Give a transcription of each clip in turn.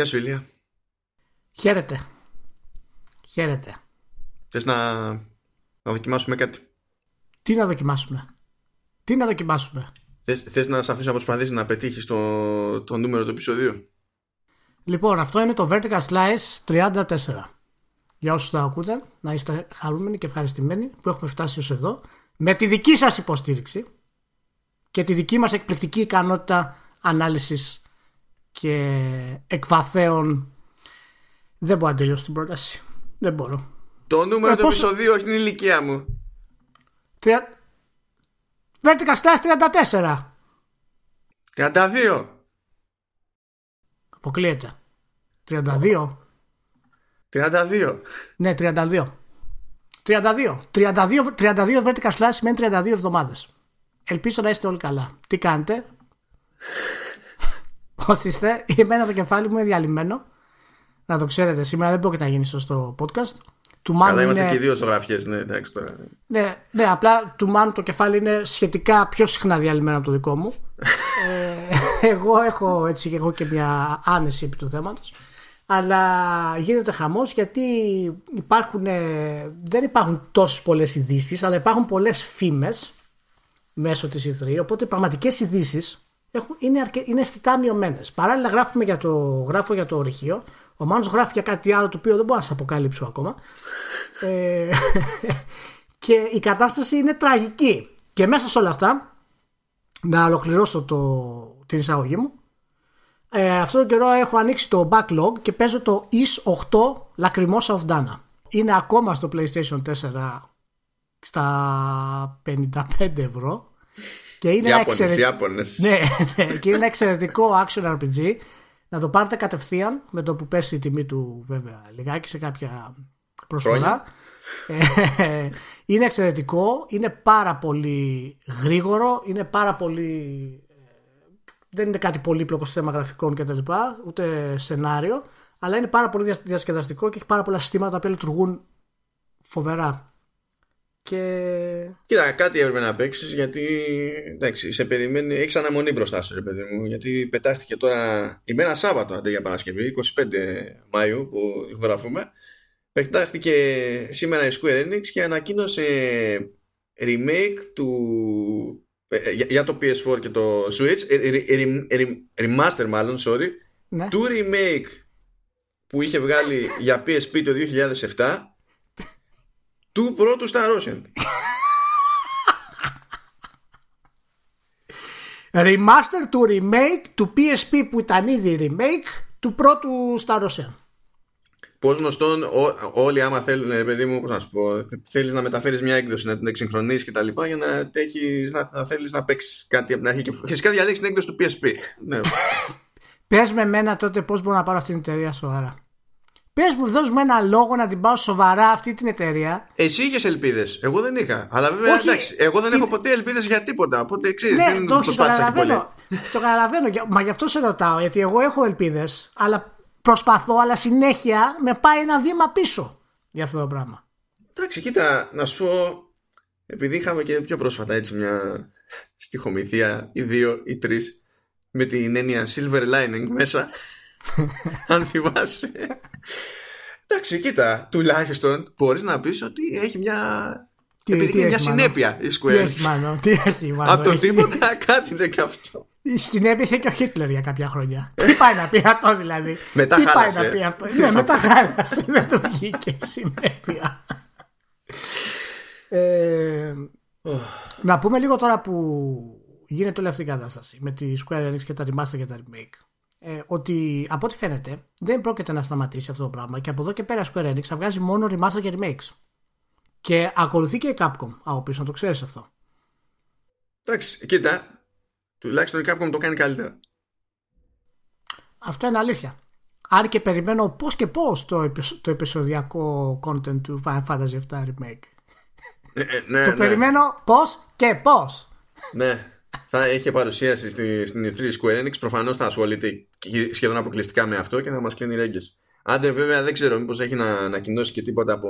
Γεια σου Ηλία. Χαίρετε. Χαίρετε. Θες να, να δοκιμάσουμε κάτι; Τι να δοκιμάσουμε; Τι να δοκιμάσουμε; Θες, θες να σε αφήσω να προσπαθήσεις να πετύχεις το, το νούμερο του επεισοδίου; Λοιπόν, αυτό είναι το Vertical Slice 34. Για όσους το ακούτε, να είστε χαρούμενοι και ευχαριστημένοι που έχουμε φτάσει ως εδώ. Με τη δική σας υποστήριξη και τη δική μας εκπληκτική ικανότητα ανάλυσης και εκβαθέων δεν μπορώ να τελειώσω την πρόταση. Δεν μπορώ. Το νούμερο Ε, του πόσο- επεισοδίου, όχι την ηλικία μου. Τρια... Vertical Slice 34. 32. Αποκλείεται. 32. 32. Ναι, 32. 32. 32, 32 vertical slash σημαίνει 32 εβδομάδες. Ελπίζω να είστε όλοι καλά. Τι κάνετε; Πώς είστε. Εμένα το κεφάλι μου είναι διαλυμένο. Να το ξέρετε. Σήμερα δεν πρόκειται να γίνει σωστό podcast. Του Καλά, Μάνου είμαστε είναι... και οι δύο ζωγραφιές, ναι, εντάξει τώρα. Ναι, ναι, απλά του Μάνου το κεφάλι είναι σχετικά πιο συχνά διαλυμένο από το δικό μου. ε, εγώ έχω έτσι και εγώ και μια άνεση επί του θέματος. Αλλά γίνεται χαμός γιατί υπάρχουν, ε, δεν υπάρχουν τόσες πολλές ειδήσεις, αλλά υπάρχουν πολλές φήμες μέσω της E3, οπότε πραγματικές ειδήσεις είναι, αρκε... είναι αισθητά μειωμένες. Παράλληλα γράφουμε για το, γράφω για το ορυχείο. Ο Μάνος γράφει για κάτι άλλο το οποίο δεν μπορώ να σας αποκαλύψω ακόμα. ε, και η κατάσταση είναι τραγική. Και μέσα σε όλα αυτά, να ολοκληρώσω το, την εισαγωγή μου, ε, αυτόν τον καιρό έχω ανοίξει το backlog και παίζω το IS 8 Lacrimosa of Dana. Είναι ακόμα στο PlayStation 4 στα 55 ευρώ και είναι ένα Ιάπωνες, εξαιρετικό... Ιάπωνες. Ναι, ναι, και είναι ένα εξαιρετικό action RPG. Να το πάρετε κατευθείαν με το που πέσει η τιμή του, βέβαια, λιγάκι σε κάποια προσφορά. Ε, είναι εξαιρετικό, είναι πάρα πολύ γρήγορο, είναι πάρα πολύ. ε, Δεν είναι κάτι πολύπλοκο στο θέμα γραφικών κτλ. Ούτε σενάριο, αλλά είναι πάρα πολύ διασ- διασκεδαστικό και έχει πάρα πολλά συστήματα τα οποία λειτουργούν φοβερά. Και Κοίτα, κάτι έπρεπε να παίξεις γιατί εντάξει, σε περιμένει, έχεις αναμονή μπροστά σου, ρε παιδί μου. Γιατί πετάχτηκε τώρα ημέρα Σάββατο αντί για Παρασκευή, 25 Μάιου που ηχογραφούμε. Πετάχτηκε σήμερα η Square Enix και ανακοίνωσε remake του. ε, για, για το PS4 και το Switch, ε, ε, ε, ε, ε, remaster μάλλον, sorry, ναι. του remake που είχε βγάλει για PSP το 2007 του πρώτου Star Ocean. Remaster του remake του PSP που ήταν ήδη remake του πρώτου Star Ocean. Πώς γνωστόν, ό- όλοι άμα θέλουν, ρε παιδί μου, πώς να σου πω, θέλεις να μεταφέρεις μια έκδοση, να την εξυγχρονίσεις και τα λοιπά για να, έχεις, να, να θέλεις να παίξεις κάτι από την αρχή. Και φυσικά διαλέξεις την έκδοση του PSP. ναι. Πες με εμένα τότε πώς μπορώ να πάρω αυτή την εταιρεία σοβαρά. Πες μου, δώσ' μου ένα λόγο να την πάω σοβαρά αυτή την εταιρεία. Εσύ είχες ελπίδες. Εγώ δεν είχα. Αλλά βέβαια Όχι. εντάξει, εγώ δεν έχω ποτέ ελπίδες για τίποτα. Οπότε ξέρεις, ναι, δεν το, όχι, το προσπάθησα και πολύ. καταλαβαίνω. το καταλαβαίνω. Για- Μα γι' αυτό σε ρωτάω. Γιατί εγώ έχω ελπίδες, αλλά προσπαθώ, αλλά συνέχεια με πάει ένα βήμα πίσω για αυτό το πράγμα. Εντάξει, κοίτα, να σου πω. Επειδή είχαμε και πιο πρόσφατα έτσι μια στοιχομηθεία ή δύο ή τρεις με την έννοια silver lining μέσα. αν θυμάσαι. Εντάξει, κοίτα, τουλάχιστον μπορείς να πεις ότι έχει μια. Τι- επειδή τι έχει μια έχει, μάλλον; συνέπεια η Τι Square. έχει μάλλον, τι έχει μάλλον. Από το Έχει- τίποτα κάτι δεν και αυτό. Στην έπειτα είχε και ο Χίτλερ για κάποια χρόνια. Τι πάει να πει αυτό δηλαδή; Μετά Τι πάει χάλασε. να πει αυτό; Ναι, μετά χάλασε. Δεν του βγήκε η συνέπεια. Ε, να πούμε λίγο τώρα που γίνεται όλη αυτή η κατάσταση με τη Square Enix και τα remaster και τα remake. Ε, ότι από ό,τι φαίνεται δεν πρόκειται να σταματήσει αυτό το πράγμα και από εδώ και πέρα η Square Enix θα βγάζει μόνο remaster και remakes. Και ακολουθεί και η Capcom από πίσω, να το ξέρεις αυτό. Εντάξει, κοίτα, τουλάχιστον η Capcom το κάνει καλύτερα. Αυτό είναι αλήθεια. Αν και περιμένω πώς και πώς το, επεισο- το επεισοδιακό content του Final Fantasy VII Remake. Ε, ε, ναι, Το ναι. περιμένω πώς και πώς. Ναι. Θα έχει παρουσίαση στη, στην E3 Square Enix. Προφανώς θα ασχολείται και σχεδόν αποκλειστικά με αυτό και θα μας κλείνει ρέγγες. Άντε, βέβαια, δεν ξέρω μήπως έχει να ανακοινώσει και τίποτα από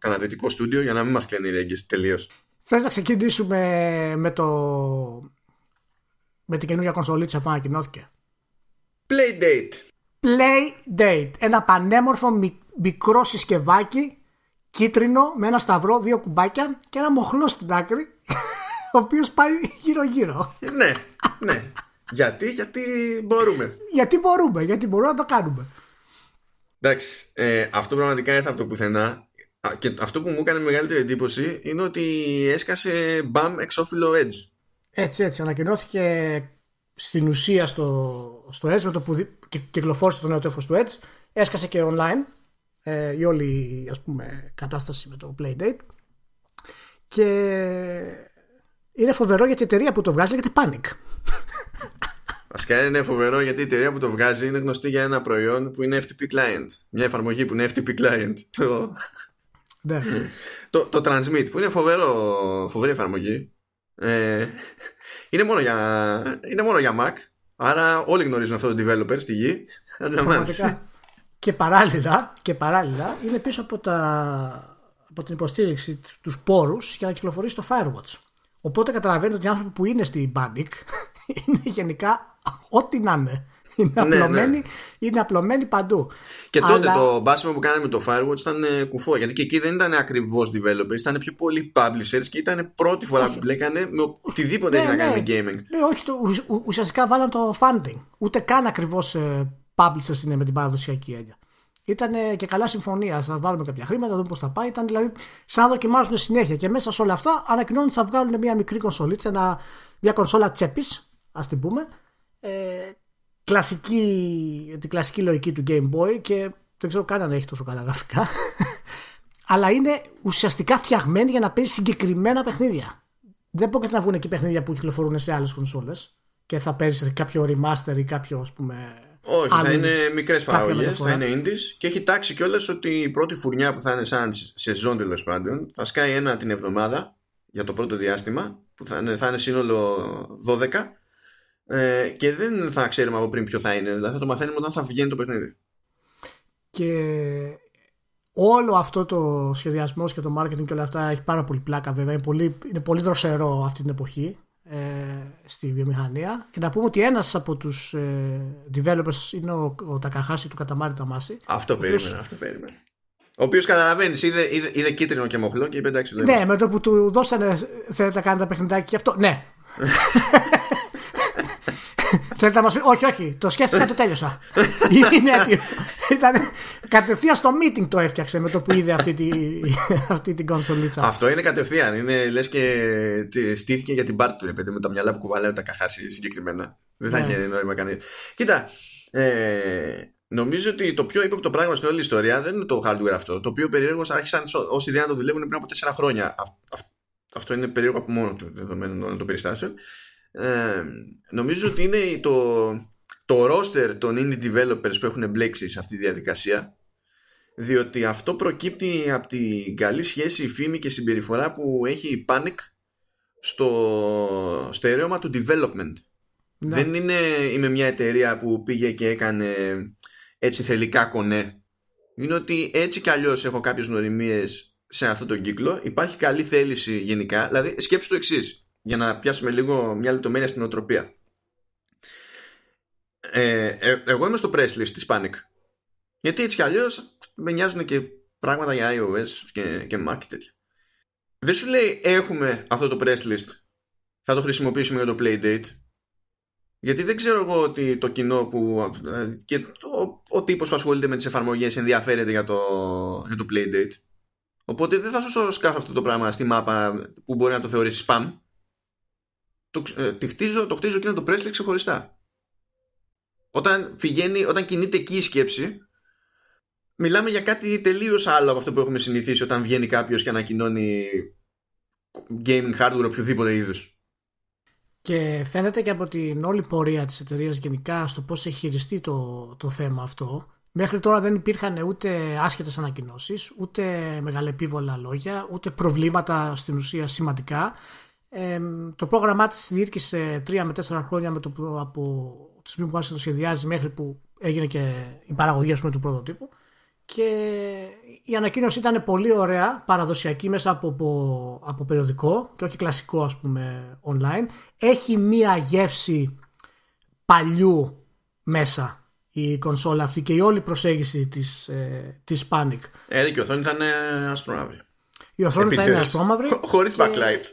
κανένα δυτικό στούντιο για να μην μας κλείνει ρέγγες τελείως. Θες να ξεκινήσουμε με το. με την καινούργια κονσολίτσα που ανακοινώθηκε; Playdate. Play Date. Ένα πανέμορφο μικρό συσκευάκι, κίτρινο, με ένα σταυρό, δύο κουμπάκια και ένα μοχλό στην άκρη, ο οποίος πάει γύρω-γύρω. ναι, ναι. Γιατί, γιατί μπορούμε. Γιατί μπορούμε, γιατί μπορούμε να το κάνουμε. Εντάξει, ε, αυτό πραγματικά ήρθε από το πουθενά. Και αυτό που μου έκανε μεγαλύτερη εντύπωση είναι ότι έσκασε μπαμ εξώφυλλο Edge. Έτσι, έτσι. Ανακοινώθηκε στην ουσία στο, στο Edge με το που κυκλοφόρησε το νέο τέφος του Edge. Έσκασε και online ε, η όλη ας πούμε, κατάσταση με το Playdate. Και είναι φοβερό γιατί η εταιρεία που το βγάζει λέγεται Panic. Βασικά είναι φοβερό γιατί η εταιρεία που το βγάζει είναι γνωστή για ένα προϊόν που είναι FTP client. Μια εφαρμογή που είναι FTP client. Το, ναι. το, το Transmit που είναι φοβερό, φοβερή εφαρμογή. Ε, είναι, μόνο για, είναι μόνο για Mac. Άρα όλοι γνωρίζουν αυτό το developer στη γη. Και παράλληλα, και παράλληλα είναι πίσω από, τα, από την υποστήριξη τους πόρους για να κυκλοφορήσει το Firewatch. Οπότε καταλαβαίνετε ότι οι άνθρωποι που είναι στη Panic είναι γενικά ό,τι να είναι. Είναι ναι, απλωμένοι, ναι. είναι απλωμένοι παντού. Και τότε το μπάσιμο που κάναμε με το Firewatch ήταν ε, κουφό. Γιατί και εκεί δεν ήταν ακριβώς developers, ήταν πιο πολλοί publishers και ήταν πρώτη φορά όχι. που μπλέκανε με οτιδήποτε ναι, έχει να κάνει με gaming. Ναι, όχι, το, ουσιαστικά βάλαν το funding. Ούτε καν ακριβώς ε, publishers είναι με την παραδοσιακή έννοια. Ήταν και καλά συμφωνία. Θα βάλουμε κάποια χρήματα, να δούμε πώς θα πάει. Ήταν δηλαδή σαν να δοκιμάζουν συνέχεια. Και μέσα σε όλα αυτά ανακοινώνουν ότι θα βγάλουν μια μικρή κονσολίτσα, μια κονσόλα τσέπης, ας την πούμε. Ε, κλασική, την κλασική λογική του Game Boy και δεν ξέρω καν αν έχει τόσο καλά γραφικά. Αλλά είναι ουσιαστικά φτιαγμένη για να παίζει συγκεκριμένα παιχνίδια. Δεν και να βγουν εκεί παιχνίδια που κυκλοφορούν σε άλλες κονσόλες και θα παίζεις κάποιο remaster ή κάποιο ας πούμε. Όχι, θα είναι μικρές παραγωγές, θα είναι indies και έχει τάξει κιόλας ότι η πρώτη φουρνιά που θα είναι σαν σεζόν τέλος πάντων θα σκάει ένα την εβδομάδα για το πρώτο διάστημα που θα είναι, θα είναι σύνολο 12 ε, και δεν θα ξέρουμε από πριν ποιο θα είναι. Δηλαδή θα το μαθαίνουμε όταν θα βγαίνει το παιχνίδι. Και όλο αυτό το σχεδιασμός και το marketing και όλα αυτά έχει πάρα πολύ πλάκα βέβαια. Είναι πολύ, είναι πολύ δροσερό αυτή την εποχή ε, στη βιομηχανία. Και να πούμε ότι ένας από τους ε, developers είναι ο, ο Τακαχάση του Καταμάρι Ταμάση. Αυτό περίμενα, αυτό περίμενα. Ο οποίος καταλαβαίνεις, είδε, είδε, είδε, κίτρινο και μοχλό και είπε εντάξει. Ναι, με το που του δώσανε θέλετε να κάνετε παιχνιδάκι και αυτό. Ναι. Θέλετε να μας πει, Όχι, όχι, το σκέφτηκα, το τέλειωσα. Είναι έτοιμο. Ήταν κατευθείαν στο meeting το έφτιαξε με το που είδε αυτή, τη, αυτή την κονσολίτσα. Αυτό είναι κατευθείαν. Είναι λες και στήθηκε για την πάρτι του, παιδί, με τα μυαλά που κουβαλάει τα καχάσει συγκεκριμένα. Δεν θα ναι. είχε νόημα κανεί. Κοίτα, ε, νομίζω ότι το πιο ύποπτο πράγμα στην όλη ιστορία δεν είναι το hardware αυτό. Το οποίο περίεργως άρχισαν ω ιδέα να το δουλεύουν πριν από 4 χρόνια. Αυτό είναι περίεργο από μόνο του δεδομένου όλων των περιστάσεων. Ε, νομίζω ότι είναι το, το roster των indie developers που έχουν μπλέξει σε αυτή τη διαδικασία διότι αυτό προκύπτει από την καλή σχέση, φήμη και συμπεριφορά που έχει η Panic στο στερέωμα του development. Ναι. Δεν είναι είμαι μια εταιρεία που πήγε και έκανε έτσι θελικά κονέ. Είναι ότι έτσι κι αλλιώς έχω κάποιες νοημίες σε αυτόν τον κύκλο. Υπάρχει καλή θέληση γενικά. Δηλαδή σκέψου το εξής για να πιάσουμε λίγο μια λεπτομέρεια στην οτροπία. Ε, ε, εγώ είμαι στο press list της Panic. Γιατί έτσι κι αλλιώς με νοιάζουν και πράγματα για iOS και, και Mac και τέτοια. Δεν σου λέει έχουμε αυτό το press list. Θα το χρησιμοποιήσουμε για το Playdate. Γιατί δεν ξέρω εγώ ότι το κοινό που και ο, ο τύπος που ασχολείται με τις εφαρμογές ενδιαφέρεται για το, για το Playdate. Οπότε δεν θα σου σκάσω αυτό το πράγμα στη μάπα που μπορεί να το θεωρήσει spam το, ε, το χτίζω, το χτίζω εκείνο το Presley ξεχωριστά. Όταν πηγαίνει, όταν κινείται εκεί η σκέψη, μιλάμε για κάτι τελείως άλλο από αυτό που έχουμε συνηθίσει όταν βγαίνει κάποιος και ανακοινώνει gaming hardware οποιοδήποτε είδους. Και φαίνεται και από την όλη πορεία της εταιρείας γενικά στο πώς έχει χειριστεί το, το θέμα αυτό. Μέχρι τώρα δεν υπήρχαν ούτε άσχετες ανακοινώσεις, ούτε μεγαλεπίβολα λόγια, ούτε προβλήματα στην ουσία σημαντικά το πρόγραμμά της διήρκησε 3 με 4 χρόνια με το, από τη στιγμή που άρχισε το σχεδιάζει μέχρι που έγινε και η παραγωγή πούμε, του πρωτοτύπου και η ανακοίνωση ήταν πολύ ωραία, παραδοσιακή μέσα από, από, από περιοδικό και όχι κλασικό ας πούμε online. Έχει μία γεύση παλιού μέσα η κονσόλα αυτή και η όλη προσέγγιση της, ε, της Panic. Ε, και η οθόνη θα είναι ασπρόμαυρη. Η οθόνη θα είναι ασπρόμαυρη. Χωρίς backlight.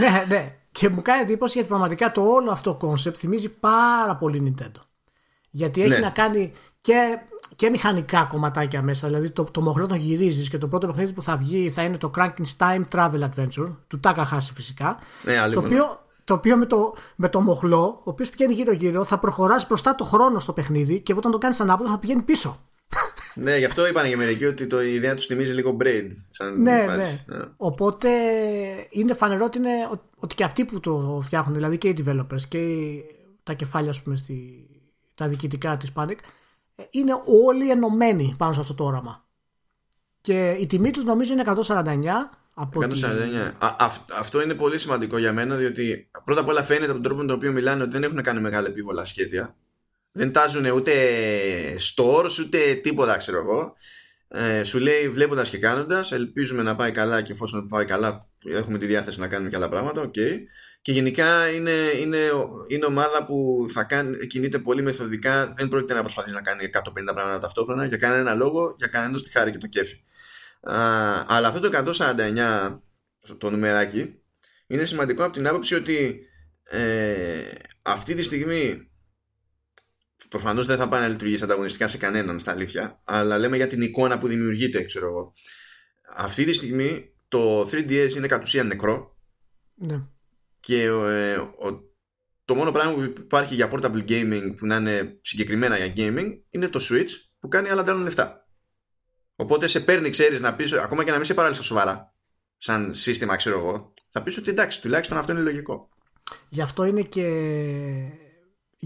ναι, ναι. Και μου κάνει εντύπωση γιατί πραγματικά το όλο αυτό concept θυμίζει πάρα πολύ Nintendo. Γιατί έχει ναι. να κάνει και, και μηχανικά κομματάκια μέσα. Δηλαδή το, το μοχλό τον γυρίζεις και το πρώτο παιχνίδι που θα βγει θα είναι το Time Travel Adventure του Takahashi φυσικά. Ναι, το οποίο, το οποίο με το, με το μοχλό, ο οποίος πηγαίνει γύρω-γύρω, θα προχωράς μπροστά το χρόνο στο παιχνίδι και όταν το κάνεις ανάποδο θα πηγαίνει πίσω. Ναι, γι' αυτό είπαν και μερικοί ότι το, η ιδέα τους θυμίζει λίγο braid. Σαν ναι, ναι, ναι. Οπότε είναι φανερό ότι, είναι, ότι και αυτοί που το φτιάχνουν, δηλαδή και οι developers και τα κεφάλια, ας πούμε, στη, τα διοικητικά της Panic, είναι όλοι ενωμένοι πάνω σε αυτό το όραμα. Και η τιμή τους νομίζω είναι 149. Από 149. αυτό είναι πολύ σημαντικό για μένα, διότι πρώτα απ' όλα φαίνεται από τον τρόπο με τον οποίο μιλάνε ότι δεν έχουν κάνει μεγάλα επίβολα σχέδια. Δεν τάζουν ούτε stores ούτε τίποτα, ξέρω εγώ. Ε, σου λέει βλέποντας και κάνοντας, ελπίζουμε να πάει καλά και εφόσον πάει καλά, έχουμε τη διάθεση να κάνουμε και άλλα πράγματα. Okay. Και γενικά είναι, είναι, είναι ομάδα που θα κάνει, κινείται πολύ μεθοδικά. Δεν πρόκειται να προσπαθεί να κάνει 150 πράγματα ταυτόχρονα για κανένα λόγο, για κανένας τη χάρη και το κέφι. Α, αλλά αυτό το 149, το νουμεράκι, είναι σημαντικό από την άποψη ότι ε, αυτή τη στιγμή προφανώς δεν θα πάει να λειτουργήσει ανταγωνιστικά σε κανέναν στα αλήθεια, αλλά λέμε για την εικόνα που δημιουργείται, ξέρω εγώ. Αυτή τη στιγμή το 3DS είναι κατ' ουσίαν νεκρό. Ναι. Και ε, το μόνο πράγμα που υπάρχει για portable gaming που να είναι συγκεκριμένα για gaming είναι το Switch που κάνει άλλα τέλων λεφτά. Οπότε σε παίρνει, ξέρεις, να πεις, ακόμα και να μην σε πάρει στα σοβαρά, σαν σύστημα, ξέρω εγώ, θα πεις ότι εντάξει, τουλάχιστον αυτό είναι λογικό. Γι' αυτό είναι και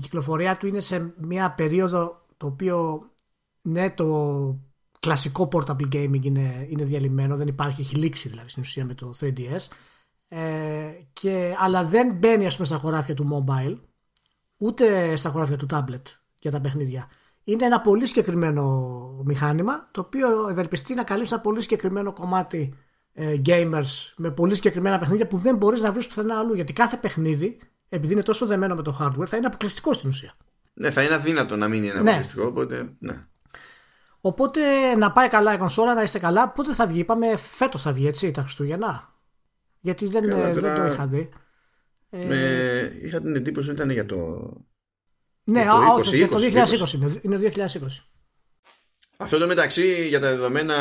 η κυκλοφορία του είναι σε μια περίοδο το οποίο ναι το κλασικό portable gaming είναι, είναι διαλυμένο, δεν υπάρχει, έχει λήξει δηλαδή στην ουσία με το 3DS ε, και, αλλά δεν μπαίνει ας πούμε στα χωράφια του mobile ούτε στα χωράφια του tablet για τα παιχνίδια. Είναι ένα πολύ συγκεκριμένο μηχάνημα το οποίο ευελπιστεί να καλύψει ένα πολύ συγκεκριμένο κομμάτι ε, gamers με πολύ συγκεκριμένα παιχνίδια που δεν μπορείς να βρεις πουθενά αλλού γιατί κάθε παιχνίδι επειδή είναι τόσο δεμένο με το hardware θα είναι αποκλειστικό στην ουσία. Ναι, θα είναι αδύνατο να μην είναι ναι. αποκλειστικό, οπότε ναι. Οπότε να πάει καλά η κονσόλα, να είστε καλά. Πότε θα βγει, είπαμε φέτος θα βγει, έτσι, τα Χριστούγεννα; Γιατί δεν, Καλά, δεν το είχα δει. Με... Ε... Είχα την εντύπωση ότι ήταν για το. Ναι, για το, 20, όχι, 20, το 2020. 2020. Είναι 2020. Αυτό το μεταξύ για τα δεδομένα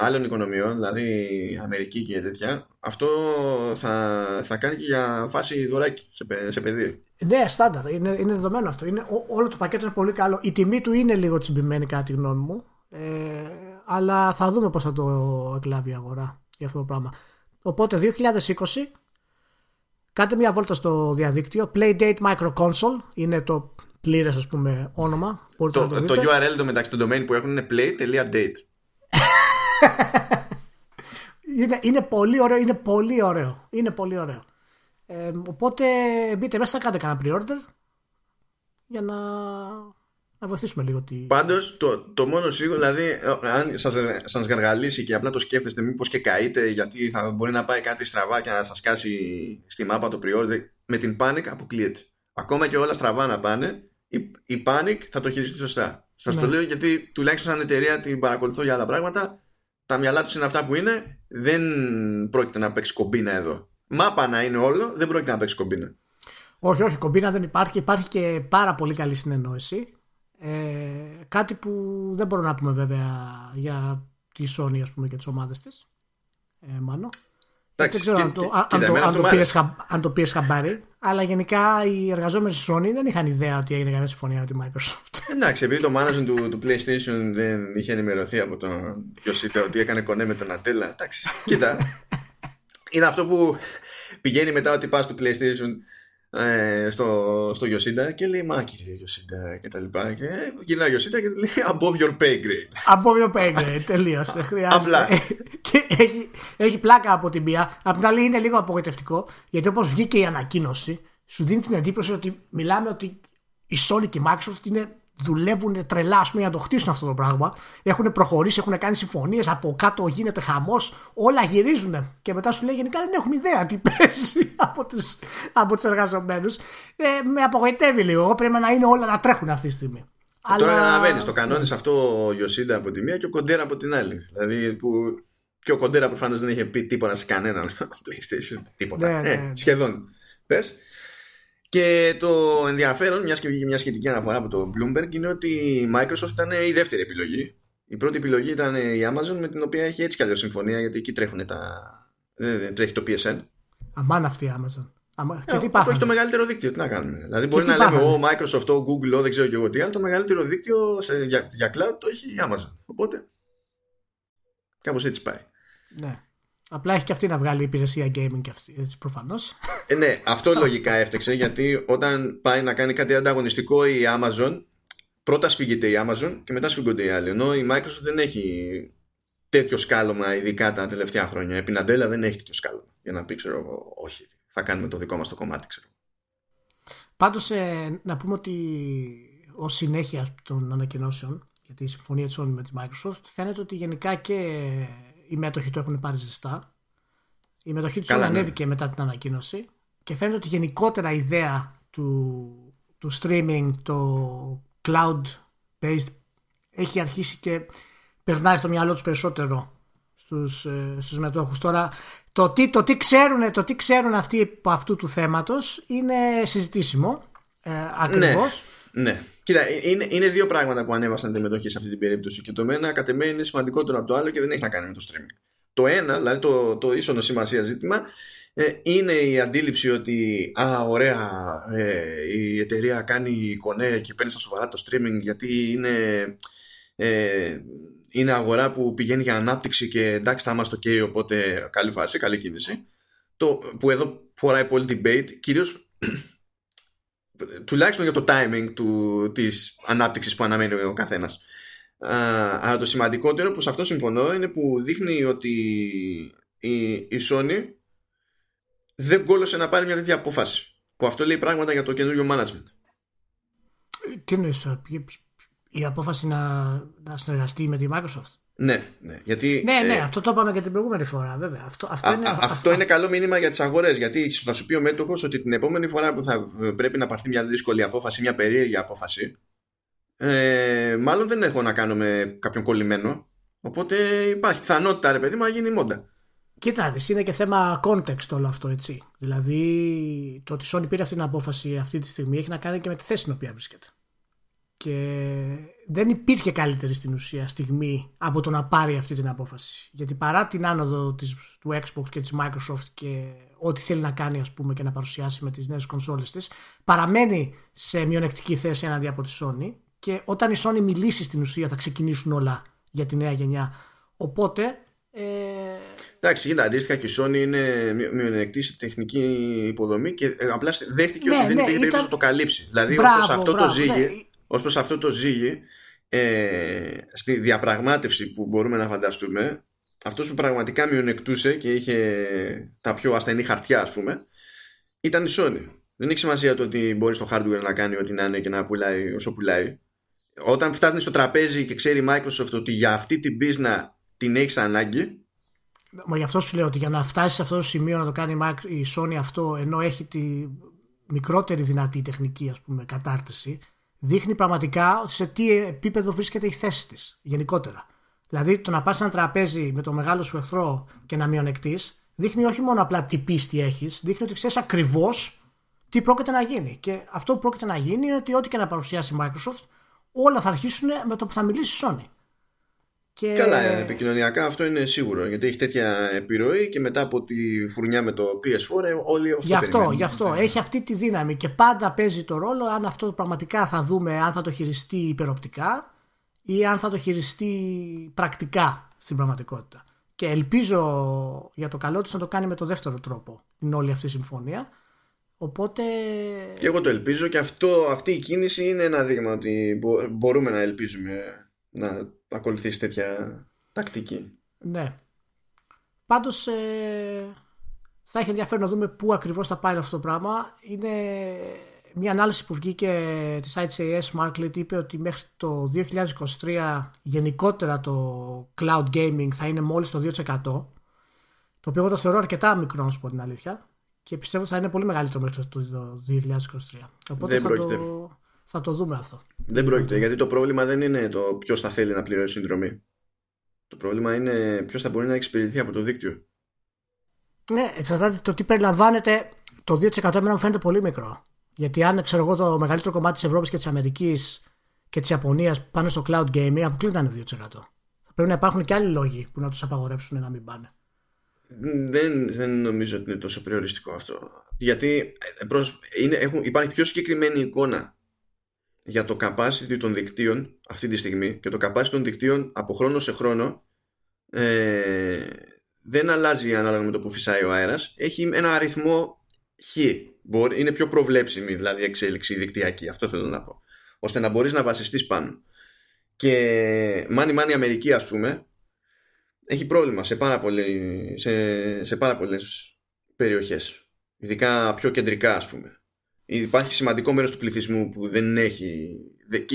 άλλων οικονομιών, δηλαδή Αμερική και τέτοια, αυτό θα, θα κάνει και για φάση δωράκι σε, σε παιδί. Ναι, στάνταρ. Είναι, είναι δεδομένο αυτό. Είναι, ό, όλο το πακέτο είναι πολύ καλό. Η τιμή του είναι λίγο τσιμπημένη, κατά τη γνώμη μου. Ε, αλλά θα δούμε πώς θα το εκλάβει η αγορά για αυτό το πράγμα. Οπότε 2020 κάντε μια βόλτα στο διαδίκτυο. Playdate Micro Console είναι το πλήρες ας πούμε όνομα. Το, το, το, URL το μεταξύ του domain που έχουν είναι play.date. είναι, είναι πολύ ωραίο, είναι πολύ ωραίο. Είναι πολύ ωραίο. Ε, οπότε μπείτε μέσα, κάντε κανένα pre-order για να να βοηθήσουμε λίγο τη. Πάντως, το, το μόνο σίγουρο, δηλαδή, αν σας σας γαργαλίσει και απλά το σκέφτεστε, μήπως και καείτε, γιατί θα μπορεί να πάει κάτι στραβά και να σας κάσει στη μάπα το pre-order, με την Panic αποκλείεται. Ακόμα και όλα στραβά να πάνε, η, η Panic θα το χειριστεί σωστά. Σας το ναι. λέω γιατί τουλάχιστον σαν εταιρεία την παρακολουθώ για άλλα πράγματα. Τα μυαλά τους είναι αυτά που είναι. Δεν πρόκειται να παίξει κομπίνα εδώ. Μάπα να είναι όλο, δεν πρόκειται να παίξει κομπίνα. Όχι, όχι, κομπίνα δεν υπάρχει. Υπάρχει και πάρα πολύ καλή συνεννόηση. Ε, κάτι που δεν μπορούμε να πούμε βέβαια για τη Sony ας πούμε και τις ομάδες της. Ε, μάλλον. Δεν ξέρω αν, το, αν, το, αν, το πήρες, αν το πήρες χαμπάρι, αλλά γενικά οι εργαζόμενοι στη Sony δεν είχαν ιδέα ότι έγινε καμία συμφωνία με τη Microsoft. Εντάξει, επειδή το management του, του PlayStation δεν είχε ενημερωθεί από τον Yoshida ότι έκανε κονέ με τον Ατέλα. Εντάξει, κοίτα. είναι αυτό που πηγαίνει μετά ότι πας στο PlayStation ε, στο, στο Yoshida και λέει Μα κύριε Yoshida και τα λοιπά. Και γυρνάει ο Yoshida και λέει Above your pay grade. Above your pay grade, τελείω. Απλά. και έχει, έχει πλάκα από την μία. Απ' την άλλη είναι λίγο απογοητευτικό γιατί όπως βγήκε η ανακοίνωση, σου δίνει την εντύπωση ότι μιλάμε ότι η Sony και η Microsoft είναι δουλεύουν τρελά πούμε, για να το χτίσουν αυτό το πράγμα. Έχουν προχωρήσει, έχουν κάνει συμφωνίες. Από κάτω γίνεται χαμός. Όλα γυρίζουν. Και μετά σου λέει γενικά δεν έχουμε ιδέα τι παίζει από του από τους εργαζομένους. Ε, με απογοητεύει λίγο. Εγώ πρέπει να είναι όλα να τρέχουν αυτή τη στιγμή. Αλλά... Τώρα καταλαβαίνει, το κανόνι αυτό ο Ιωσίντα από τη μία και ο Κοντέρα από την άλλη. Δηλαδή που και ο Κοντέρα προφανώς δεν είχε πει τίποτα σε κανέναν στο PlayStation. Τίποτα. Ναι, ε, ναι, ναι. σχεδόν. Πες. Και το ενδιαφέρον, μιας και βγήκε μια σχετική αναφορά από το Bloomberg, είναι ότι η Microsoft ήταν η δεύτερη επιλογή. Η πρώτη επιλογή ήταν η Amazon, με την οποία έχει έτσι κι αλλιώς συμφωνία, γιατί εκεί τρέχουν τα. Δεν τρέχει το PSN. Αμάν αυτή η Amazon. Αμα... Ε, αφού έχει το μεγαλύτερο δίκτυο, τι να κάνουμε. Δηλαδή, μπορεί να λέμε ο Microsoft, ο Google, ο δεν ξέρω και εγώ τι, αλλά το μεγαλύτερο δίκτυο σε, για, για cloud το έχει η Amazon. Οπότε. Κάπως έτσι πάει. Ναι. Απλά έχει και αυτή να βγάλει υπηρεσία gaming και αυτή, έτσι προφανώς. Ε, ναι, αυτό λογικά έφταξε γιατί όταν πάει να κάνει κάτι ανταγωνιστικό η Amazon, πρώτα σφίγγεται η Amazon και μετά σφίγγονται οι άλλοι. Ενώ η Microsoft δεν έχει τέτοιο σκάλωμα, ειδικά τα τελευταία χρόνια. Η Pinadella δεν έχει τέτοιο σκάλωμα. Για να πει, ξέρω εγώ, όχι, θα κάνουμε το δικό μας το κομμάτι, ξέρω. Πάντως, ε, να πούμε ότι ως συνέχεια των ανακοινώσεων για τη συμφωνία της Sony με τη Microsoft, φαίνεται ότι γενικά και οι μέτοχοι του έχουν πάρει ζεστά. Η μετοχή τους ναι. ανέβηκε μετά την ανακοίνωση και φαίνεται ότι γενικότερα η ιδέα του, του streaming, το cloud based έχει αρχίσει και περνάει στο μυαλό τους περισσότερο στους, ε, στους μετόχους. Τώρα το τι, το τι, ξέρουν, το τι ξέρουν αυτοί από αυτού του θέματος είναι συζητήσιμο ε, ακριβώς. Ναι, ναι. Κοίτα, είναι, είναι δύο πράγματα που ανέβασαν τη μετοχή σε αυτή την περίπτωση και το ένα κατ' είναι σημαντικότερο από το άλλο και δεν έχει να κάνει με το streaming. Το ένα, δηλαδή το, το ίσονο σημασία ζήτημα, ε, είναι η αντίληψη ότι α, ωραία, ε, η εταιρεία κάνει κονέ και παίρνει στα σοβαρά το streaming γιατί είναι, ε, είναι αγορά που πηγαίνει για ανάπτυξη και εντάξει θα είμαστε ok οπότε καλή φάση, καλή κίνηση. Το, που εδώ φοράει πολύ debate, κυρίως τουλάχιστον για το timing του, της ανάπτυξης που αναμένει ο καθένας. αλλά το σημαντικότερο που σε αυτό συμφωνώ είναι που δείχνει ότι η, η Sony δεν κόλωσε να πάρει μια τέτοια απόφαση. Που αυτό λέει πράγματα για το καινούριο management. Τι εννοείς η απόφαση να, να συνεργαστεί με τη Microsoft; Ναι, ναι. Γιατί, ναι, ναι, ε, αυτό το είπαμε και την προηγούμενη φορά, βέβαια. Αυτό, αυτό, είναι, α, αυτό είναι καλό μήνυμα για τις αγορές. Γιατί θα σου πει ο μέτοχος ότι την επόμενη φορά που θα πρέπει να πάρθει μια δύσκολη απόφαση, μια περίεργη απόφαση, ε, μάλλον δεν έχω να κάνω με κάποιον κολλημένο. Οπότε υπάρχει πιθανότητα, ρε παιδί μου, να γίνει μόντα. Κοίτα, είναι και θέμα context όλο αυτό, έτσι. Δηλαδή, το ότι η Sony πήρε αυτή την απόφαση αυτή τη στιγμή έχει να κάνει και με τη θέση στην οποία βρίσκεται. Και δεν υπήρχε καλύτερη στην ουσία στιγμή από το να πάρει αυτή την απόφαση. Γιατί παρά την άνοδο της, του Xbox και της Microsoft και ό,τι θέλει να κάνει ας πούμε και να παρουσιάσει με τις νέες κονσόλες της, παραμένει σε μειονεκτική θέση έναντι από τη Sony και όταν η Sony μιλήσει στην ουσία θα ξεκινήσουν όλα για τη νέα γενιά. Οπότε ε... Εντάξει, κοίτα, αντίστοιχα και η Sony είναι μειονεκτή σε τεχνική υποδομή και ε, απλά δέχτηκε ναι, ότι δεν ναι, υπήρχε περίπτωση να το καλύψει. Δηλαδή, ω αυτό το ζήγη, ναι ως προς αυτό το ζύγι ε, στη διαπραγμάτευση που μπορούμε να φανταστούμε αυτός που πραγματικά μειονεκτούσε και είχε τα πιο ασθενή χαρτιά ας πούμε ήταν η Sony. Δεν έχει σημασία το ότι μπορείς στο hardware να κάνει ό,τι να είναι και να πουλάει όσο πουλάει. Όταν φτάνει στο τραπέζι και ξέρει η Microsoft ότι για αυτή την πίσνα την έχεις ανάγκη Μα γι' αυτό σου λέω ότι για να φτάσει σε αυτό το σημείο να το κάνει η Sony αυτό ενώ έχει τη μικρότερη δυνατή τεχνική ας πούμε κατάρτιση δείχνει πραγματικά σε τι επίπεδο βρίσκεται η θέση της γενικότερα. Δηλαδή το να πας σε ένα τραπέζι με το μεγάλο σου εχθρό και να μειονεκτείς, δείχνει όχι μόνο απλά τι πίστη έχεις, δείχνει ότι ξέρεις ακριβώς τι πρόκειται να γίνει. Και αυτό που πρόκειται να γίνει είναι ότι ό,τι και να παρουσιάσει η Microsoft, όλα θα αρχίσουν με το που θα μιλήσει η Sony. Και... Καλά, επικοινωνιακά αυτό είναι σίγουρο γιατί έχει τέτοια επιρροή και μετά από τη φουρνιά με το PS4 ες, όλοι αυτό Γι' αυτό, γι αυτό. έχει αυτή τη δύναμη και πάντα παίζει το ρόλο αν αυτό πραγματικά θα δούμε αν θα το χειριστεί υπεροπτικά ή αν θα το χειριστεί πρακτικά στην πραγματικότητα. Και ελπίζω για το καλό της να το κάνει με το δεύτερο τρόπο την όλη αυτή η συμφωνία. Οπότε... Και εγώ το ελπίζω και αυτό, αυτή η κίνηση είναι ένα δείγμα ότι μπορούμε να ελπίζουμε να ακολουθήσει τέτοια τακτική. Ναι. Πάντως ε, θα έχει ενδιαφέρον να δούμε πού ακριβώς θα πάει αυτό το πράγμα. Είναι μια ανάλυση που βγήκε της ICAS Marklet είπε ότι μέχρι το 2023 γενικότερα το cloud gaming θα είναι μόλις το 2% το οποίο εγώ το θεωρώ αρκετά μικρό, να σου πω την αλήθεια. Και πιστεύω θα είναι πολύ μεγαλύτερο μέχρι το 2023. Οπότε Δεν θα το, θα το δούμε αυτό. Δεν πρόκειται, γιατί το πρόβλημα δεν είναι το ποιος θα θέλει να πληρώσει συνδρομή. Το πρόβλημα είναι ποιος θα μπορεί να εξυπηρετηθεί από το δίκτυο. Ναι, εξαρτάται το τι περιλαμβάνεται. Το 2% εμένα μου φαίνεται πολύ μικρό. Γιατί αν ξέρω εγώ το μεγαλύτερο κομμάτι της Ευρώπης και της Αμερικής και της Ιαπωνίας πάνε στο cloud gaming, αποκλείται 2%. Θα πρέπει να υπάρχουν και άλλοι λόγοι που να τους απαγορέψουν να μην πάνε. Δεν, δεν νομίζω ότι είναι τόσο περιοριστικό αυτό. Γιατί ε, προς, είναι, έχουν, υπάρχει πιο συγκεκριμένη εικόνα για το capacity των δικτύων αυτή τη στιγμή και το capacity των δικτύων από χρόνο σε χρόνο ε, δεν αλλάζει ανάλογα με το που φυσάει ο αέρας. Έχει ένα αριθμό χ. Είναι πιο προβλέψιμη δηλαδή η εξέλιξη δικτυακή. Αυτό θέλω να πω. Ώστε να μπορείς να βασιστείς πάνω. Και μάνι μάνι Αμερική ας πούμε έχει πρόβλημα σε πάρα, πολλές, σε, σε πάρα πολλές περιοχές. Ειδικά πιο κεντρικά ας πούμε υπάρχει σημαντικό μέρος του πληθυσμού που δεν έχει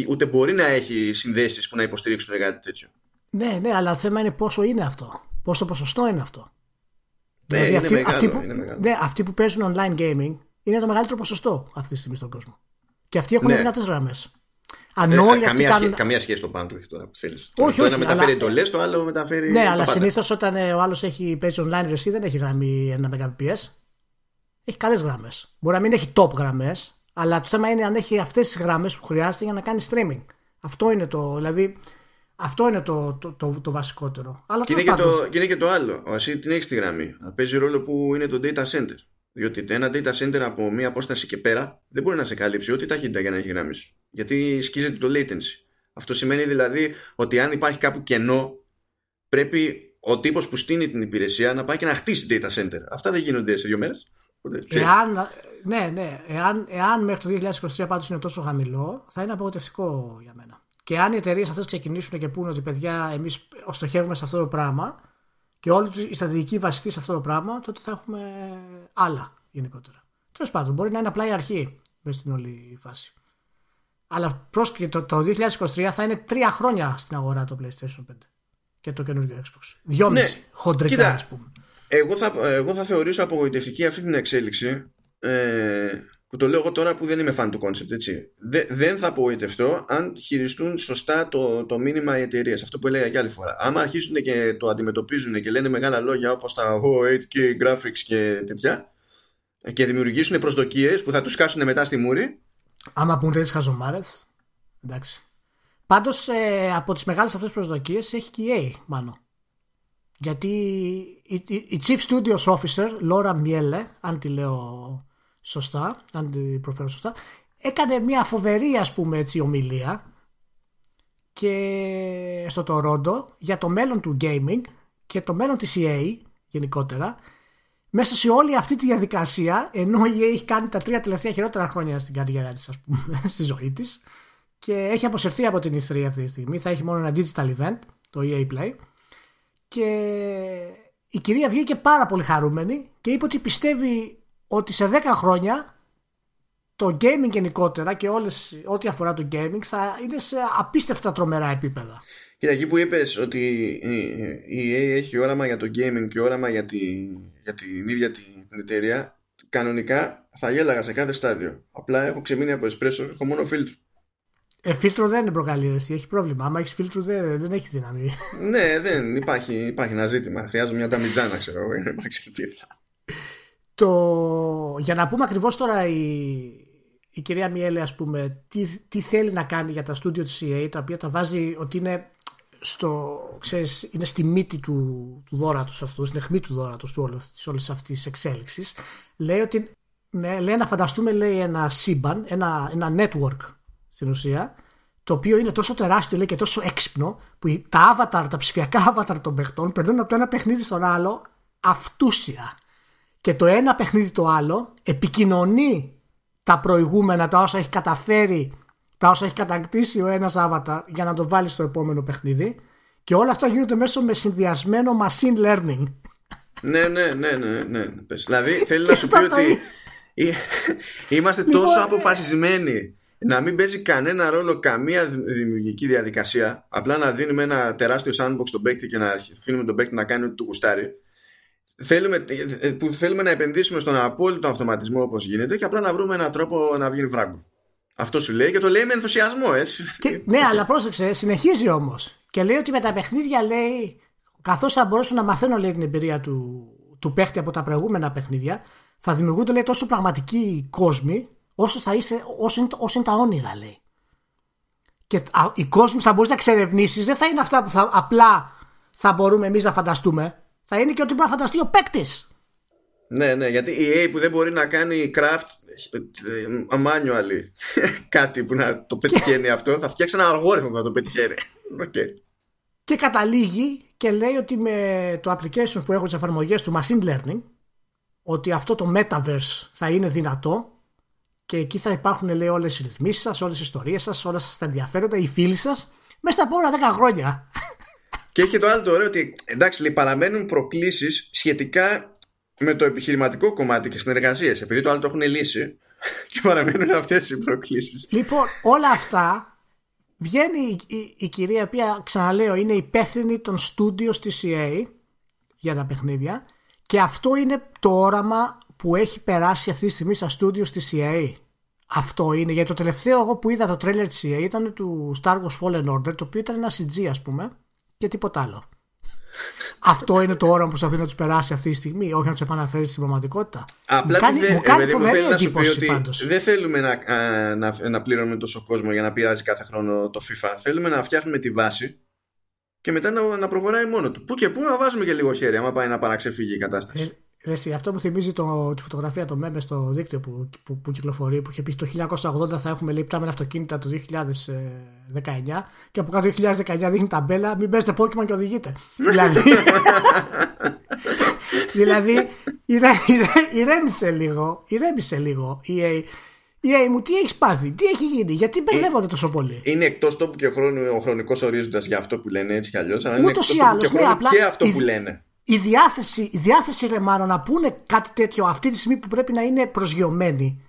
ούτε μπορεί να έχει συνδέσεις που να υποστηρίξουν κάτι τέτοιο ναι, ναι, αλλά το θέμα είναι πόσο είναι αυτό πόσο ποσοστό είναι αυτό ναι, δηλαδή, είναι, αυτοί, μεγάλο, αυτοί, που, είναι μεγάλο. Ναι, αυτοί που παίζουν online gaming είναι το μεγαλύτερο ποσοστό αυτή τη στιγμή στον κόσμο και αυτοί έχουν ναι. δυνατές γραμμές αν ε, όλοι καμία, κάνουν... καμία σχέση το bandwidth τώρα που θέλεις. Όχι, το όχι. ένα μεταφέρει αλλά... εντολές, το άλλο μεταφέρει. Ναι, αλλά συνήθως όταν ε, ο άλλος έχει παίζει online, εσύ δεν έχεις γραμμή 1 Mbps. Έχει καλές γραμμές. Μπορεί να μην έχει top γραμμές, αλλά το θέμα είναι αν έχει αυτές τις γραμμές που χρειάζεται για να κάνει streaming. Αυτό είναι το. Δηλαδή, αυτό είναι το, το, το, το βασικότερο. Αλλά και, είναι και το, και είναι και το άλλο. Ο Ασύ την έχεις στη γραμμή. Παίζει ρόλο που είναι το data center. Διότι ένα data center από μία απόσταση και πέρα δεν μπορεί να σε καλύψει ό,τι ταχύτητα για να έχει γραμμή σου. Γιατί σκίζεται το latency. Αυτό σημαίνει δηλαδή ότι αν υπάρχει κάπου κενό, πρέπει ο τύπος που στείνει την υπηρεσία να πάει και να χτίσει data center. Αυτά δεν γίνονται σε δύο μέρες. Εάν, ναι, ναι. Εάν, εάν μέχρι το 2023 πάντως είναι τόσο χαμηλό, θα είναι απογοητευτικό για μένα. Και αν οι εταιρείες αυτές ξεκινήσουν και πούνε ότι παιδιά, εμείς στοχεύουμε σε αυτό το πράγμα και όλη η στρατηγική βασιστεί σε αυτό το πράγμα, τότε θα έχουμε άλλα γενικότερα. Τέλος πάντων, μπορεί να είναι απλά η αρχή μέσα στην όλη φάση. Αλλά πρόσκειται το, το 2023 θα είναι τρία χρόνια στην αγορά το PlayStation 5 και το καινούργιο Xbox. Δυόμιση ναι. χοντρικά, ας πούμε. Εγώ θα, εγώ θα θεωρήσω απογοητευτική αυτή την εξέλιξη. Ε, που το λέω εγώ τώρα που δεν είμαι fan του concept, έτσι. δεν θα απογοητευτώ αν χειριστούν σωστά το, το μήνυμα οι εταιρείες. Αυτό που έλεγα και άλλη φορά. Άμα αρχίσουν και το αντιμετωπίζουν και λένε μεγάλα λόγια όπως τα oh, 8K graphics και τέτοια και δημιουργήσουν προσδοκίες που θα τους κάσουν μετά στη μούρη. Άμα πούν τέτοιες χαζομάρες. Εντάξει. Πάντως ε, από τις μεγάλες αυτές προσδοκίες έχει και η EA, μάλλον. Γιατί η, η, η Chief Studios Officer, Laura Miele, αν τη λέω σωστά, αν την προφέρω σωστά, έκανε μια φοβερή ας πούμε έτσι ομιλία και στο Toronto για το μέλλον του gaming και το μέλλον της EA γενικότερα μέσα σε όλη αυτή τη διαδικασία ενώ η EA έχει κάνει τα τρία τελευταία χειρότερα χρόνια στην καριέρα της ας πούμε στη ζωή της και έχει αποσυρθεί από την E3 αυτή τη στιγμή θα έχει μόνο ένα digital event το EA Play και η κυρία βγήκε πάρα πολύ χαρούμενη και είπε ότι πιστεύει ότι σε 10 χρόνια το gaming γενικότερα και όλες, ό,τι αφορά το gaming θα είναι σε απίστευτα τρομερά επίπεδα. Και εκεί που είπες ότι η EA έχει όραμα για το gaming και όραμα για, τη, για την ίδια την εταιρεία, κανονικά θα γέλαγα σε κάθε στάδιο. Απλά έχω ξεμείνει από εσπρέσο, έχω μόνο φίλτρο. Ε, φίλτρο δεν είναι προκαλεί, έχει πρόβλημα. Άμα έχεις φίλτρο δεν, δεν έχεις δύναμη. ναι, δεν υπάρχει, υπάρχει ένα ζήτημα. Χρειάζομαι μια ταμιτζάνα, ξέρω εγώ, για να υπάρξει ελπίδα. Το... Για να πούμε ακριβώς τώρα η, η κυρία Μιέλε ας πούμε τι, τι θέλει να κάνει για τα στούντιο της CA τα οποία τα βάζει ότι είναι στο, ξέρεις, είναι στη μύτη του, του δόρατος αυτού, στην αιχμή του δόρατος του όλης, της όλης αυτής της εξέλιξης λέει ότι ναι, λέει να φανταστούμε λέει ένα σύμπαν, ένα, ένα network στην ουσία το οποίο είναι τόσο τεράστιο λέει, και τόσο έξυπνο που τα avatar, τα ψηφιακά avatar των παιχτών περνούν από το ένα παιχνίδι στον άλλο αυτούσια και το ένα παιχνίδι το άλλο επικοινωνεί τα προηγούμενα, τα όσα έχει καταφέρει, τα όσα έχει κατακτήσει ο ένας avatar για να το βάλει στο επόμενο παιχνίδι και όλα αυτά γίνονται μέσω με συνδυασμένο machine learning. Ναι, ναι, ναι, ναι, ναι. Δηλαδή θέλει να σου πει ότι είμαστε λοιπόν, τόσο ε, αποφασισμένοι να μην παίζει κανένα ρόλο καμία δημιουργική διαδικασία απλά να δίνουμε ένα τεράστιο sandbox στον παίκτη και να αφήνουμε τον παίκτη να κάνει ό,τι του γουστάρει θέλουμε, που θέλουμε να επενδύσουμε στον απόλυτο αυτοματισμό όπως γίνεται και απλά να βρούμε έναν τρόπο να βγει φράγκο. Αυτό σου λέει και το λέει με ενθουσιασμό, έτσι. Και, ναι, αλλά πρόσεξε, συνεχίζει όμως. Και λέει ότι με τα παιχνίδια λέει, καθώς θα μπορέσω να μαθαίνω λέει, την εμπειρία του, του παίχτη από τα προηγούμενα παιχνίδια, θα δημιουργούνται λέει, τόσο πραγματικοί κόσμοι όσο, θα είσαι, όσο, είναι, όσο είναι τα όνειρα, λέει. Και οι κόσμοι που θα μπορείς να εξερευνήσει δεν θα είναι αυτά που θα, απλά θα μπορούμε εμείς να φανταστούμε. Θα είναι και ό,τι μπορεί να φανταστεί ο παίκτης. Ναι, ναι, γιατί η EA που δεν μπορεί να κάνει craft ε, manually κάτι που να το πετυχαίνει αυτό, θα φτιάξει ένα αλγόριθμο που θα το πετυχαίνει. Okay. Και καταλήγει και λέει ότι με το application που έχουν τις εφαρμογές του machine learning, ότι αυτό το metaverse θα είναι δυνατό και εκεί θα υπάρχουν λέει όλες οι ρυθμίσεις σας, όλες οι ιστορίες σας, όλα σας τα ενδιαφέροντα, οι φίλοι σας μέσα στα επόμενα 10 χρόνια. Και έχει το άλλο το ωραίο ότι εντάξει λέει, παραμένουν προκλήσεις σχετικά με το επιχειρηματικό κομμάτι και συνεργασίες, επειδή το άλλο το έχουν λύσει και παραμένουν αυτές οι προκλήσεις. Λοιπόν, όλα αυτά βγαίνει η, η, η κυρία, η οποία ξαναλέω είναι υπεύθυνη των στούντιο στη CA για τα παιχνίδια και αυτό είναι το όραμα που έχει περάσει αυτή τη στιγμή στα στούντιο στη CA. Αυτό είναι, γιατί το τελευταίο εγώ που είδα το τρέλερ της CA ήταν του Star Wars Fallen Order, το οποίο ήταν ένα CG ας πούμε και τίποτα άλλο. Αυτό είναι το όραμα που προσπαθεί να τους περάσει αυτή τη στιγμή, όχι να τους επαναφέρεις στην πραγματικότητα. Απλά μου κάνει, μου κάνει φοβερή εντύπωση πάντως. Δεν θέλουμε να, να, να πληρώνουμε τόσο κόσμο για να πειράζει κάθε χρόνο το FIFA. Θέλουμε να φτιάχνουμε τη βάση και μετά να, να προχωράει μόνο του. Πού και πού να βάζουμε και λίγο χέρι, άμα πάει να παραξεφύγει η κατάσταση. Ε, Εσύ, αυτό μου θυμίζει το, τη φωτογραφία το μέμε στο δίκτυο που, που, που, κυκλοφορεί που είχε πει το 1980 θα έχουμε λίπτα με αυτοκίνητα το 2019 και από κάτω 2019 δείχνει ταμπέλα μην παίζετε Pokemon και οδηγείτε. δηλαδή, δηλαδή ηρέμησε λίγο, ηρέμησε λίγο η EA. Η μου, τι έχεις πάθει, τι έχει γίνει, γιατί μπερδεύονται τόσο πολύ; Είναι εκτός τόπου και χρόνου ο χρονικός ορίζοντας για αυτό που λένε έτσι κι αλλιώς. Αλλά είναι εκτός τόπου και, ναι, και αυτό που λένε η διάθεση, η διάθεση ρε μάλλον να πούνε κάτι τέτοιο αυτή τη στιγμή που πρέπει να είναι προσγειωμένη.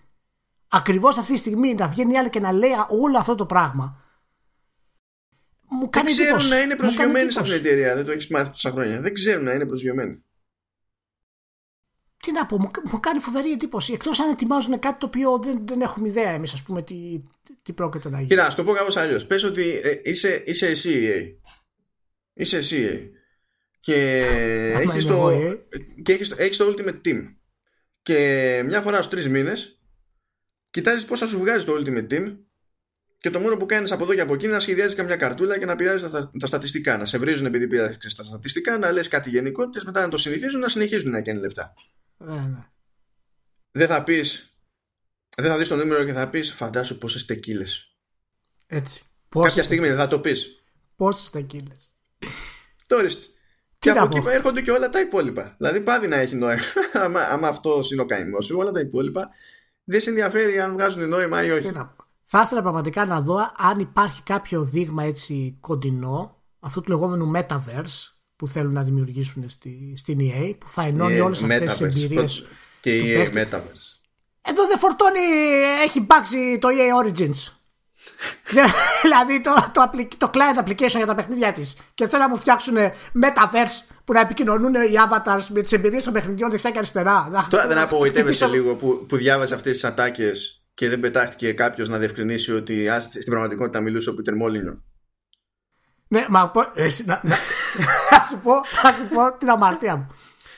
Ακριβώς αυτή τη στιγμή να βγαίνει άλλη και να λέει όλο αυτό το πράγμα. Μου κάνει δεν ξέρουν να είναι προσγειωμένοι σε αυτή την εταιρεία δεν το έχεις μάθει τόσα χρόνια. Δεν ξέρουν να είναι προσγειωμένοι. Τι να πω, μου, μου κάνει φοβερή εντύπωση. Εκτός αν ετοιμάζουν κάτι το οποίο δεν, δεν έχουμε ιδέα εμείς, ας πούμε, τι, τι πρόκειται να γίνει. Κοίτα, ας το πω κάπως αλλιώς. Πες ότι ε, είσαι, είσαι εσύ, Είσαι εσύ, και έχεις το, ε. και έχεις, έχεις το Ultimate Team. Και μια φορά στους τρεις μήνες κοιτάζεις πώς θα σου βγάζει το Ultimate Team και το μόνο που κάνεις από εδώ και από εκεί είναι να σχεδιάζεις καμιά καρτούλα και να πειράζεις τα, τα, στατιστικά να σε βρίζουν επειδή πειράζεις τα στατιστικά να λες κάτι γενικότητες μετά να το συνηθίζουν να συνεχίζουν να κάνει λεφτά. Ναι, ναι. δεν θα πεις δεν θα δεις το νούμερο και θα πεις φαντάσου πόσες τεκίλες έτσι. Κάποια στιγμή δεν θα το πεις. Πόσες τεκίλες. Τώρα και από εκεί έρχονται και όλα τα υπόλοιπα. Δηλαδή πάβει να έχει νόημα. άμα, άμα αυτός είναι ο καημός σου, όλα τα υπόλοιπα δεν σε ενδιαφέρει αν βγάζουν νόημα ή όχι. Θα ήθελα πραγματικά να δω αν υπάρχει κάποιο δείγμα έτσι κοντινό αυτού του λεγόμενου metaverse που θέλουν να δημιουργήσουν στη, στην EA που θα ενώνει yeah, όλες αυτές τις εμπειρίες. Και η EA Metaverse. Εδώ δεν φορτώνει, έχει μπάξει το EA Origins. δηλαδή το, το, το client application για τα παιχνίδια της. Και θέλω να μου φτιάξουν metaverse που να επικοινωνούν οι avatars με τις εμπειρίες των παιχνιδιών δεξιά και αριστερά. Τώρα δεν απογοητεύεσαι λίγο που, που διάβαζε αυτές τις ατάκες και δεν πετάχτηκε κάποιος να διευκρινίσει ότι στην πραγματικότητα μιλούσε ο Πίτερ Μόλινιο. Ναι, μα εσύ, να, να, σου πω, θα σου πω την αμαρτία μου.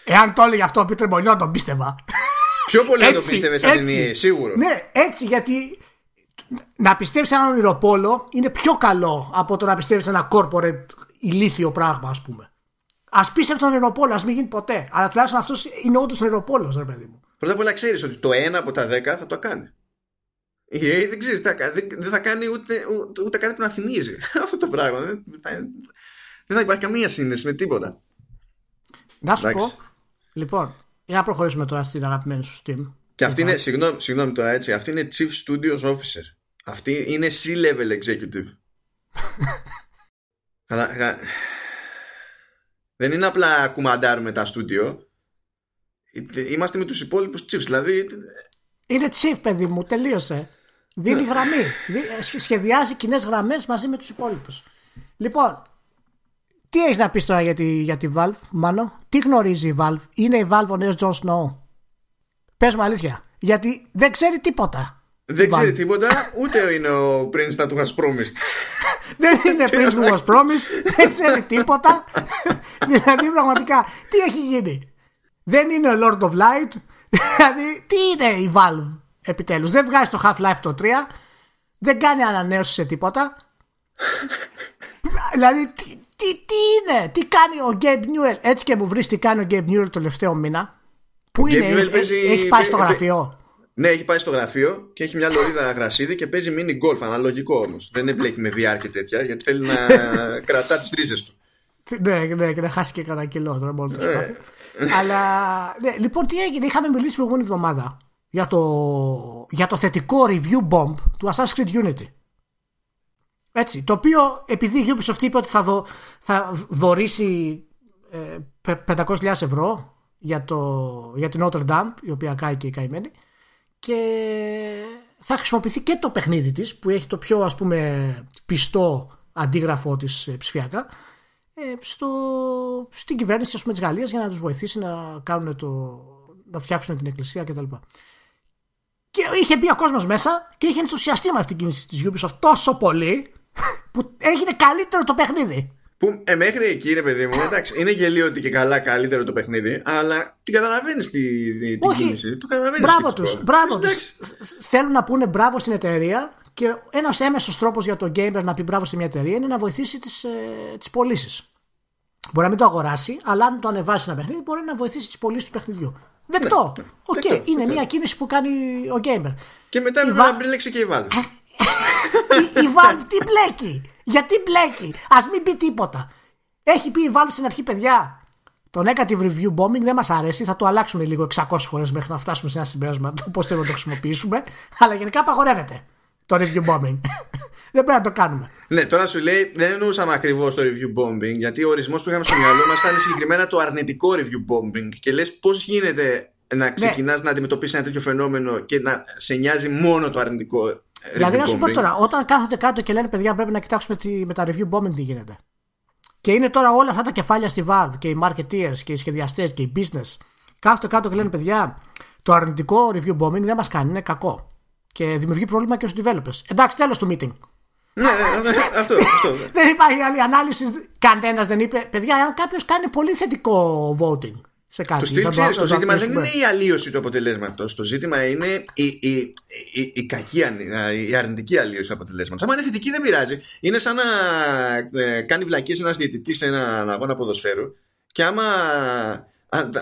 Εάν το έλεγε αυτό ο Πίτερ Μόλινιο, τον πίστευα. Πιο πολύ να το πίστευες σαν την σίγουρο. Ναι, έτσι γιατί να πιστεύεις έναν ονειροπόλο είναι πιο καλό από το να πιστεύεις ένα corporate ηλίθιο πράγμα, ας πούμε. Α πεις τον ονειροπόλο, ας μην γίνει ποτέ. Αλλά τουλάχιστον αυτός είναι όντως ονειροπόλο, ρε παιδί μου. Πρώτα απ' όλα ξέρεις ότι το ένα από τα δέκα θα το κάνει. Η EA δεν ξέρεις, δεν θα κάνει ούτε, ούτε, ούτε κάτι που να θυμίζει αυτό το πράγμα. Δεν θα, δεν θα υπάρχει καμία σύνδεση με τίποτα. Να σου πω, λοιπόν, για να προχωρήσουμε τώρα στην αγαπημένη σου Steam. Και αυτή είναι, συγγνώμη, συγγνώμη τώρα έτσι, αυτή είναι Chief Studios Officer. Αυτή είναι C-level executive. Δεν είναι απλά κουμαντάρουμε τα στούντιο. Είμαστε με τους υπόλοιπους chiefs. Δηλαδή... Είναι chief παιδί μου, τελείωσε. Δίνει γραμμή. Σχεδιάζει κοινές γραμμές μαζί με τους υπόλοιπους. Λοιπόν, τι έχεις να πεις τώρα για τη, για τη Valve, Μάνο; Τι γνωρίζει η Valve; Είναι η Valve ο νέος John Snow; Πες μου αλήθεια. Γιατί δεν ξέρει τίποτα. Δεν ξέρει τίποτα, ούτε είναι ο Prince that was promised. δεν είναι Prince who was promised, δεν ξέρει τίποτα. δηλαδή πραγματικά, τι έχει γίνει; Δεν είναι ο Lord of Light. δηλαδή, τι είναι η Valve επιτέλους; Δεν βγάζει το Half-Life το 3. Δεν κάνει ανανέωση σε τίποτα. δηλαδή, τι, τι, τι, είναι, τι κάνει ο Gabe Newell; Έτσι και μου βρεις τι κάνει ο Gabe Newell το τελευταίο μήνα. Πού είναι, έχει, έχει πάει στο γραφείο; Ναι, έχει πάει στο γραφείο και έχει μια λωρίδα γρασίδι και παίζει mini golf. Αναλογικό όμως. Δεν εμπλέκει με VR και τέτοια γιατί θέλει να κρατά τις ρίζες του. Ναι, ναι, και να χάσει και κανένα κιλό τώρα μόνο του. Ε. Αλλά ναι, λοιπόν, τι έγινε. Είχαμε μιλήσει την προηγούμενη εβδομάδα για το, για το θετικό review bomb του Assassin's Creed Unity. Έτσι, το οποίο επειδή η Ubisoft είπε ότι θα, δω, θα δωρήσει ε, 500.000 ευρώ για, το, για την Notre Dame, η οποία κάει και η καημένη, και θα χρησιμοποιηθεί και το παιχνίδι της που έχει το πιο ας πούμε πιστό αντίγραφό της ε, ψηφιακά ε, στο, στην κυβέρνηση ας πούμε, της Γαλλίας για να τους βοηθήσει να, κάνουν το, να φτιάξουν την εκκλησία κτλ. Και είχε μπει ο κόσμος μέσα και είχε ενθουσιαστεί με αυτή την κίνηση της Ubisoft τόσο πολύ που έγινε καλύτερο το παιχνίδι. Που ε, μέχρι εκεί, ρε παιδί μου, εντάξει, είναι γελίο ότι και καλά καλύτερο το παιχνίδι, αλλά την καταλαβαίνεις την τη, κίνηση. Το καταλαβαίνεις. Μπράβο τους. Μπράβο τους. Θέλουν να πούνε μπράβο στην εταιρεία και ένας έμεσος τρόπος για τον gamer να πει μπράβο σε μια εταιρεία είναι να βοηθήσει τις ε, τις πωλήσεις. Μπορεί να μην το αγοράσει, αλλά αν το ανεβάσεις ένα παιχνίδι, μπορεί να βοηθήσει τις πωλήσεις του παιχνιδιού. Δεκτό. Ναι, OK, okay. είναι μια κίνηση που κάνει ο gamer. Και μετά πρέπει να μπλέξει και η Valve. η Valve τι μπλέκει. Γιατί μπλέκει. Α μην πει τίποτα. Έχει πει η Valve στην αρχή, παιδιά. Το negative review bombing δεν μας αρέσει. Θα το αλλάξουμε λίγο 600 φορές μέχρι να φτάσουμε σε ένα συμπέρασμα πώς θέλουμε να το χρησιμοποιήσουμε. Αλλά γενικά απαγορεύεται το review bombing. δεν πρέπει να το κάνουμε. Ναι, τώρα σου λέει δεν εννοούσαμε ακριβώς το review bombing, γιατί ο ορισμός που είχαμε στο μυαλό μας ήταν συγκεκριμένα το αρνητικό review bombing. Και λες πώς γίνεται να ξεκινάς ναι. να αντιμετωπίσεις ένα τέτοιο φαινόμενο και να σε νοιάζει μόνο το αρνητικό Δηλαδή, να σου πω τώρα, όταν κάθονται κάτω και λένε παιδιά, πρέπει να κοιτάξουμε τη, με τα review bombing τι γίνεται. Και είναι τώρα όλα αυτά τα κεφάλια στη Valve και οι marketeers και οι σχεδιαστές και οι business. Κάθονται κάτω και λένε παιδιά, το αρνητικό review bombing δεν μας κάνει, είναι κακό. Και δημιουργεί πρόβλημα και στους developers. Εντάξει, τέλος του meeting. Ναι, ναι, ναι, αυτό, αυτό. δεν υπάρχει άλλη ανάλυση. Κανένας δεν είπε. Παιδιά, αν κάποιος κάνει πολύ θετικό voting σε κάτι. Το, το, το ζήτημα δεν είναι η αλλίωση του αποτελέσματος. Το ζήτημα είναι η, η, η, η κακή, η αρνητική αλλίωση του αποτελέσματος. Αν είναι θετική, δεν πειράζει. Είναι σαν να ε, κάνει βλακίες ένας διαιτητής σε έναν αγώνα ποδοσφαίρου και άμα,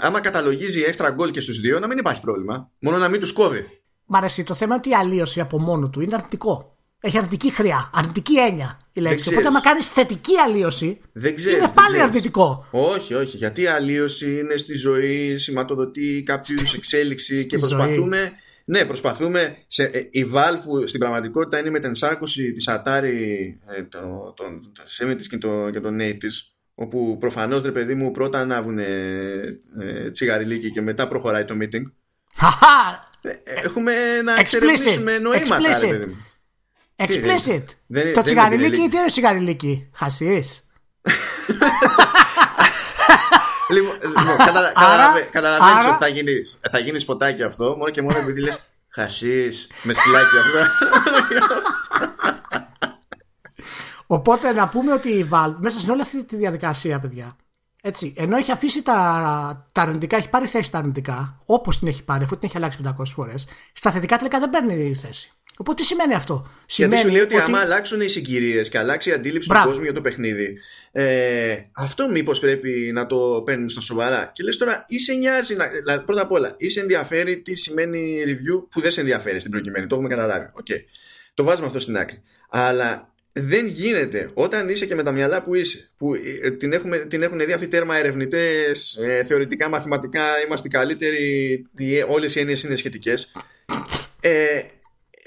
άμα καταλογίζει έξτρα γκολ και στους δύο, να μην υπάρχει πρόβλημα. Μόνο να μην τους κόβει. Μ' αρέσει το θέμα ότι η αλλίωση από μόνο του είναι αρνητικό. Έχει αρνητική χρειά, αρνητική έννοια η λέξη. Οπότε, άμα κάνεις θετική αλλίωση, δεν ξέρεις, είναι πάλι αρνητικό. Όχι, όχι. Γιατί η αλλίωση είναι στη ζωή, σηματοδοτεί κάποιους εξέλιξη και προσπαθούμε. Ναι, προσπαθούμε. Σε, ε, η Valve που στην πραγματικότητα είναι με την ενσάρκωση της Atari, ε, το, το, το, και το, και το όπου προφανώς ρε παιδί μου πρώτα ανάβουν ε, ε, τσιγαριλίκι και μετά προχωράει το meeting. Ε, έχουμε να εξερευνήσουμε νοήματα, ρε παιδί μου. Explicit. Δεν, το τσιγαριλίκι, τι είναι τσιγαριλίκι, χασίς. λοιπόν, λοιπόν καταλαβαίνεις ότι θα γίνει, θα γίνεις σποτάκι αυτό μόνο και μόνο επειδή λες χασίς με σκυλάκι αυτό. Οπότε να πούμε ότι η Valve μέσα σε όλη αυτή τη διαδικασία, παιδιά, έτσι, ενώ έχει αφήσει τα, τα αρνητικά, έχει πάρει θέση τα αρνητικά, όπως την έχει πάρει, αφού την έχει αλλάξει 500 φορές, στα θετικά τελικά δεν παίρνει θέση. Οπότε τι σημαίνει αυτό; Γιατί σου λέει ότι, ότι... άμα αλλάξουν οι συγκυρίες και αλλάξει η αντίληψη Μπράβο. του κόσμου για το παιχνίδι, ε, αυτό μήπως πρέπει να το παίρνει στα σοβαρά; Και λες τώρα, ή σε νοιάζει, να, πρώτα απ' όλα, ή σε ενδιαφέρει τι σημαίνει review που δεν σε ενδιαφέρει στην προκειμένη. Το έχουμε καταλάβει. Okay. Το βάζουμε αυτό στην άκρη. Αλλά δεν γίνεται όταν είσαι και με τα μυαλά που είσαι, που ε, την, έχουμε, την έχουν δει αυτή τέρμα ερευνητές, ε, θεωρητικά, μαθηματικά, είμαστε καλύτεροι, όλες οι έννοιες είναι σχετικές. Ε,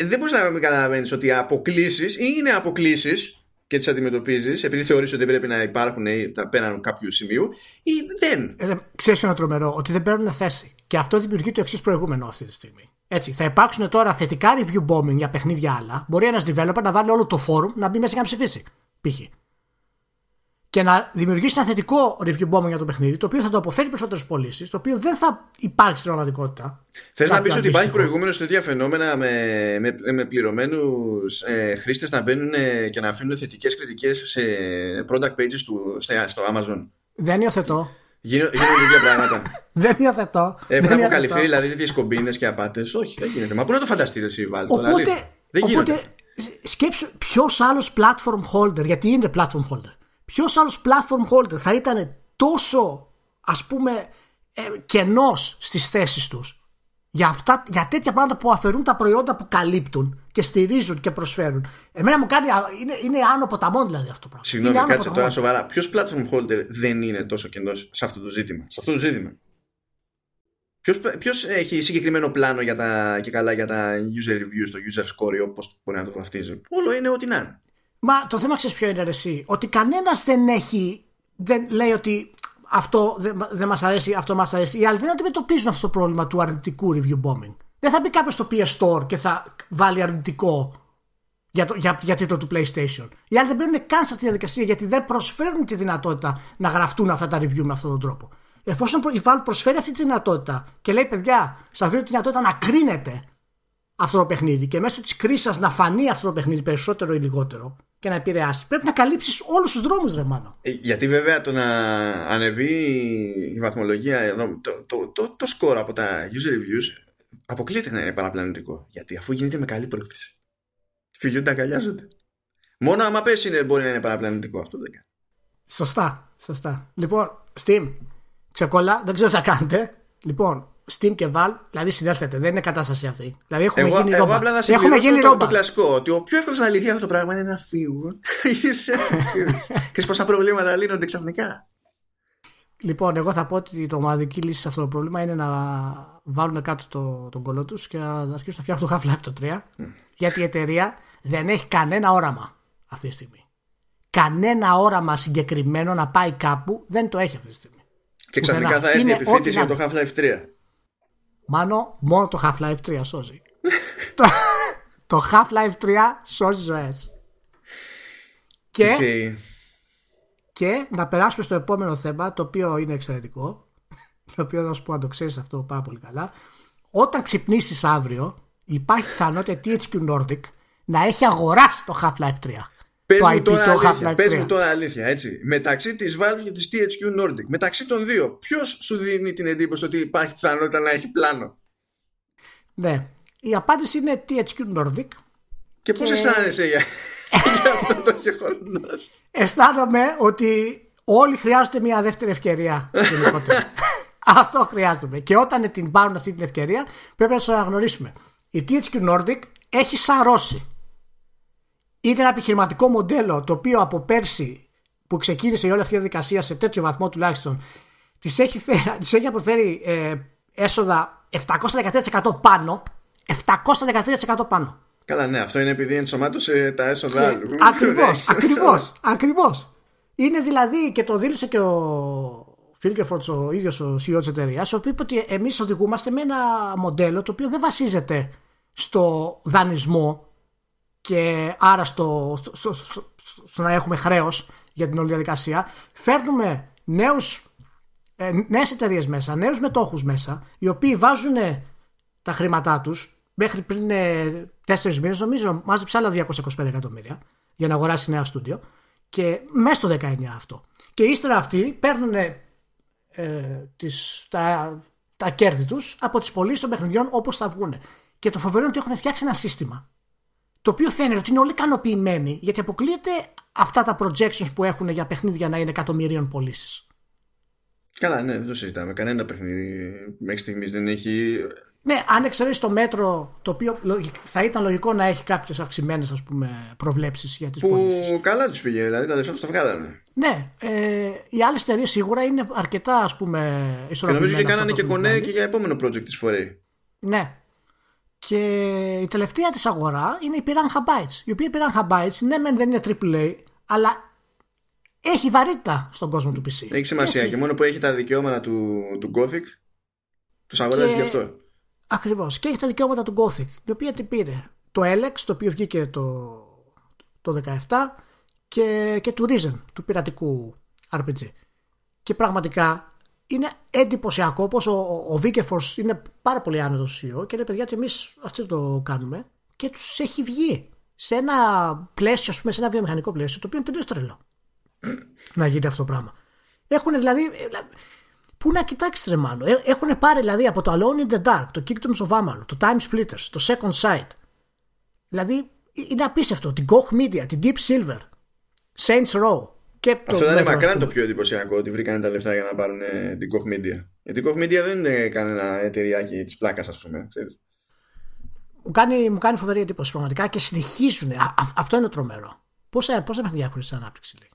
δεν μπορείς να μην καταλαβαίνεις ότι αποκλήσεις ή είναι αποκλήσεις και τις αντιμετωπίζεις επειδή θεωρείς ότι δεν πρέπει να υπάρχουν πέραν κάποιου σημείου ή δεν. Ε, Ξέρεις ένα τρομερό, ότι δεν παίρνουν θέση. Και αυτό δημιουργεί το εξής προηγούμενο αυτή τη στιγμή. Έτσι, θα υπάρξουν τώρα θετικά review bombing για παιχνίδια άλλα. Μπορεί ένας developer να βάλει όλο το forum να μπει μέσα και να ψηφίσει. Π.χ. και να δημιουργήσει ένα θετικό review bombing για το παιχνίδι, το οποίο θα το αποφέρει περισσότερες πωλήσεις, το οποίο δεν θα υπάρξει στην πραγματικότητα. Θες να πεις ότι υπάρχει προηγούμενος σε τέτοια φαινόμενα με, με, με πληρωμένους ε, χρήστες να μπαίνουν και να αφήνουν θετικές κριτικές σε product pages του, στο Amazon; Δεν υιοθετώ. Γίνονται τέτοια πράγματα. δεν υιοθετώ. Έχουν αποκαλυφθεί δηλαδή τέτοιες κομπίνες και απάτες. Όχι, δεν γίνεται. Μα πού να το φανταστεί εσύ, Βάλτ. Οπότε, δεν οπότε σκέψου ποιος άλλος platform holder, γιατί είναι platform holder, ποιος άλλος platform holder θα ήταν τόσο ας πούμε ε, κενός στις θέσεις τους για, αυτά, για τέτοια πράγματα που αφαιρούν τα προϊόντα που καλύπτουν και στηρίζουν και προσφέρουν. Εμένα μου κάνει. Είναι, είναι άνω ποταμών δηλαδή αυτό το πράγμα. Συγγνώμη, κάτσε τώρα σοβαρά. Ποιος platform holder δεν είναι τόσο κενός σε αυτό το ζήτημα. Σε αυτό το ζήτημα; Ποιος έχει συγκεκριμένο πλάνο για τα, και καλά για τα user reviews, το user score, όπως μπορεί να το βαφτίζει; Όλο είναι ό,τι να είναι. Μα το θέμα ξέρεις ποιο είναι εσύ; Ότι κανένας δεν έχει. Δεν λέει ότι αυτό δεν δε μας αρέσει, αυτό μας αρέσει. Οι άλλοι δεν αντιμετωπίζουν αυτό το πρόβλημα του αρνητικού review bombing. Δεν θα μπει κάποιος στο PS Store και θα βάλει αρνητικό για, το, για, για τίτλο του PlayStation. Οι άλλοι δεν μπαίνουν καν σε αυτή τη διαδικασία γιατί δεν προσφέρουν τη δυνατότητα να γραφτούν αυτά τα review με αυτόν τον τρόπο. Εφόσον η Valve προσφέρει αυτή τη δυνατότητα και λέει, παιδιά, σας δίνω τη δυνατότητα να κρίνετε αυτό το παιχνίδι και μέσω της κρίση να φανεί αυτό το παιχνίδι περισσότερο ή λιγότερο και να επηρεάσει. Πρέπει να καλύψεις όλους τους δρόμους, ρε μάνο. Ε, γιατί βέβαια το να ανεβεί η βαθμολογία εδώ, το, το, το, το score από τα user reviews αποκλείεται να είναι παραπλανητικό. Γιατί αφού γίνεται με καλή πρόθεση. Φιλιούνται, αγκαλιάζονται. Μόνο άμα πέσει είναι, μπορεί να είναι παραπλανητικό. Αυτό δεν κάνει. Σωστά, σωστά. Λοιπόν, Steam, ξεκολλά, δεν ξέρω τι θα κάνετε. Λοιπόν, Steam και Valve, δηλαδή συνέρχεται, δεν είναι κατάσταση αυτή. Δηλαδή έχουμε εγώ, γίνει εγώ ρόμπα. απλά να συμπληρώσω το, το κλασικό, ότι ο πιο εύκολος να λυθεί αυτό το πράγμα είναι να φύγω. Ξέρεις πόσα προβλήματα λύνονται ξαφνικά. Λοιπόν, εγώ θα πω ότι το μοναδική λύση σε αυτό το πρόβλημα είναι να βάλουν κάτω το, τον κολό τους και να αρχίσουν να φτιάχνουν το Half-Life το 3. Γιατί η εταιρεία δεν έχει κανένα όραμα αυτή τη στιγμή. Κανένα όραμα συγκεκριμένο να πάει κάπου δεν το έχει αυτή τη στιγμή. Και ξαφνικά θα έρθει η επιφύτηση για το Half-Life 3. Μάνο, μόνο το Half-Life 3 σώζει. το, το Half-Life 3 σώζει ζωές. Και, και να περάσουμε στο επόμενο θέμα, το οποίο είναι εξαιρετικό. Το οποίο να σου πω αν το ξέρεις αυτό πάρα πολύ καλά. Όταν ξυπνήσεις αύριο, υπάρχει πιθανότητα THQ Nordic να έχει αγοράσει το Half-Life 3. Πες μου, τώρα αλήθεια, πες μου τώρα αλήθεια, έτσι. Μεταξύ της Valve και της THQ Nordic, μεταξύ των δύο, ποιος σου δίνει την εντύπωση ότι υπάρχει πιθανότητα να έχει πλάνο; Ναι. Η απάντηση είναι THQ Nordic. Και πώς αισθάνεσαι για, αυτό το γεγονός; Αισθάνομαι ότι όλοι χρειάζονται μια δεύτερη ευκαιρία. αυτό χρειάζεται. Και όταν την πάρουν αυτή την ευκαιρία, πρέπει να το αναγνωρίσουμε. Η THQ Nordic έχει σαρώσει. Είναι ένα επιχειρηματικό μοντέλο το οποίο από πέρσι που ξεκίνησε η όλη αυτή η διαδικασία σε τέτοιο βαθμό τουλάχιστον της έχει, της έχει αποφέρει ε, έσοδα 713% πάνω. 713% πάνω. Καλά, ναι, αυτό είναι επειδή ενσωμάτωσε τα έσοδα άλλου. Ακριβώς, ακριβώς, ακριβώς. Είναι δηλαδή και το δήλωσε και ο Φίλκεφορτ, ο ίδιος ο CEO της εταιρείας, ο οποίος είπε ότι εμείς οδηγούμαστε με ένα μοντέλο το οποίο δεν βασίζεται στο δανεισμό και άρα στο, στο, στο, στο να έχουμε χρέος για την όλη διαδικασία. Φέρνουμε νέους ε, νέες εταιρείες μέσα, νέους μετόχους μέσα, οι οποίοι βάζουν τα χρήματά τους μέχρι πριν ε, τέσσερις μήνες, νομίζω μάζεψε άλλα 225 εκατομμύρια για να αγοράσει νέα στούντιο και μέσα στο 19 αυτό. Και ύστερα αυτοί παίρνουν ε, τις, τα, τα κέρδη τους από τις πωλήσεις των παιχνιδιών όπως θα βγουν. Και το φοβερό είναι ότι έχουν φτιάξει ένα σύστημα το οποίο φαίνεται ότι είναι όλοι ικανοποιημένοι γιατί αποκλείεται αυτά τα projections που έχουν για παιχνίδια να είναι εκατομμυρίων πωλήσεις. Καλά, ναι, δεν το συζητάμε. Κανένα παιχνίδι μέχρι στιγμής δεν έχει. Ναι, αν εξαιρέσεις το μέτρο, το οποίο θα ήταν λογικό να έχει κάποιες αυξημένες προβλέψεις για τις πωλήσεις. Που καλά τους πήγε, δηλαδή τα λεφτά τους τα βγάλανε. Ναι, ε, οι άλλες εταιρείες σίγουρα είναι αρκετά ας πούμε ισορροπημένε. Και νομίζω ότι κάνανε και κονέ και για επόμενο project της φορέ. Ναι. Και η τελευταία της αγορά είναι η Piranha Bytes. Η οποία Piranha Bytes, ναι, μεν δεν είναι AAA, αλλά έχει βαρύτητα στον κόσμο του PC. Έχει σημασία έχει. και μόνο που έχει τα δικαιώματα του, του Gothic, τους αγοράζει και... γι' αυτό. Ακριβώς. Και έχει τα δικαιώματα του Gothic, η οποία τι πήρε; Το Alex, το οποίο βγήκε το, το 17, και, και του Risen, του πειρατικού RPG. Και πραγματικά είναι εντυπωσιακό πως ο, ο Βίκεφορς είναι πάρα πολύ άνετος CEO και λέει παιδιά ότι εμείς αυτό το κάνουμε και τους έχει βγει σε ένα πλαίσιο, ας πούμε, σε ένα βιομηχανικό πλαίσιο το οποίο είναι τελείως τρελό να γίνει αυτό το πράγμα. Έχουν δηλαδή, Πού να κοιτάξεις τρεμάνο. Ε, έχουν πάρει δηλαδή από το Alone in the Dark, το Kingdoms of Amalur, το Time Splitters, το Second Sight. Δηλαδή ε, είναι απίστευτο. Την Koch Media, την Deep Silver, Saints Row. Και Αυτό ήταν μακράν το πιο εντυπωσιακό ότι βρήκαν τα λεφτά για να πάρουν ε, την Koch Media. Γιατί η Koch Media δεν είναι κανένα εταιριάκι της πλάκας, ας πούμε. Μου κάνει, μου κάνει φοβερή εντύπωση πραγματικά και συνεχίζουν. Α, αυτό είναι τρομερό. Πόσα, πόσα παιχνίδια έχουν στην ανάπτυξη, λέει;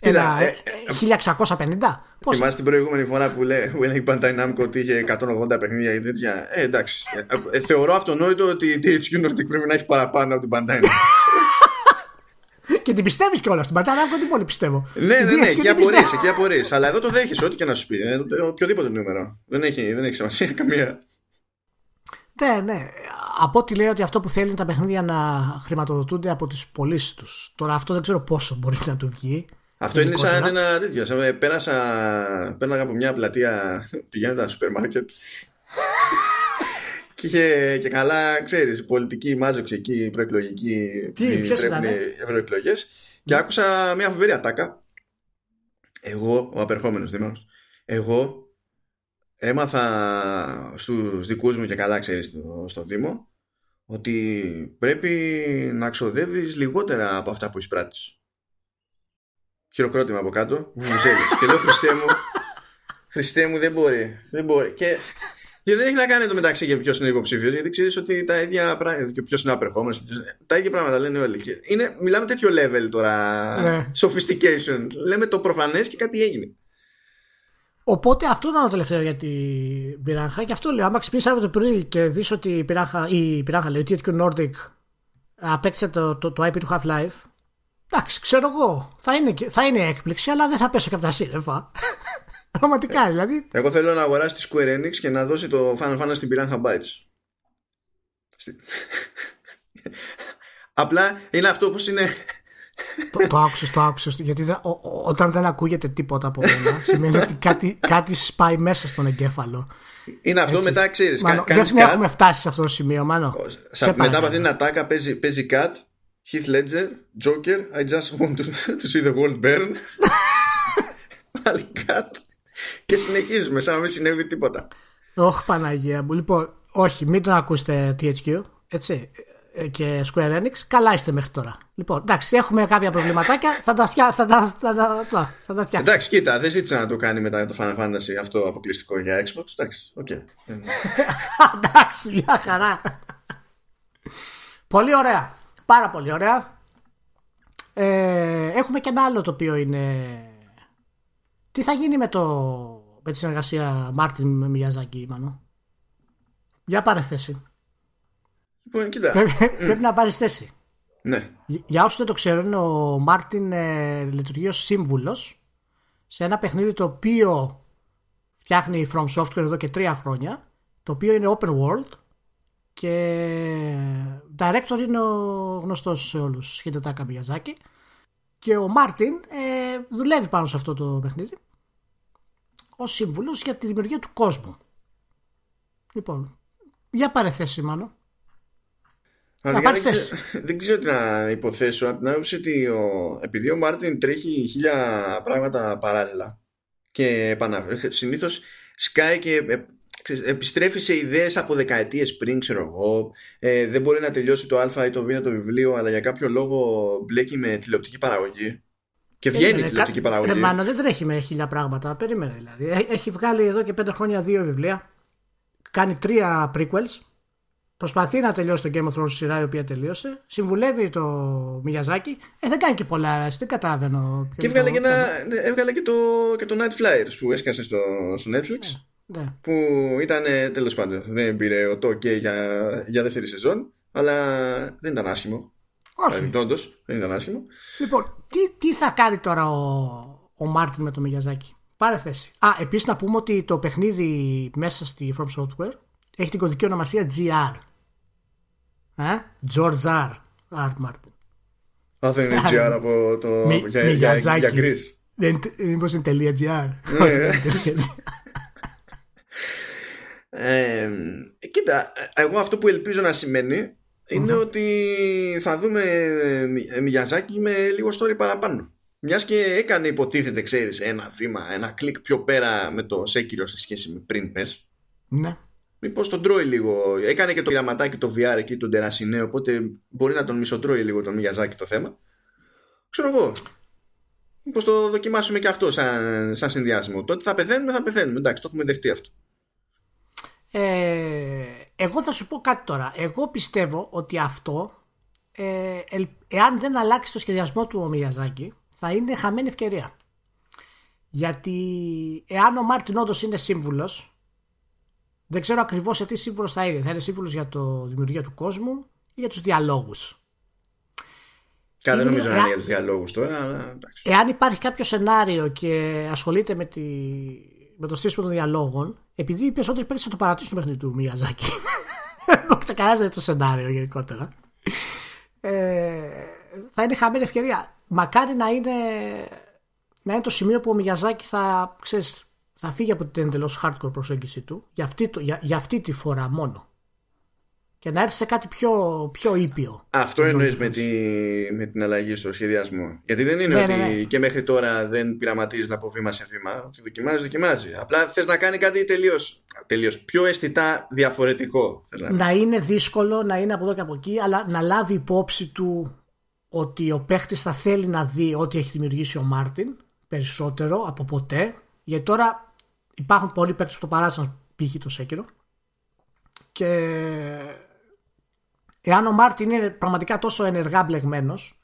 Ένα, ε, 1650. Πώς; Θυμάσαι την προηγούμενη φορά που λέει η Bandai Namco ότι είχε 180 παιχνίδια και τέτοια; Ε, εντάξει. Ε, θεωρώ αυτονόητο ότι η THQ Nordic πρέπει να έχει παραπάνω από την Bandai Namco. Και την πιστεύεις κιόλας. Την Bandai Namco την πολύ πιστεύω. Ναι, ναι, ναι, εκεί απορρεί. Εκεί απορρείς. Αλλά εδώ το δέχεσαι, ό,τι και να σου πει. Ε, οποιοδήποτε νούμερο. Δεν έχει, δεν έχει σημασία καμία. Ναι, ναι. Από ό,τι λέει ότι αυτό που θέλει είναι τα παιχνίδια να χρηματοδοτούνται από τις πωλήσεις τους. Τώρα αυτό δεν ξέρω πόσο μπορεί να του βγει. Αυτό είναι σαν ένα τέτοιο. Σαν, ε, πέρασα, πέρναγα από μια πλατεία πηγαίνοντας στο σούπερ μάρκετ. Και είχε και καλά, ξέρεις, πολιτική μάζοξη εκεί, προεκλογική. Τι, ποιες ήταν. Ευρωεκλογές. Και άκουσα μια φοβερή ατάκα. Εγώ, ο απερχόμενος δήμαρχος, εγώ έμαθα στους δικούς μου και καλά ξέρεις στο, στο Δήμο ότι πρέπει να ξοδεύεις λιγότερα από αυτά που εισπράττεις χειροκρότημα από κάτω, βουζέλη. και λέω Χριστέ μου, Χριστέ μου δεν μπορεί. Δεν μπορεί. Και, και δεν έχει να κάνει το μεταξύ για ποιος είναι υποψήφιος, γιατί ξέρεις ότι τα ίδια πράγματα. και ποιος είναι απερχόμενος. Τα ίδια πράγματα λένε όλοι. Είναι, μιλάμε τέτοιο level τώρα. Ναι. Sophistication. Λέμε το προφανές και κάτι έγινε. Οπότε αυτό ήταν το τελευταίο για την πυράχα. Και αυτό λέω. Άμα ξυπνήσεις αύριο το πρωί και δεις ότι η πυράχα, η πυράχα λέει, ότι η Nordic απέκτησε το, το, το IP του Half-Life Εντάξει, ξέρω εγώ. Θα είναι, θα είναι έκπληξη, αλλά δεν θα πέσω και από τα σύννεφα. Πραγματικά δηλαδή. Εγώ θέλω να αγοράσει τη Square Enix και να δώσει το Final Fantasy στην Piranha Bytes. Απλά είναι αυτό που είναι. το, το άκουσες, το άκουσες. Γιατί όταν δεν ακούγεται τίποτα από μένα, σημαίνει ότι κάτι, κάτι σπάει μέσα στον εγκέφαλο. Είναι αυτό Έτσι. μετά, ξέρεις. Δεν έχουμε φτάσει σε αυτό το σημείο, μάλλον. μετά από την ατάκα παίζει, παίζει cut Heath Ledger, Joker, I just want to, to see the world burn. Πάλι κάτω. Και συνεχίζουμε σαν να μην συνέβη τίποτα. Όχι Παναγία μου. Λοιπόν, όχι, μην τον ακούσετε THQ. Έτσι. Ε, και Square Enix. Καλά είστε μέχρι τώρα. Λοιπόν, εντάξει, έχουμε κάποια προβληματάκια. θα τα φτιάξω. Θα τα, θα τα, θα τα Εντάξει, κοίτα, δεν ζήτησα να το κάνει μετά το Final Fantasy αυτό αποκλειστικό για Xbox. Εντάξει, OK. Okay. εντάξει, μια χαρά. Πολύ ωραία. Πάρα πολύ ωραία. Ε, έχουμε και ένα άλλο το οποίο είναι... Τι θα γίνει με, το... με τη συνεργασία Μάρτιν με Μιαζάκη, Μανώ. Για πάρε θέση. Λοιπόν, κοίτα. Πρέπει, να πάρεις θέση. Ναι. Για όσους δεν το ξέρουν, ο Μάρτιν ε, λειτουργεί ως σύμβουλος σε ένα παιχνίδι το οποίο φτιάχνει η From Software εδώ και τρία χρόνια. Το οποίο είναι open world και director είναι ο γνωστός σε όλους Χιντετάκα Μιαζάκη και ο Μάρτιν ε, δουλεύει πάνω σε αυτό το παιχνίδι ως σύμβουλος για τη δημιουργία του κόσμου. Λοιπόν για πάρε θέση μάλλον δεν, δεν ξέρω τι να υποθέσω. Από την άποψη ότι ο, επειδή ο Μάρτιν τρέχει χίλια πράγματα παράλληλα και επαναφέρει συνήθως σκάει και ε, επιστρέφει σε ιδέες από δεκαετίες πριν ξέρω εγώ. Ε, δεν μπορεί να τελειώσει το α ή το β το βιβλίο αλλά για κάποιο λόγο μπλέκει με τηλεοπτική παραγωγή και βγαίνει η τηλεοπτική παραγωγή Ρε μάνα δεν τρέχει με χίλια πράγματα περίμενε δηλαδή έχει βγάλει εδώ και πέντε χρόνια δύο βιβλία κάνει τρία prequels Προσπαθεί να τελειώσει το Game of Thrones σειρά η οποία τελείωσε. Συμβουλεύει το Μιαζάκι. Ε, δεν κάνει και πολλά. Δεν καταλαβαίνω. Και έβγαλε, και, ένα, έβγαλε και, το, και το Night Flyers που έσκασε στο, στο Netflix. Ε. Ναι. Που ήταν τέλος πάντων. Δεν πήρε ο Τόκε για, για δεύτερη σεζόν, αλλά δεν ήταν άσχημο. Όχι. Δηλαδή, δεν ήταν άσχημο. Λοιπόν, τι, τι θα κάνει τώρα ο, ο Μάρτιν με το Μιγιαζάκι; Πάρε θέση. Α, επίσης να πούμε ότι το παιχνίδι μέσα στη From Software έχει την κωδική ονομασία GR. Ε; George R. R. Martin. Α, δεν είναι GR από το. για, για, για, Μήπως είναι .gr. Ναι. Ε, κοίτα, εγώ αυτό που ελπίζω να σημαίνει είναι ότι θα δούμε Μιαζάκι με λίγο story παραπάνω. Μιας και έκανε υποτίθεται, ξέρεις, ένα βήμα, ένα κλικ πιο πέρα με το Sekiro σε σχέση με πριν πες. Ναι. Μήπως τον τρώει λίγο. Έκανε και το γραμματάκι το VR εκεί, τον Τερασινέ, οπότε μπορεί να τον μισοτρώει λίγο τον Μιαζάκι το θέμα. Ξέρω εγώ. Μήπως το δοκιμάσουμε και αυτό σαν, σαν συνδυάσιμο. Τότε θα πεθαίνουμε, θα πεθαίνουμε. Εντάξει, το έχουμε δεχτεί αυτό. Ε, εγώ θα σου πω κάτι τώρα. Εγώ πιστεύω ότι αυτό, ε, εάν δεν αλλάξει το σχεδιασμό του ο Μιαζάκη, θα είναι χαμένη ευκαιρία. Γιατί εάν ο Μάρτιν όντως είναι σύμβουλος, δεν ξέρω ακριβώς σε τι σύμβουλος θα είναι. Θα είναι σύμβουλος για το δημιουργία του κόσμου ή για τους διαλόγους. Κάτι δεν νομίζω να είναι για τους διαλόγους τώρα. Εάν υπάρχει κάποιο σενάριο και ασχολείται με, τη, με το στήσιμο των διαλόγων, επειδή οι περισσότεροι παίκτες θα το παρατήσουν το παιχνίδι του Μιαζάκη. δεν το σενάριο γενικότερα. Ε, θα είναι χαμένη ευκαιρία. Μακάρι να είναι, να είναι το σημείο που ο Μιαζάκη θα, ξέρεις, θα φύγει από την εντελώς hardcore προσέγγιση του για αυτή, για, για αυτή τη φορά μόνο και να έρθει σε κάτι πιο, πιο ήπιο. Αυτό εννοείς με, τη, με την αλλαγή στο σχεδιασμό. Γιατί δεν είναι ναι, ότι ναι, ναι. και μέχρι τώρα δεν πειραματίζεται από βήμα σε βήμα. Ότι δοκιμάζει, δοκιμάζει. Απλά θες να κάνει κάτι τελείως τελείως πιο αισθητά διαφορετικό. Να, να είναι δύσκολο, να είναι από εδώ και από εκεί, αλλά να λάβει υπόψη του ότι ο παίχτης θα θέλει να δει ό,τι έχει δημιουργήσει ο Μάρτιν περισσότερο από ποτέ. Γιατί τώρα υπάρχουν πολλοί παίκτες που το παράτησαν π.χ. το Sekiro. Και εάν ο Μάρτιν είναι πραγματικά τόσο ενεργά μπλεγμένος,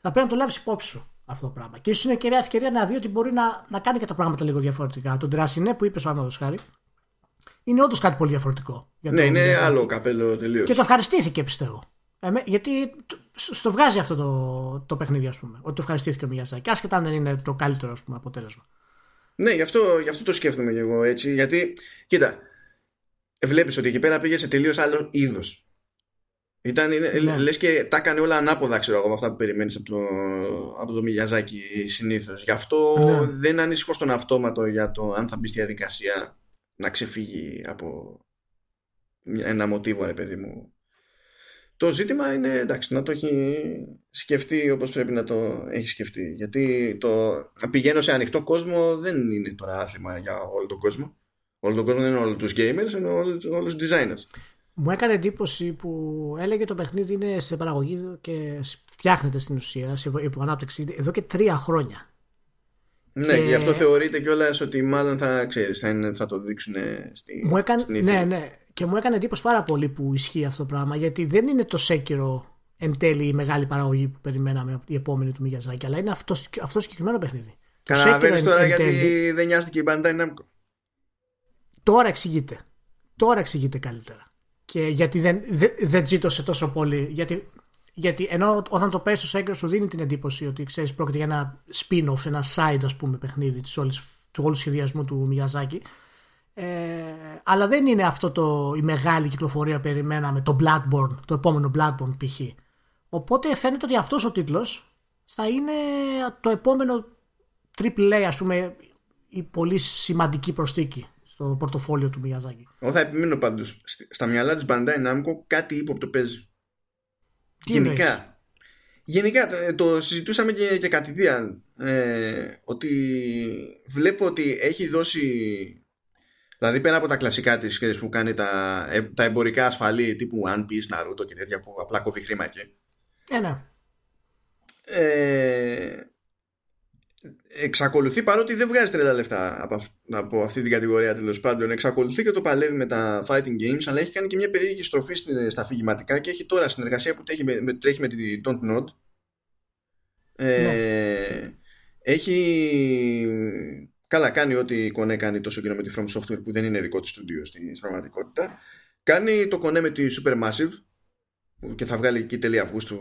θα πρέπει να το λάβεις υπόψη σου αυτό το πράγμα. Και ίσως είναι και μια ευκαιρία να δει ότι μπορεί να, να κάνει και τα πράγματα λίγο διαφορετικά. Τον Τρασινέ που είπες, παραδείγματος χάρη, είναι όντως κάτι πολύ διαφορετικό. Για ναι, είναι άλλο καπέλο τελείως. Και το ευχαριστήθηκε, πιστεύω. Ε, γιατί στο βγάζει αυτό το, το παιχνίδι, ας πούμε. Ότι το ευχαριστήθηκε ο Μιαζάκη. Άσχετα αν δεν είναι το καλύτερο πούμε, αποτέλεσμα. Ναι, γι αυτό, γι' αυτό το σκέφτομαι και εγώ έτσι. Γιατί, κοίτα, βλέπεις ότι εκεί πέρα πήγε σε τελείως άλλο είδος ήταν, ναι. λες και τα έκανε όλα ανάποδα ξέρω εγώ από αυτά που περιμένεις από το, από το Μιγιαζάκι συνήθως. Γι' αυτό ναι. δεν ανήσυχο στον αυτόματο για το αν θα μπει στη διαδικασία να ξεφύγει από ένα μοτίβο ρε παιδί μου. Το ζήτημα είναι εντάξει να το έχει σκεφτεί όπως πρέπει να το έχει σκεφτεί. Γιατί το να πηγαίνω σε ανοιχτό κόσμο δεν είναι τώρα άθλημα για όλο τον κόσμο. Όλο τον κόσμο δεν είναι όλους τους gamers, είναι όλους, όλους τους designers. Μου έκανε εντύπωση που έλεγε το παιχνίδι είναι σε παραγωγή και φτιάχνεται στην ουσία, σε υποανάπτυξη εδώ και τρία χρόνια. Ναι, και... γι' αυτό θεωρείται κιόλας ότι μάλλον θα ξέρεις, θα, θα το δείξουν στη, μου έκανε, στην Ναι, ναι. Και μου έκανε εντύπωση πάρα πολύ που ισχύει αυτό το πράγμα, γιατί δεν είναι το Σέκυρο εν τέλει η μεγάλη παραγωγή που περιμέναμε η επόμενη του Μιγιαζάκη, αλλά είναι αυτό, αυτό συγκεκριμένο παιχνίδι. Καταλαβαίνεις τώρα γιατί τέλει... δεν νοιάστηκε η Bandai Namco. Τώρα εξηγείται. Τώρα εξηγείται καλύτερα και γιατί δεν, δεν, δεν τζίτωσε τόσο πολύ. Γιατί, γιατί ενώ όταν το παίζεις στο Sekiro σου δίνει την εντύπωση ότι ξέρεις πρόκειται για ένα spin-off, ένα side ας πούμε παιχνίδι της όλης, του όλου σχεδιασμού του Μιαζάκη. Ε, αλλά δεν είναι αυτό το, η μεγάλη κυκλοφορία που περιμέναμε, το Bloodborne, το επόμενο Bloodborne π.χ. Οπότε φαίνεται ότι αυτός ο τίτλος θα είναι το επόμενο triple A, ας πούμε, η πολύ σημαντική προστίκη στο πορτοφόλιο του Μιαζάκη. Εγώ θα επιμείνω πάντως. Στα μυαλά της Bandai Namco κάτι ύποπτο παίζει. Τι Γενικά. Γενικά ε, το συζητούσαμε και, και κατηδίαν ε, ότι βλέπω ότι έχει δώσει δηλαδή πέρα από τα κλασικά της που κάνει τα, ε, τα εμπορικά ασφαλή τύπου One Piece, Naruto και τέτοια που απλά κόβει χρήμα εκεί ε, ναι. ε, εξακολουθεί παρότι δεν βγάζει 30 λεφτά από, από αυτή την κατηγορία τέλος πάντων. Εξακολουθεί και το παλεύει με τα fighting games, αλλά έχει κάνει και μια περίεργη στροφή στα αφηγηματικά και έχει τώρα συνεργασία που τρέχει με, τρέχει με την Don't Nod. Ε, ναι. Έχει. Καλά, κάνει ό,τι κονέ κάνει τόσο καιρό με τη From Software που δεν είναι δικό της στούντιο στην πραγματικότητα. Κάνει το κονέ με τη Supermassive και θα βγάλει εκεί τέλη Αυγούστου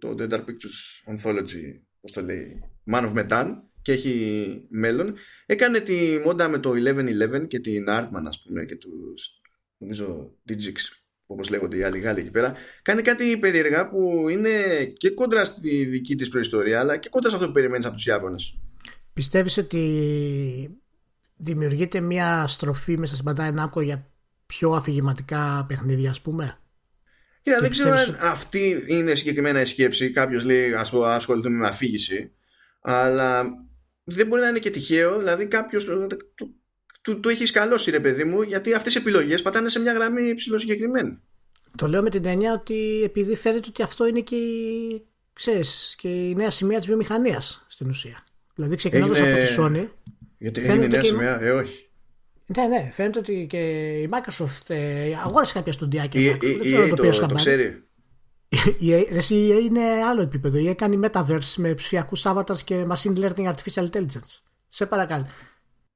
το The Dark Pictures Anthology, πώς το λέει, Man of Medan και έχει μέλλον. Έκανε τη μόντα με το 1111 και την Artman, ας πούμε, και τους νομίζω Digix, όπως λέγονται οι άλλοι Γάλλοι εκεί πέρα. Κάνει κάτι περίεργα που είναι και κόντρα στη δική της προϊστορία, αλλά και κόντρα σε αυτό που περιμένεις από τους Ιάπωνες. Πιστεύεις ότι δημιουργείται μια στροφή μέσα στην Bandai Namco για πιο αφηγηματικά παιχνίδια ας πούμε; Κοίτα, δεν ξέρω αν αυτή είναι συγκεκριμένα η σκέψη. Κάποιος λέει ας ασχοληθούμε με αφήγηση. Αλλά δεν μπορεί να είναι και τυχαίο. Δηλαδή κάποιος του, του, έχεις σκαλώσει ρε παιδί μου, γιατί αυτές οι επιλογές πατάνε σε μια γραμμή ψηλοσυγκεκριμένη. Το λέω με την έννοια ότι επειδή φαίνεται ότι αυτό είναι και η, ξέρεις, και η νέα σημεία της βιομηχανίας στην ουσία. Δηλαδή ξεκινώντας από τη Sony. Γιατί είναι η νέα σημεία, ε, όχι. Ναι, ναι, φαίνεται ότι και η Microsoft ε, αγόρασε κάποια στοντιάκια. Η, η, η, το, το, το ξέρει. Η EA είναι άλλο επίπεδο. Η EA κάνει metaverse με ψηφιακούς avatars και machine learning artificial intelligence. Σε παρακαλώ.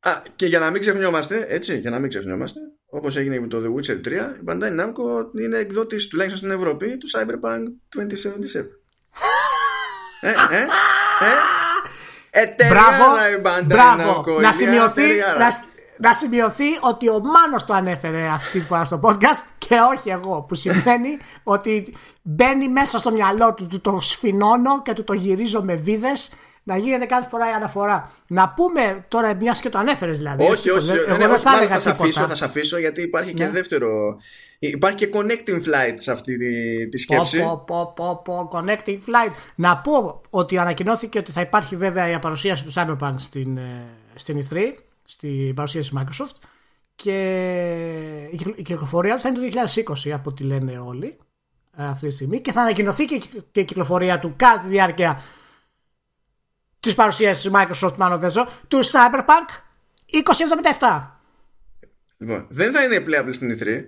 Α, και για να μην ξεχνιόμαστε, έτσι, για να μην ξεχνιόμαστε, όπως έγινε με το The Witcher 3, η Bandai Namco είναι εκδότης τουλάχιστον στην Ευρώπη του Cyberpunk 2077. ε, ε, ε. Εταιρεία μπράβο, η Bandai μπράβο. Namco. Να σημειωθεί, να, να σημειωθεί ότι ο Μάνος το ανέφερε αυτή τη φορά στο podcast και όχι εγώ. Που σημαίνει ότι μπαίνει μέσα στο μυαλό του, του το σφινώνω και του το γυρίζω με βίδες να γίνεται κάθε φορά η αναφορά. Να πούμε τώρα, μιας και το ανέφερες δηλαδή. Όχι, όχι. Εγώ ναι, δεν θα, θα, θα, αφήσω, θα σε αφήσω γιατί υπάρχει και ναι. δεύτερο. Υπάρχει και connecting flight σε αυτή τη, τη σκέψη. Πω, πω, πω, πω, connecting flight. Να πω ότι ανακοινώθηκε ότι θα υπάρχει βέβαια η παρουσίαση του Cyberpunk στην, ε, στην E3 στην παρουσίαση της Microsoft και η κυκλοφορία του θα είναι το 2020 από ό,τι λένε όλοι ε, αυτή τη στιγμή και θα ανακοινωθεί και η κυκλοφορία του κατά τη διάρκεια της παρουσίασης της Microsoft Μάνο Βέζο του Cyberpunk 2077 Λοιπόν, δεν θα είναι playable στην E3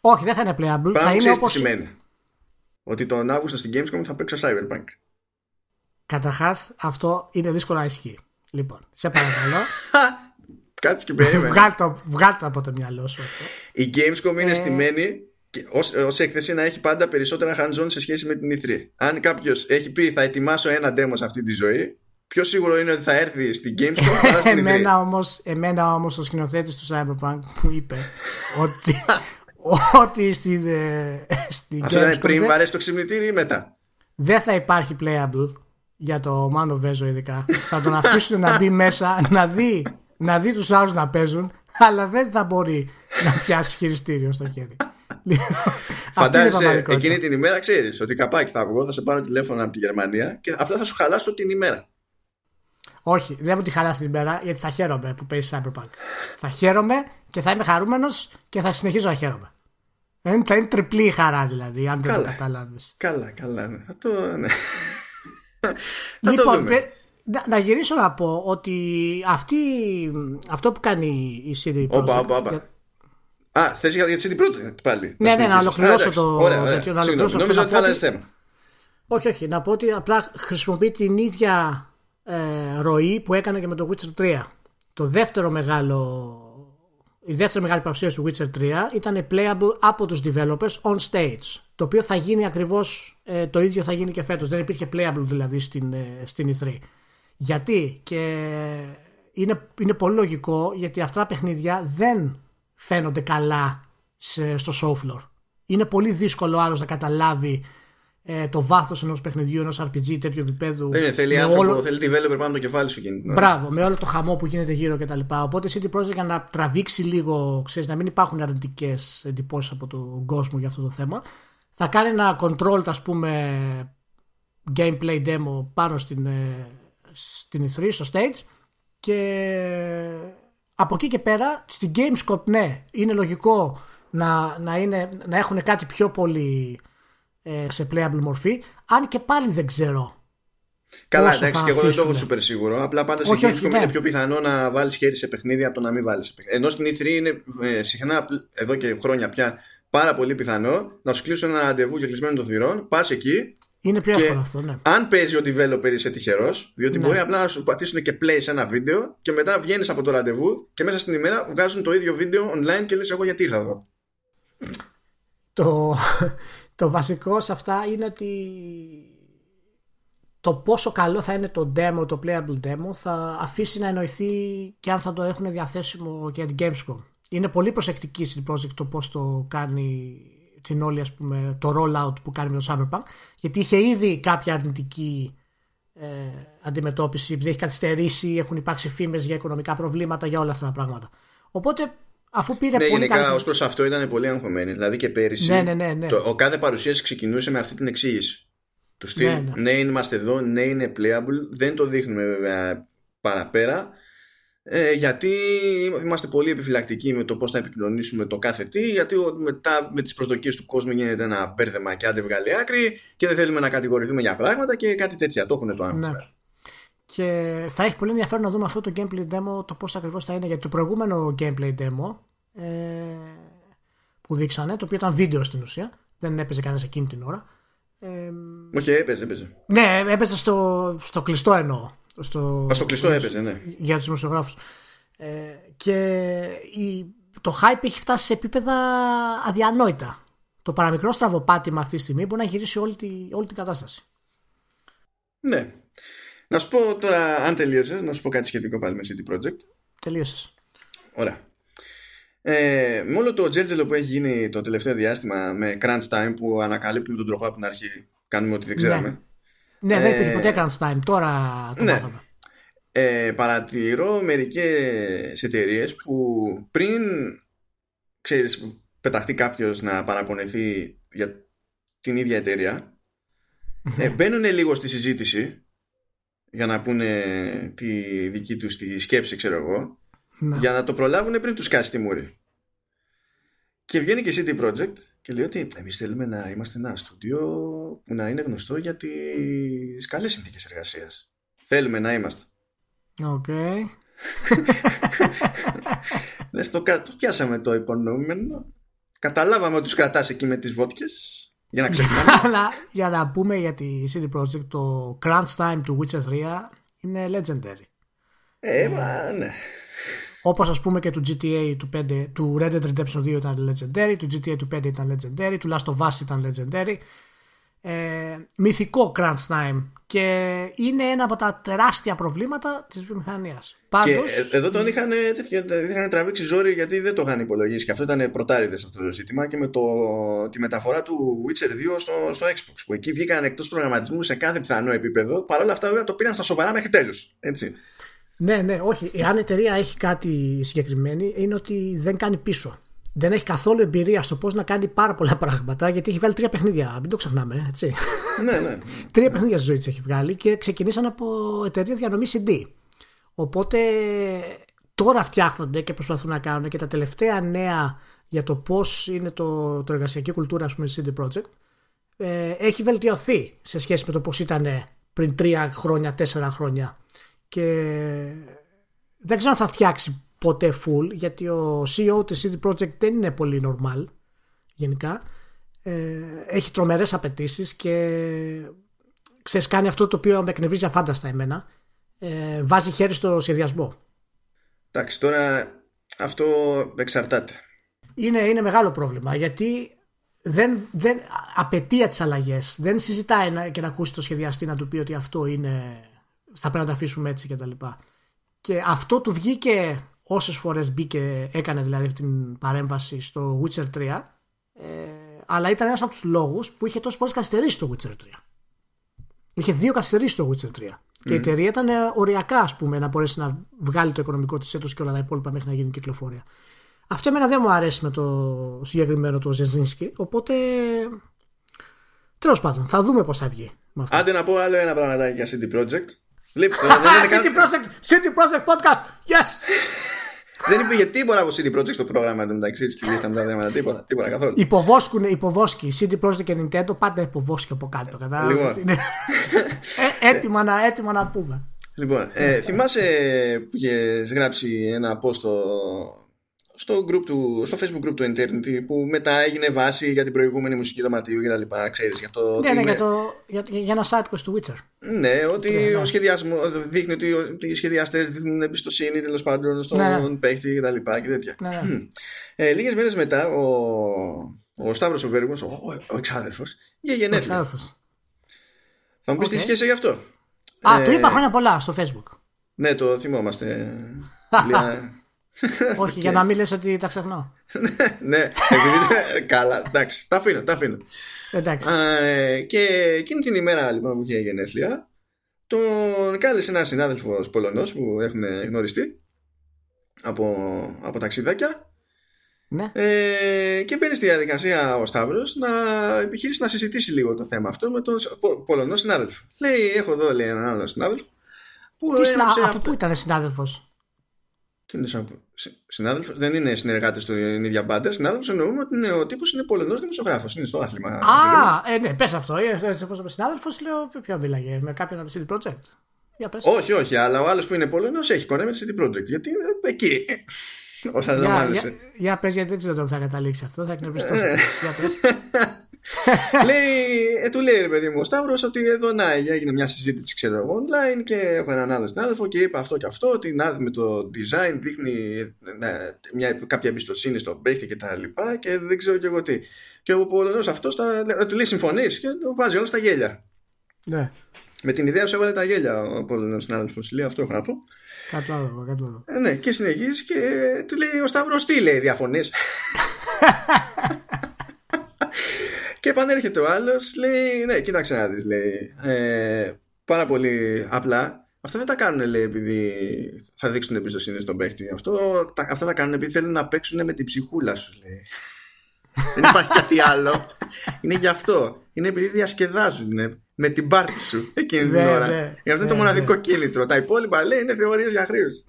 όχι, δεν θα είναι playable. Πράγμα θα είναι όπως... τι σημαίνει. Ότι τον Αύγουστο στην Gamescom θα παίξω Cyberpunk. Καταρχάς, αυτό είναι δύσκολο να ισχύει. Λοιπόν, σε παρακαλώ. Κάτσε και περίμενε. Βγάλ' το, από το μυαλό σου αυτό. Η Gamescom είναι ε... στημένη ως, ως έκθεση να έχει πάντα περισσότερα hands-on σε σχέση με την E3. Αν κάποιος έχει πει θα ετοιμάσω ένα demo σε αυτή τη ζωή, πιο σίγουρο είναι ότι θα έρθει στην Gamescom παρά στην E3. εμένα όμως, εμένα όμως ο σκηνοθέτης του Cyberpunk μου είπε ότι, ότι στην, ε, στην Αυτό ήταν πριν βαρέσει το ξυπνητήρι ή μετά; Δεν θα υπάρχει playable για το Μάνο Βέζο ειδικά. θα τον αφήσουν να μπει μέσα να δει να δει τους άλλους να παίζουν, αλλά δεν θα μπορεί να πιάσει χειριστήριο στο χέρι. Φαντάζεσαι εκείνη την ημέρα ξέρεις ότι καπάκι θα βγω, θα σε πάρω τηλέφωνο από τη Γερμανία και απλά θα σου χαλάσω την ημέρα. Όχι, δεν μου τη χαλάσει την ημέρα γιατί θα χαίρομαι που παίζει Cyberpunk. θα χαίρομαι και θα είμαι χαρούμενος και θα συνεχίζω να χαίρομαι. Θα είναι τριπλή η χαρά δηλαδή, αν δεν το καταλάβεις. Καλά, καλά. Ναι. Θα το. Ναι. λοιπόν, να, να γυρίσω να πω ότι αυτή, αυτό που κάνει η CD Projekt... Όπα, όπα, όπα. Α, θες για, για τη CD Projekt πάλι. Ναι, ναι, να ολοκληρώσω το ωραία, ωραία. τέτοιο. Νομίζω ότι θα άλλαζε θέμα. Όχι, όχι. Να πω ότι απλά χρησιμοποιεί την ίδια ε, ροή που έκανε και με το Witcher 3. Το δεύτερο μεγάλο η δεύτερη μεγάλη παρουσίαση του Witcher 3 ήταν playable από τους developers on stage. Το οποίο θα γίνει ακριβώς ε, το ίδιο θα γίνει και φέτος. Δεν υπήρχε playable δηλαδή στην, ε, στην E3. Γιατί; Και είναι, είναι πολύ λογικό γιατί αυτά τα παιχνίδια δεν φαίνονται καλά σε, στο show floor. Είναι πολύ δύσκολο άλλος να καταλάβει ε, το βάθος ενός παιχνιδιού, ενός RPG τέτοιου επίπεδου. Δεν είναι, θέλει άνθρωπο, όλο... θέλει developer πάνω το κεφάλι σου γίνει. Μπράβο, με όλο το χαμό που γίνεται γύρω κτλ. Οπότε η CD Projekt για να τραβήξει λίγο, ξέρεις, να μην υπάρχουν αρνητικές εντυπώσεις από τον κόσμο για αυτό το θέμα, θα κάνει ένα control, ας πούμε, gameplay demo πάνω στην, ε, στην E3 στο stage και από εκεί και πέρα στην Gamescom ναι είναι λογικό να, να, είναι, να έχουν κάτι πιο πολύ ε, σε playable μορφή αν και πάλι δεν ξέρω Καλά, εντάξει, και εγώ δεν το έχω super σίγουρο. Απλά πάντα στην Gamescom ναι. είναι πιο πιθανό να βάλεις χέρι σε παιχνίδι από το να μην βάλεις. Ενώ στην E3 είναι ε, συχνά εδώ και χρόνια πια πάρα πολύ πιθανό να σου κλείσουν ένα ραντεβού και κλεισμένο των θυρών. Πας εκεί, είναι πιο εύκολο αυτό, ναι. Αν παίζει ο developer είσαι τυχερός, διότι ναι. μπορεί απλά να σου πατήσουν και play σε ένα βίντεο και μετά βγαίνεις από το ραντεβού και μέσα στην ημέρα βγάζουν το ίδιο βίντεο online και λες: Εγώ γιατί ήρθα εδώ. Το, το βασικό σε αυτά είναι ότι το πόσο καλό θα είναι το demo, το playable demo, θα αφήσει να εννοηθεί και αν θα το έχουν διαθέσιμο και για την Gamescom. Είναι πολύ προσεκτική στην project το πώς το κάνει την όλη ας πούμε, το rollout που κάνει με το Cyberpunk γιατί είχε ήδη κάποια αρνητική ε, ε, αντιμετώπιση, επειδή έχει καθυστερήσει, έχουν υπάρξει φήμες για οικονομικά προβλήματα, για όλα αυτά τα πράγματα. Οπότε αφού πήρε ναι, πολύ γενικά ως προς αυτό ήταν πολύ αγχωμένη. Δηλαδή και πέρυσι ναι, ναι, ναι, ναι. Το, ο κάθε παρουσίαση ξεκινούσε με αυτή την εξήγηση. Του στυλ, ναι, ναι. ναι, είμαστε εδώ, ναι, είναι playable. Δεν το δείχνουμε βέβαια παραπέρα. Ε, γιατί είμαστε πολύ επιφυλακτικοί με το πώς θα επικοινωνήσουμε το κάθε τι, γιατί μετά με τις προσδοκίες του κόσμου γίνεται ένα μπέρδεμα και άντε βγάλει άκρη και δεν θέλουμε να κατηγορηθούμε για πράγματα και κάτι τέτοια. Το έχουν το άγχο. Ναι. Και θα έχει πολύ ενδιαφέρον να δούμε αυτό το gameplay demo το πώς ακριβώς θα είναι. Γιατί το προηγούμενο gameplay demo ε, που δείξανε, το οποίο ήταν βίντεο στην ουσία, δεν έπαιζε κανένας εκείνη την ώρα. Ε, Όχι, έπαιζε, έπαιζε. Ναι, έπαιζε στο, στο κλειστό εννοώ. Στο, Α, στο κλειστό έπαιζε, ναι. Για τους δημοσιογράφους. Ε, και η, το hype έχει φτάσει σε επίπεδα αδιανόητα. Το παραμικρό στραβοπάτημα αυτή τη στιγμή μπορεί να γυρίσει όλη, τη, όλη την κατάσταση. Ναι. Να σου πω τώρα, αν τελείωσε, να σου πω κάτι σχετικό πάλι με City Project. Τελείωσες. Ωραία. Ε, με όλο το τζέρτζελο που έχει γίνει το τελευταίο διάστημα με crunch time που ανακαλύπτουμε τον τροχό από την αρχή, κάνουμε ό,τι δεν ναι. ξέραμε. Ναι, ναι δεν υπήρχε ποτέ crunch time. Τώρα το ναι. μάθαμε. Ε, παρατηρώ μερικές εταιρείες που πριν ξέρεις, πεταχτεί κάποιος να παραπονεθεί για την ίδια εταιρεία ε, μπαίνουν λίγο στη συζήτηση για να πούνε τη δική τους τη σκέψη ξέρω εγώ ναι. για να το προλάβουν πριν τους κάσει τη μούρη. Και βγαίνει και CD Projekt και λέει ότι εμείς θέλουμε να είμαστε ένα στούντιο που να είναι γνωστό για τις καλές συνθήκες εργασίας. Θέλουμε να είμαστε. OK. Okay. το, το πιάσαμε το υπονοούμενο. Καταλάβαμε ότι τους κρατάς εκεί με τις βότκες για να ξεχνάμε. για να πούμε για τη CD Projekt, το crunch time του Witcher 3 είναι legendary. Ε, μα ναι. Όπως ας πούμε και του GTA του 5, του Red Dead Redemption 2 ήταν legendary, του GTA του 5 ήταν legendary, του Last of Us ήταν legendary. Ε, μυθικό crunch time και είναι ένα από τα τεράστια προβλήματα της βιομηχανίας. Πάντως... Και ε, εδώ τον είχαν, είχαν τραβήξει ζόρι γιατί δεν το είχαν υπολογίσει και αυτό ήταν πρωτάριδες αυτό το ζήτημα και με το, τη μεταφορά του Witcher 2 στο, στο Xbox που εκεί βγήκαν εκτός προγραμματισμού σε κάθε πιθανό επίπεδο παρόλα αυτά βέβαια το πήραν στα σοβαρά μέχρι τέλους. Έτσι. Ναι, ναι, όχι. Εάν η εταιρεία έχει κάτι συγκεκριμένο είναι ότι δεν κάνει πίσω δεν έχει καθόλου εμπειρία στο πώς να κάνει πάρα πολλά πράγματα γιατί έχει βγάλει τρία παιχνίδια. Μην το ξεχνάμε, έτσι. ναι, ναι. τρία παιχνίδια στη ζωή της έχει βγάλει και ξεκινήσαν από εταιρεία διανομή CD. Οπότε τώρα φτιάχνονται και προσπαθούν να κάνουν και τα τελευταία νέα για το πώς είναι το, το εργασιακή κουλτούρα, ας πούμε, CD Projekt ε, έχει βελτιωθεί σε σχέση με το πώς ήταν πριν τρία χρόνια, τέσσερα χρόνια. Και δεν ξέρω αν θα φτιάξει ποτέ full γιατί ο CEO της CD Projekt δεν είναι πολύ normal γενικά ε, έχει τρομερές απαιτήσεις και ξέρεις κάνει αυτό το οποίο με εκνευρίζει αφάνταστα εμένα ε, βάζει χέρι στο σχεδιασμό Εντάξει τώρα αυτό εξαρτάται είναι, είναι μεγάλο πρόβλημα γιατί δεν, δεν απαιτεί τις αλλαγές. Δεν συζητάει να, και να ακούσει το σχεδιαστή να του πει ότι αυτό είναι. Θα πρέπει να το αφήσουμε έτσι κτλ. Και, και αυτό του βγήκε όσες φορές μπήκε, έκανε δηλαδή αυτή την παρέμβαση στο Witcher 3 ε, αλλά ήταν ένας από τους λόγους που είχε τόσες φορές καθυστερήσεις το Witcher 3. Είχε δύο καθυστερήσεις το Witcher 3. Και η εταιρεία ήταν οριακά, ας πούμε, να μπορέσει να βγάλει το οικονομικό της έτος και όλα τα υπόλοιπα μέχρι να γίνει κυκλοφορία. Αυτό εμένα δεν μου αρέσει με το συγκεκριμένο το Ζεζίνσκι. Οπότε. Τέλος πάντων, θα δούμε πώς θα βγει. Με αυτό. Άντε να πω άλλο ένα πραγματάκι για CD Projekt. Λείψτε, City Project, City Project Podcast. Yes! Δεν είπε γιατί τίποτα από CD Projekt στο πρόγραμμα του μεταξύ στη λίστα με τα θέματα. Τίποτα, τίποτα καθόλου. Υποβόσκουν, υποβόσκει. CD Projekt και Nintendo πάντα υποβόσκει από κάτω. Λοιπόν. ε, έτοιμα, να, έτοιμα να πούμε. Λοιπόν, ε, θυμάσαι που είχες γράψει ένα post στο, στο, group του, στο facebook group του Eternity που μετά έγινε βάση για την προηγούμενη μουσική δωματίου και τα λοιπά, ξέρεις, για το... Ναι, ναι, για, το, για, για ένα site του Witcher. Ναι, ότι ναι, ναι. ο σχεδιασμό δείχνει ότι οι σχεδιαστές δείχνουν εμπιστοσύνη τέλος πάντων στον ναι, ναι. παίχτη και τα λοιπά και τέτοια. Ναι, ναι. Ε, λίγες μέρες μετά ο, ο Σταύρος ο Βέργος, ο, ο, ο εξάδελφος, για γενέθλια. Θα μου πεις okay. τι σχέση γι' αυτό; Α, ε, του είπα χρόνια πολλά στο facebook. Ναι, το θυμόμαστε. Όχι, για να μην λες ότι τα ξεχνάω. ναι, επειδή καλά, εντάξει, τα αφήνω, τα αφήνω. Εντάξει. και εκείνη την ημέρα λοιπόν που είχε γενέθλια, τον κάλεσε ένας συνάδελφος Πολωνός που έχουν γνωριστεί από, από ταξιδάκια Ναι. ε, και μπαίνει στη διαδικασία ο Σταύρος να επιχειρήσει να συζητήσει λίγο το θέμα αυτό με τον Πο- Πολωνό συνάδελφο. Λέει: Έχω εδώ λέει, έναν άλλο συνάδελφο που Τι συνα... έγραψε Από αυτό. πού ήταν συνάδελφος; Τι είναι σαν... Συνάδελφος, δεν είναι συνεργάτες στην ίδια μπάντα. Συνάδελφος εννοούμε ότι είναι, ο τύπος είναι Πολωνός δημοσιογράφος. Είναι στο άθλημα. Α, ε, ναι, πες αυτό. Όπω είπε συνάδελφος, λέω ποιο μιλάγε. Με κάποιον από το CD Projekt. Για πες. Όχι, όχι, αλλά ο άλλος που είναι Πολωνός έχει κονέ με τη CD Projekt. Γιατί είναι εκεί. Όσα δεν για, μάλιστα. για, για πες γιατί δεν ξέρω το που θα καταλήξει αυτό. Θα εκνευριστώ. για πες. λέει, ε, του λέει ρε παιδί μου ο Σταύρος ότι εδώ να έγινε μια συζήτηση ξέρω εγώ online και έχω έναν άλλο συνάδελφο και είπε αυτό και αυτό ότι να με το design δείχνει ε, μια, κάποια εμπιστοσύνη στον παίχτη και τα λοιπά και δεν ξέρω και εγώ τι. Και ο Πολωνός αυτός τα, ε, του λέει συμφωνείς και το βάζει όλα στα γέλια. ναι, Με την ιδέα σου έβαλε τα γέλια ο Πολωνός συνάδελφος. Λέει αυτό έχω να πω. κατάλαβα, κατάλαβα. Ε, ναι, και συνεχίζει και του λέει ο Σταύρος τι λέει, διαφωνείς; και επανέρχεται ο άλλος, λέει, ναι, κοίταξε να δεις, λέει, ε, πάρα πολύ απλά. Αυτά δεν τα κάνουν, λέει, επειδή θα δείξουν εμπιστοσύνη στον παίχτη. Αυτό, τα, αυτά τα κάνουν επειδή θέλουν να παίξουν με την ψυχούλα σου, λέει. δεν υπάρχει κάτι άλλο. Είναι γι' αυτό. Είναι επειδή διασκεδάζουν με την πάρτη σου εκείνη την Ναι, ώρα. ναι, Γι' αυτό είναι το ναι, μοναδικό κίνητρο. Τα υπόλοιπα λέει είναι θεωρίες για χρήους.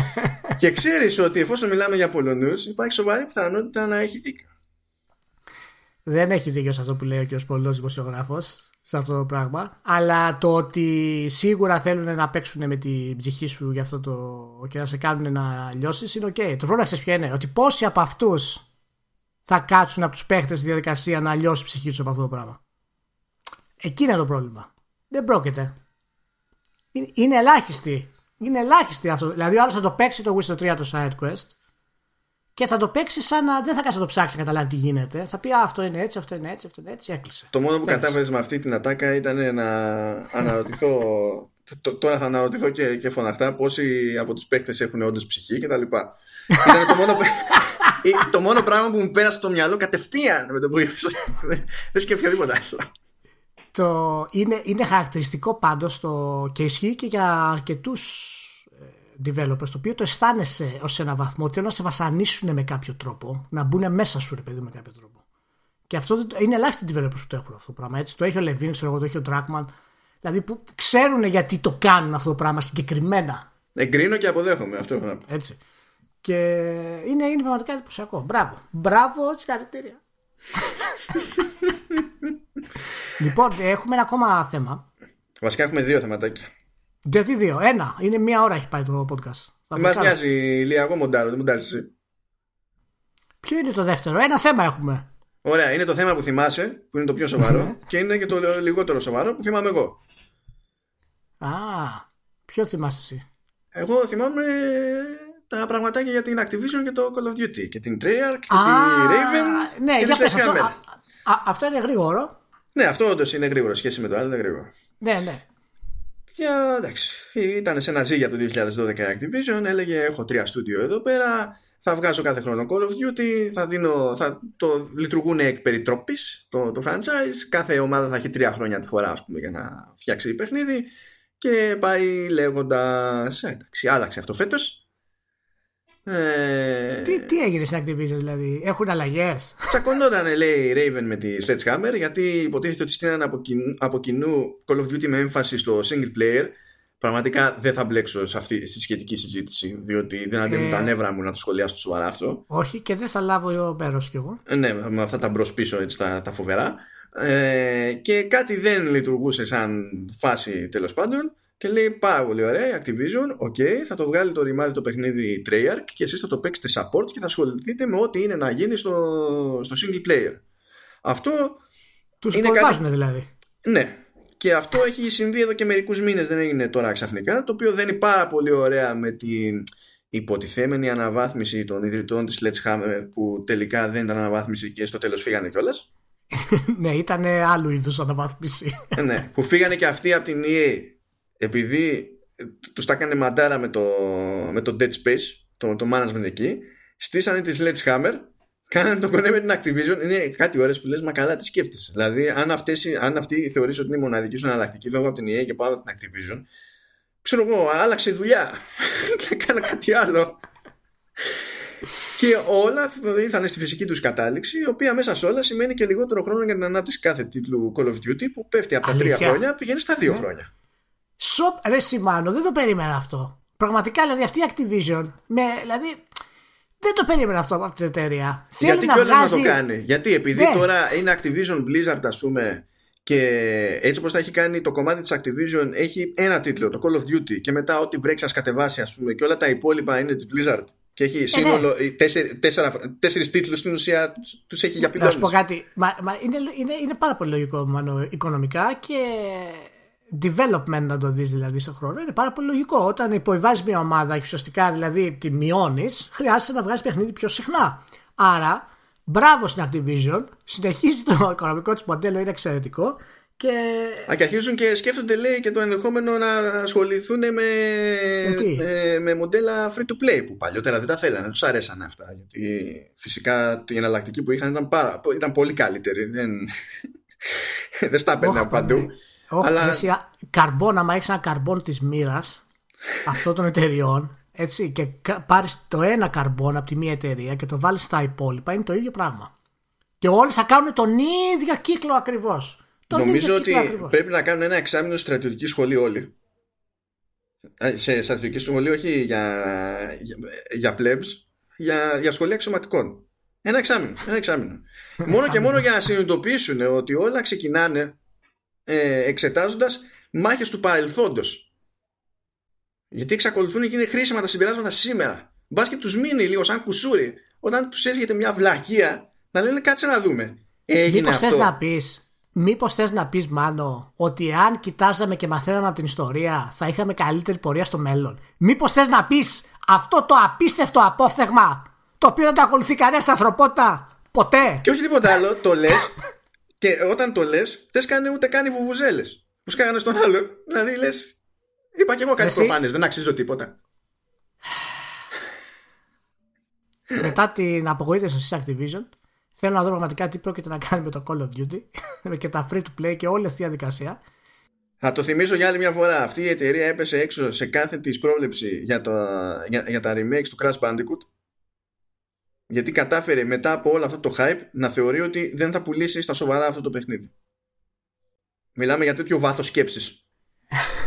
και ξέρεις ότι εφόσον μιλάμε για Πολωνούς, υπάρχει σοβαρή πιθανότητα να έχει δίκιο. Δεν έχει δίκιο σε αυτό που λέει ο κ. Πολωνός δημοσιογράφος, σε αυτό το πράγμα. Αλλά το ότι σίγουρα θέλουν να παίξουν με την ψυχή σου για αυτό το. και να σε κάνουν να λιώσεις είναι οκ. Το πρόβλημα ξέρεις ποιο είναι; Ότι πόσοι από αυτούς θα κάτσουν από τους παίχτες στη διαδικασία να λιώσει η ψυχή τους από αυτό το πράγμα; Εκεί είναι το πρόβλημα. Δεν πρόκειται. Είναι, είναι ελάχιστοι. Είναι ελάχιστοι αυτό. Δηλαδή, ο άλλος θα το παίξει το Wish 3 το side quest και θα το παίξει σαν να δεν θα κάτσει να το ψάξει να καταλάβει τι γίνεται. Θα πει Α, αυτό είναι έτσι, αυτό είναι έτσι, αυτό είναι έτσι, έκλεισε. Το μόνο που Τέλος. κατάφερες με αυτή την ατάκα ήταν να αναρωτηθώ. τ- Τώρα θα αναρωτηθώ και, και φωναχτά πόσοι από τους παίκτες έχουν όντως ψυχή κτλ. Ήταν το μόνο, ή- το μόνο πράγμα που μου πέρασε στο μυαλό κατευθείαν με το που είπες. Δεν- Δεν σκέφτηκα τίποτα άλλο. Το, είναι, είναι χαρακτηριστικό πάντως το και ισχύει και για αρκετούς developers το οποίο το αισθάνεσαι ως ένα βαθμό ότι θέλουν να σε βασανίσουν με κάποιο τρόπο, να μπουν μέσα σου ρε παιδί με κάποιο τρόπο. Και αυτό δεν το- είναι ελάχιστοι developers που το έχουν αυτό το πράγμα. Έτσι. Το έχει ο Levine, ξέρω εγώ, το έχει ο Dragman. Δηλαδή που ξέρουν γιατί το κάνουν αυτό το πράγμα συγκεκριμένα. Εγκρίνω και αποδέχομαι. Αυτό έχω να πω. Έτσι. Και είναι, είναι πραγματικά εντυπωσιακό. Μπράβο. Μπράβο, συγχαρητήρια. λοιπόν, έχουμε ένα ακόμα θέμα. Βασικά έχουμε δύο θεματάκια. Γιατί δύο. Ένα. Είναι μία ώρα έχει πάει το podcast. Θα Μας βγάλω. νοιάζει Λία, εγώ μοντάρω, δεν μοντάρεις εσύ. Ποιο είναι το δεύτερο; Ένα θέμα έχουμε. Ωραία, είναι το θέμα που θυμάσαι, που είναι το πιο σοβαρό, και είναι και το λιγότερο σοβαρό που θυμάμαι εγώ. Α, ποιο θυμάσαι εσύ; Εγώ θυμάμαι τα πραγματάκια για την Activision και το Call of Duty και την Treyarch και Α, τη Raven ναι, και για τη πες, αυτό, Sledgehammer. α, α, αυτό είναι γρήγορο. Ναι, αυτό όντως είναι γρήγορο σχέση με το άλλο, είναι γρήγορο. Ναι, ναι. Για, εντάξει, ήταν σε ένα ζύγι από το 2012 η Activision, έλεγε έχω τρία στούντιο εδώ πέρα, θα βγάζω κάθε χρόνο Call of Duty, θα, δίνω, θα το λειτουργούν εκ περιτρόπης το, το franchise, κάθε ομάδα θα έχει τρία χρόνια τη φορά ας πούμε, για να φτιάξει παιχνίδι και πάει λέγοντας, «Ε, εντάξει, άλλαξε αυτό φέτος. Ε, Τι, τι έγινε στην Activision δηλαδή; Έχουν αλλαγές; Τσακωνόταν, λέει η Raven με τη Sledgehammer, γιατί υποτίθεται ότι στείλαν από κοινού, από κοινού Call of Duty με έμφαση στο single player. Πραγματικά δεν θα μπλέξω σε αυτή στη σχετική συζήτηση, διότι δεν αντέχουν Ε. τα νεύρα μου να το σχολιάσω σοβαρά αυτό. Όχι και δεν θα λάβω μέρο κι εγώ. Ε, Ναι, με αυτά τα μπρος πίσω έτσι, τα, τα φοβερά. Ε, και κάτι δεν λειτουργούσε σαν φάση τέλος πάντων. Και λέει πάρα πολύ ωραία η Activision, ok, θα το βγάλει το ρημάδι το παιχνίδι Treyarch και εσείς θα το παίξετε support και θα ασχοληθείτε με ό,τι είναι να γίνει στο, στο single player. Αυτό Τους Είναι κάτι- υποβάζουν δηλαδή. ναι. Και αυτό έχει συμβεί εδώ και μερικούς μήνες, δεν έγινε τώρα ξαφνικά. Το οποίο δεν είναι πάρα πολύ ωραία με την υποτιθέμενη αναβάθμιση των ιδρυτών της Sledgehammer που τελικά δεν ήταν αναβάθμιση και στο τέλος φύγανε κιόλας. ναι, ήταν άλλου είδους αναβάθμιση. ναι, που φύγανε και αυτοί από την EA επειδή τους τα έκανε μαντάρα με το, με το Dead Space, το, το management εκεί. Στήσανε τη Sledgehammer Κάνανε το κονέ με την Activision. Είναι κάτι ώρε που λες, μα καλά τι σκέφτεσαι. Δηλαδή, αν, αυτές, αν αυτή θεωρείς ότι είναι η μοναδική σου εναλλακτική, φεύγω από την EA και πάω από την Activision, ξέρω εγώ, άλλαξε δουλειά και έκανα κάτι άλλο. και όλα ήρθαν στη φυσική τους κατάληξη, η οποία μέσα σε όλα σημαίνει και λιγότερο χρόνο για την ανάπτυξη κάθε τίτλου Call of Duty που πέφτει από τα τρία χρόνια, πηγαίνει στα δύο ναι. χρόνια. Σοπ, ρε Σιμάνο, δεν το περίμενα αυτό. Πραγματικά, δηλαδή αυτή η Activision, με, δηλαδή, δεν το περίμενα αυτό από την εταιρεία. Γιατί κιόλα να, βγάζει... να το κάνει. Γιατί επειδή ναι. τώρα είναι Activision Blizzard, ας πούμε, και έτσι όπως θα έχει κάνει το κομμάτι της Activision έχει ένα τίτλο, το Call of Duty και μετά ό,τι βρέξει να κατεβάσει ας πούμε και όλα τα υπόλοιπα είναι της Blizzard και έχει ε, σύνολο ναι. τέσσερι, τέσσερα, τέσσερις τίτλους στην ουσία τους έχει για πιλώνες. Να σου πω κάτι, μα, μα είναι, είναι, είναι πάρα πολύ λογικό μάλλον, οικονομικά και development να το δεις δηλαδή στον χρόνο είναι πάρα πολύ λογικό. Όταν υποβιβάζεις μια ομάδα και ουσιαστικά δηλαδή τη μειώνεις, χρειάζεται να βγάζεις παιχνίδι πιο συχνά. Άρα, μπράβο στην Activision, συνεχίζει το οικονομικό της μοντέλο, είναι εξαιρετικό. Και... Α, και αρχίζουν και σκέφτονται λέει και το ενδεχόμενο να ασχοληθούν με, με, με, μοντέλα free to play που παλιότερα δεν τα θέλανε, δεν τους αρέσανε αυτά. Γιατί φυσικά η εναλλακτική που είχαν ήταν, πάρα, ήταν πολύ καλύτερη. Δεν, δεν στα έπαιρνε παντού. Όχι, αλλά... εσύ, καρμπόν, άμα έχεις ένα καρμπόν της μοίρας αυτών των εταιριών έτσι, και πάρεις το ένα καρμπόν από τη μία εταιρεία και το βάλεις στα υπόλοιπα, είναι το ίδιο πράγμα. Και όλοι θα κάνουν τον ίδιο κύκλο ακριβώς. Νομίζω ότι πρέπει να κάνουν ένα εξάμεινο στρατιωτική σχολή όλοι. Σε στρατιωτική σχολή, όχι για, για, για plebs, για, για σχολή αξιωματικών. Ένα εξάμεινο. Ένα εξάμεινο. μόνο και μόνο για να συνειδητοποιήσουν ότι όλα ξεκινάνε ε, εξετάζοντας μάχες του παρελθόντος. Γιατί εξακολουθούν και είναι χρήσιμα τα συμπεράσματα σήμερα. Μπας και τους μείνει λίγο σαν κουσούρι όταν τους έρχεται μια βλακεία να λένε κάτσε να δούμε. Έγινε μήπως αυτό. Θες να πεις, μήπως θες να πεις Μάνο ότι αν κοιτάζαμε και μαθαίναμε από την ιστορία θα είχαμε καλύτερη πορεία στο μέλλον. Μήπως θες να πεις αυτό το απίστευτο απόφθεγμα το οποίο δεν το ακολουθεί κανένας ανθρωπότητα ποτέ; Και όχι τίποτα άλλο, το λες και όταν το λες, δεν κάνει ούτε κάνει βουβουζέλες. Που σκάγανε στον άλλο. Δηλαδή λες. Είπα και εγώ κάτι προφανές, δεν αξίζω τίποτα. Μετά την απογοήτευση της Activision, θέλω να δω πραγματικά τι πρόκειται να κάνει με το Call of Duty και τα free to play και όλη αυτή η διαδικασία. Θα το θυμίσω για άλλη μια φορά. Αυτή η εταιρεία έπεσε έξω σε κάθε της πρόβλεψη για, το, για, για τα remakes του Crash Bandicoot γιατί κατάφερε μετά από όλο αυτό το hype να θεωρεί ότι δεν θα πουλήσει στα σοβαρά αυτό το παιχνίδι. Μιλάμε για τέτοιο βάθος σκέψης.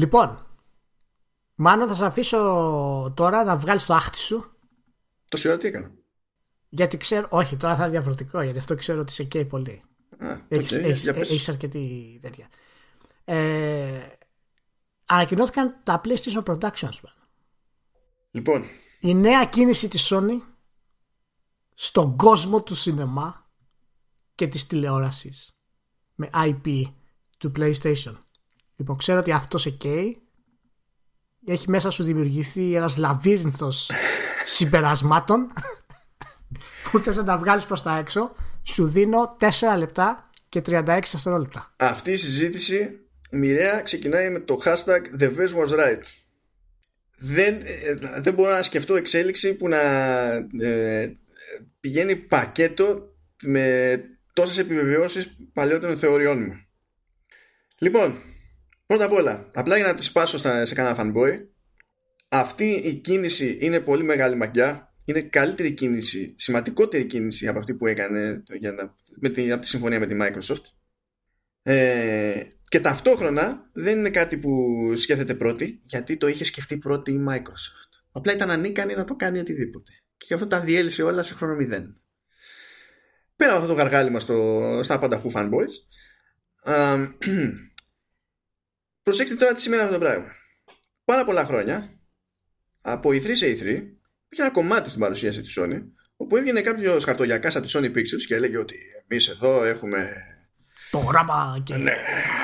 λοιπόν, Μάνο θα σε αφήσω τώρα να βγάλεις το άχτι σου. Τόση ώρα τι έκανα; Γιατί ξέρω, όχι τώρα θα είναι διαφορετικό γιατί αυτό ξέρω ότι σε καίει πολύ. Α, έχεις, okay, έχεις, έχεις αρκετή τέτοια. Ε, ανακοινώθηκαν τα PlayStation Productions. Λοιπόν, η νέα κίνηση της Sony στον κόσμο του σινεμά και της τηλεόρασης με IP του PlayStation. Λοιπόν, ξέρω ότι αυτός σε καίει. Έχει μέσα σου δημιουργηθεί ένας λαβύρινθος συμπερασμάτων που θες να τα βγάλεις προς τα έξω. Σου δίνω 4 λεπτά και 36 δευτερόλεπτα. Αυτή η συζήτηση μοιραία ξεκινάει με το hashtag The Vest Was Right δεν, ε, δεν μπορώ να σκεφτώ εξέλιξη που να ε, πηγαίνει πακέτο με τόσες επιβεβαιώσεις παλιότερων θεωριών μου. Λοιπόν, πρώτα απ' όλα, απλά για να τη σπάσω σε κανένα fanboy, αυτή η κίνηση είναι πολύ μεγάλη μαγιά. Είναι καλύτερη κίνηση, σημαντικότερη κίνηση από αυτή που έκανε για να, με τη, από τη συμφωνία με τη Microsoft. Ε, και ταυτόχρονα δεν είναι κάτι που σκέφτεται πρώτη, γιατί το είχε σκεφτεί πρώτη η Microsoft. Απλά ήταν ανίκανη να το κάνει οτιδήποτε. Και γι' αυτό τα διέλυσε όλα σε χρόνο μηδέν. Πέρα από αυτό το γαργάλιμα στο, στα πανταχού fanboys, προσέξτε τώρα τι σημαίνει αυτό το πράγμα. Πάρα πολλά χρόνια, από E3 σε E3, είχε ένα κομμάτι στην παρουσίαση της Sony, όπου έβγαινε κάποιος χαρτογιακάς από τη Sony Pictures και έλεγε ότι εμείς εδώ έχουμε το γράμμα και ναι.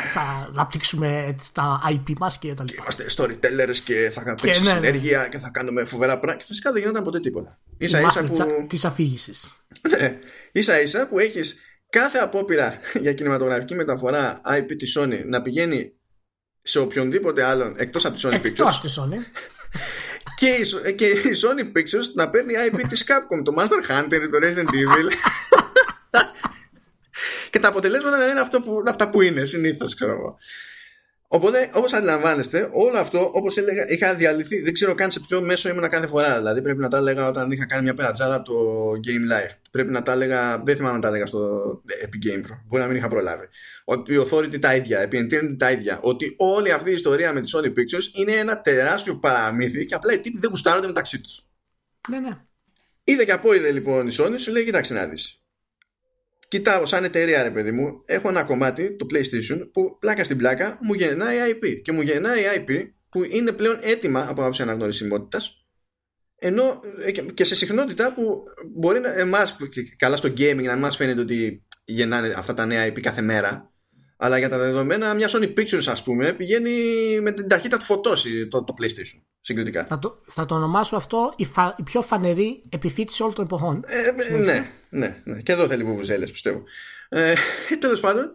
θα αναπτύξουμε τα IP μας και τα λοιπά. Είμαστε storytellers και θα κάνουμε ναι, ναι, συνέργεια και θα κάνουμε φοβερά πράγματα. Και φυσικά δεν γινόταν ποτέ τίποτα. σα ίσα που. Της αφήγησης. ναι. σα ίσα που έχεις κάθε απόπειρα για κινηματογραφική μεταφορά IP της Sony να πηγαίνει σε οποιονδήποτε άλλον εκτός από τη Sony Εκτός της Sony. και, η, και η Sony Pictures να παίρνει IP της Capcom, το Master Hunter, το Resident Evil. και τα αποτελέσματα να είναι αυτό που, αυτά που είναι συνήθως, ξέρω εγώ. Οπότε, όπως αντιλαμβάνεστε, όλο αυτό, όπως έλεγα, είχα διαλυθεί. Δεν ξέρω καν σε ποιο μέσο ήμουν κάθε φορά. Δηλαδή, πρέπει να τα έλεγα όταν είχα κάνει μια περατζάρα από το Game Life. Πρέπει να τα έλεγα, δεν θυμάμαι να τα έλεγα στο Epic Game Pro. Μπορεί να μην είχα προλάβει. Ότι η Authority τα ίδια, επί Infinity τα ίδια. Ότι όλη αυτή η ιστορία με τη Sony Pictures είναι ένα τεράστιο παραμύθι και απλά οι τύποι δεν γουστάρονται μεταξύ τους. Ναι, ναι. Είδε και από είδε λοιπόν η Sony, σου λέει: Κοιτάξτε να δεις κοιτάω σαν εταιρεία ρε παιδί μου έχω ένα κομμάτι το PlayStation που πλάκα στην πλάκα μου γεννάει IP και μου γεννάει IP που είναι πλέον έτοιμα από άποψη αναγνωρισιμότητας. ενώ ε, και σε συχνότητα που μπορεί να εμάς καλά στο gaming να μας φαίνεται ότι γεννάνε αυτά τα νέα IP κάθε μέρα αλλά για τα δεδομένα μια Sony Pictures ας πούμε πηγαίνει με την ταχύτητα του φωτώσει το, το PlayStation συγκριτικά. Θα το, θα το ονομάσω αυτό η, η πιο φανερή επιφύτηση όλων των εποχών. Ε, ναι, ναι, ναι. Και εδώ θέλει βουβουζέλες πιστεύω. Ε, Τέλος πάντων,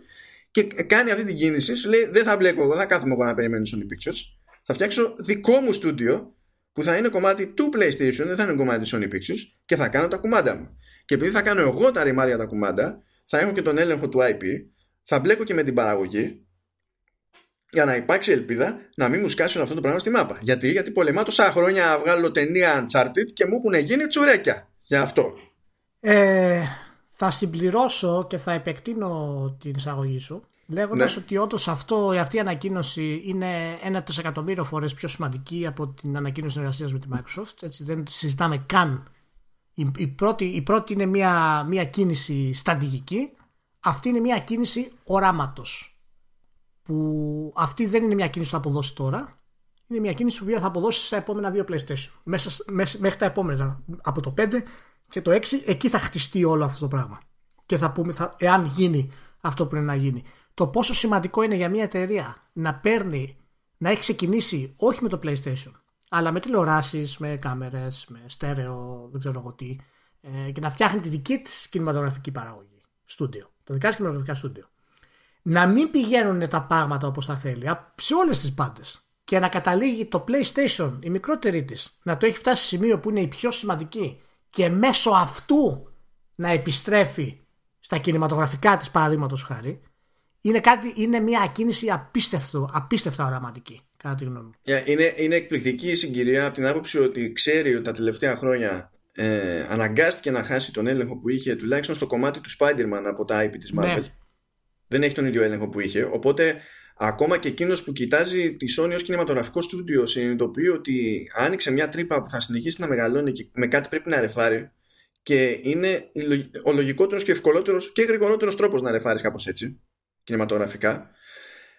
και κάνει αυτή την κίνηση, σου λέει: Δεν θα μπλέκω εγώ, θα κάθομαι εγώ να περιμένω Sony Pictures. Θα φτιάξω δικό μου στούντιο που θα είναι κομμάτι του PlayStation, δεν θα είναι κομμάτι τη Sony Pictures και θα κάνω τα κουμάντα μου. Και επειδή θα κάνω εγώ τα ρημάδια τα κουμάντα, θα έχω και τον έλεγχο του IP, θα μπλέκω και με την παραγωγή για να υπάρξει ελπίδα να μην μου σκάσουν αυτό το πράγμα στη μάπα. Γιατί, Γιατί πολεμά τόσα χρόνια να βγάλω ταινία Uncharted και μου έχουν γίνει τσουρέκια. Για αυτό. Ε, θα συμπληρώσω και θα επεκτείνω την εισαγωγή σου λέγοντας ναι. ότι όντως αυτή η ανακοίνωση είναι ένα τρισεκατομμύριο φορές πιο σημαντική από την ανακοίνωση συνεργασίας με τη Microsoft. Έτσι, δεν συζητάμε καν. Η, η, πρώτη, η πρώτη είναι μια, μια κίνηση στρατηγική. Αυτή είναι μια κίνηση οράματος που αυτή δεν είναι μια κίνηση που θα αποδώσει τώρα. Είναι μια κίνηση που θα αποδώσει στα επόμενα δύο PlayStation. Μέσα, μέχρι τα επόμενα από το 5 και το 6, εκεί θα χτιστεί όλο αυτό το πράγμα. Και θα πούμε, θα, εάν γίνει αυτό που πρέπει να γίνει. Το πόσο σημαντικό είναι για μια εταιρεία να παίρνει, να έχει ξεκινήσει όχι με το PlayStation, αλλά με τηλεοράσεις, με κάμερες, με στέρεο, δεν ξέρω εγώ τι, ε, και να φτιάχνει τη δική της κινηματογραφική παραγωγή. Στούντιο. Τα δικά της κινηματογραφικά στούντιο να μην πηγαίνουν τα πράγματα όπως θα θέλει σε όλες τις πάντες και να καταλήγει το PlayStation, η μικρότερη της, να το έχει φτάσει σε σημείο που είναι η πιο σημαντική και μέσω αυτού να επιστρέφει στα κινηματογραφικά της παραδείγματος χάρη, είναι, κάτι, είναι μια ακίνηση απίστευτο, απίστευτα οραματική, κατά τη γνώμη μου. Είναι, είναι εκπληκτική η συγκυρία από την άποψη ότι ξέρει ότι τα τελευταία χρόνια ε, αναγκάστηκε να χάσει τον έλεγχο που είχε τουλάχιστον στο κομμάτι του Spider-Man από τα IP της Marvel. Ναι δεν έχει τον ίδιο έλεγχο που είχε. Οπότε ακόμα και εκείνος που κοιτάζει τη Sony ως κινηματογραφικό στούντιο συνειδητοποιεί ότι άνοιξε μια τρύπα που θα συνεχίσει να μεγαλώνει και με κάτι πρέπει να ρεφάρει. Και είναι ο λογικότερος και ευκολότερος και γρηγορότερος τρόπος να ρεφάρεις κάπως έτσι, κινηματογραφικά.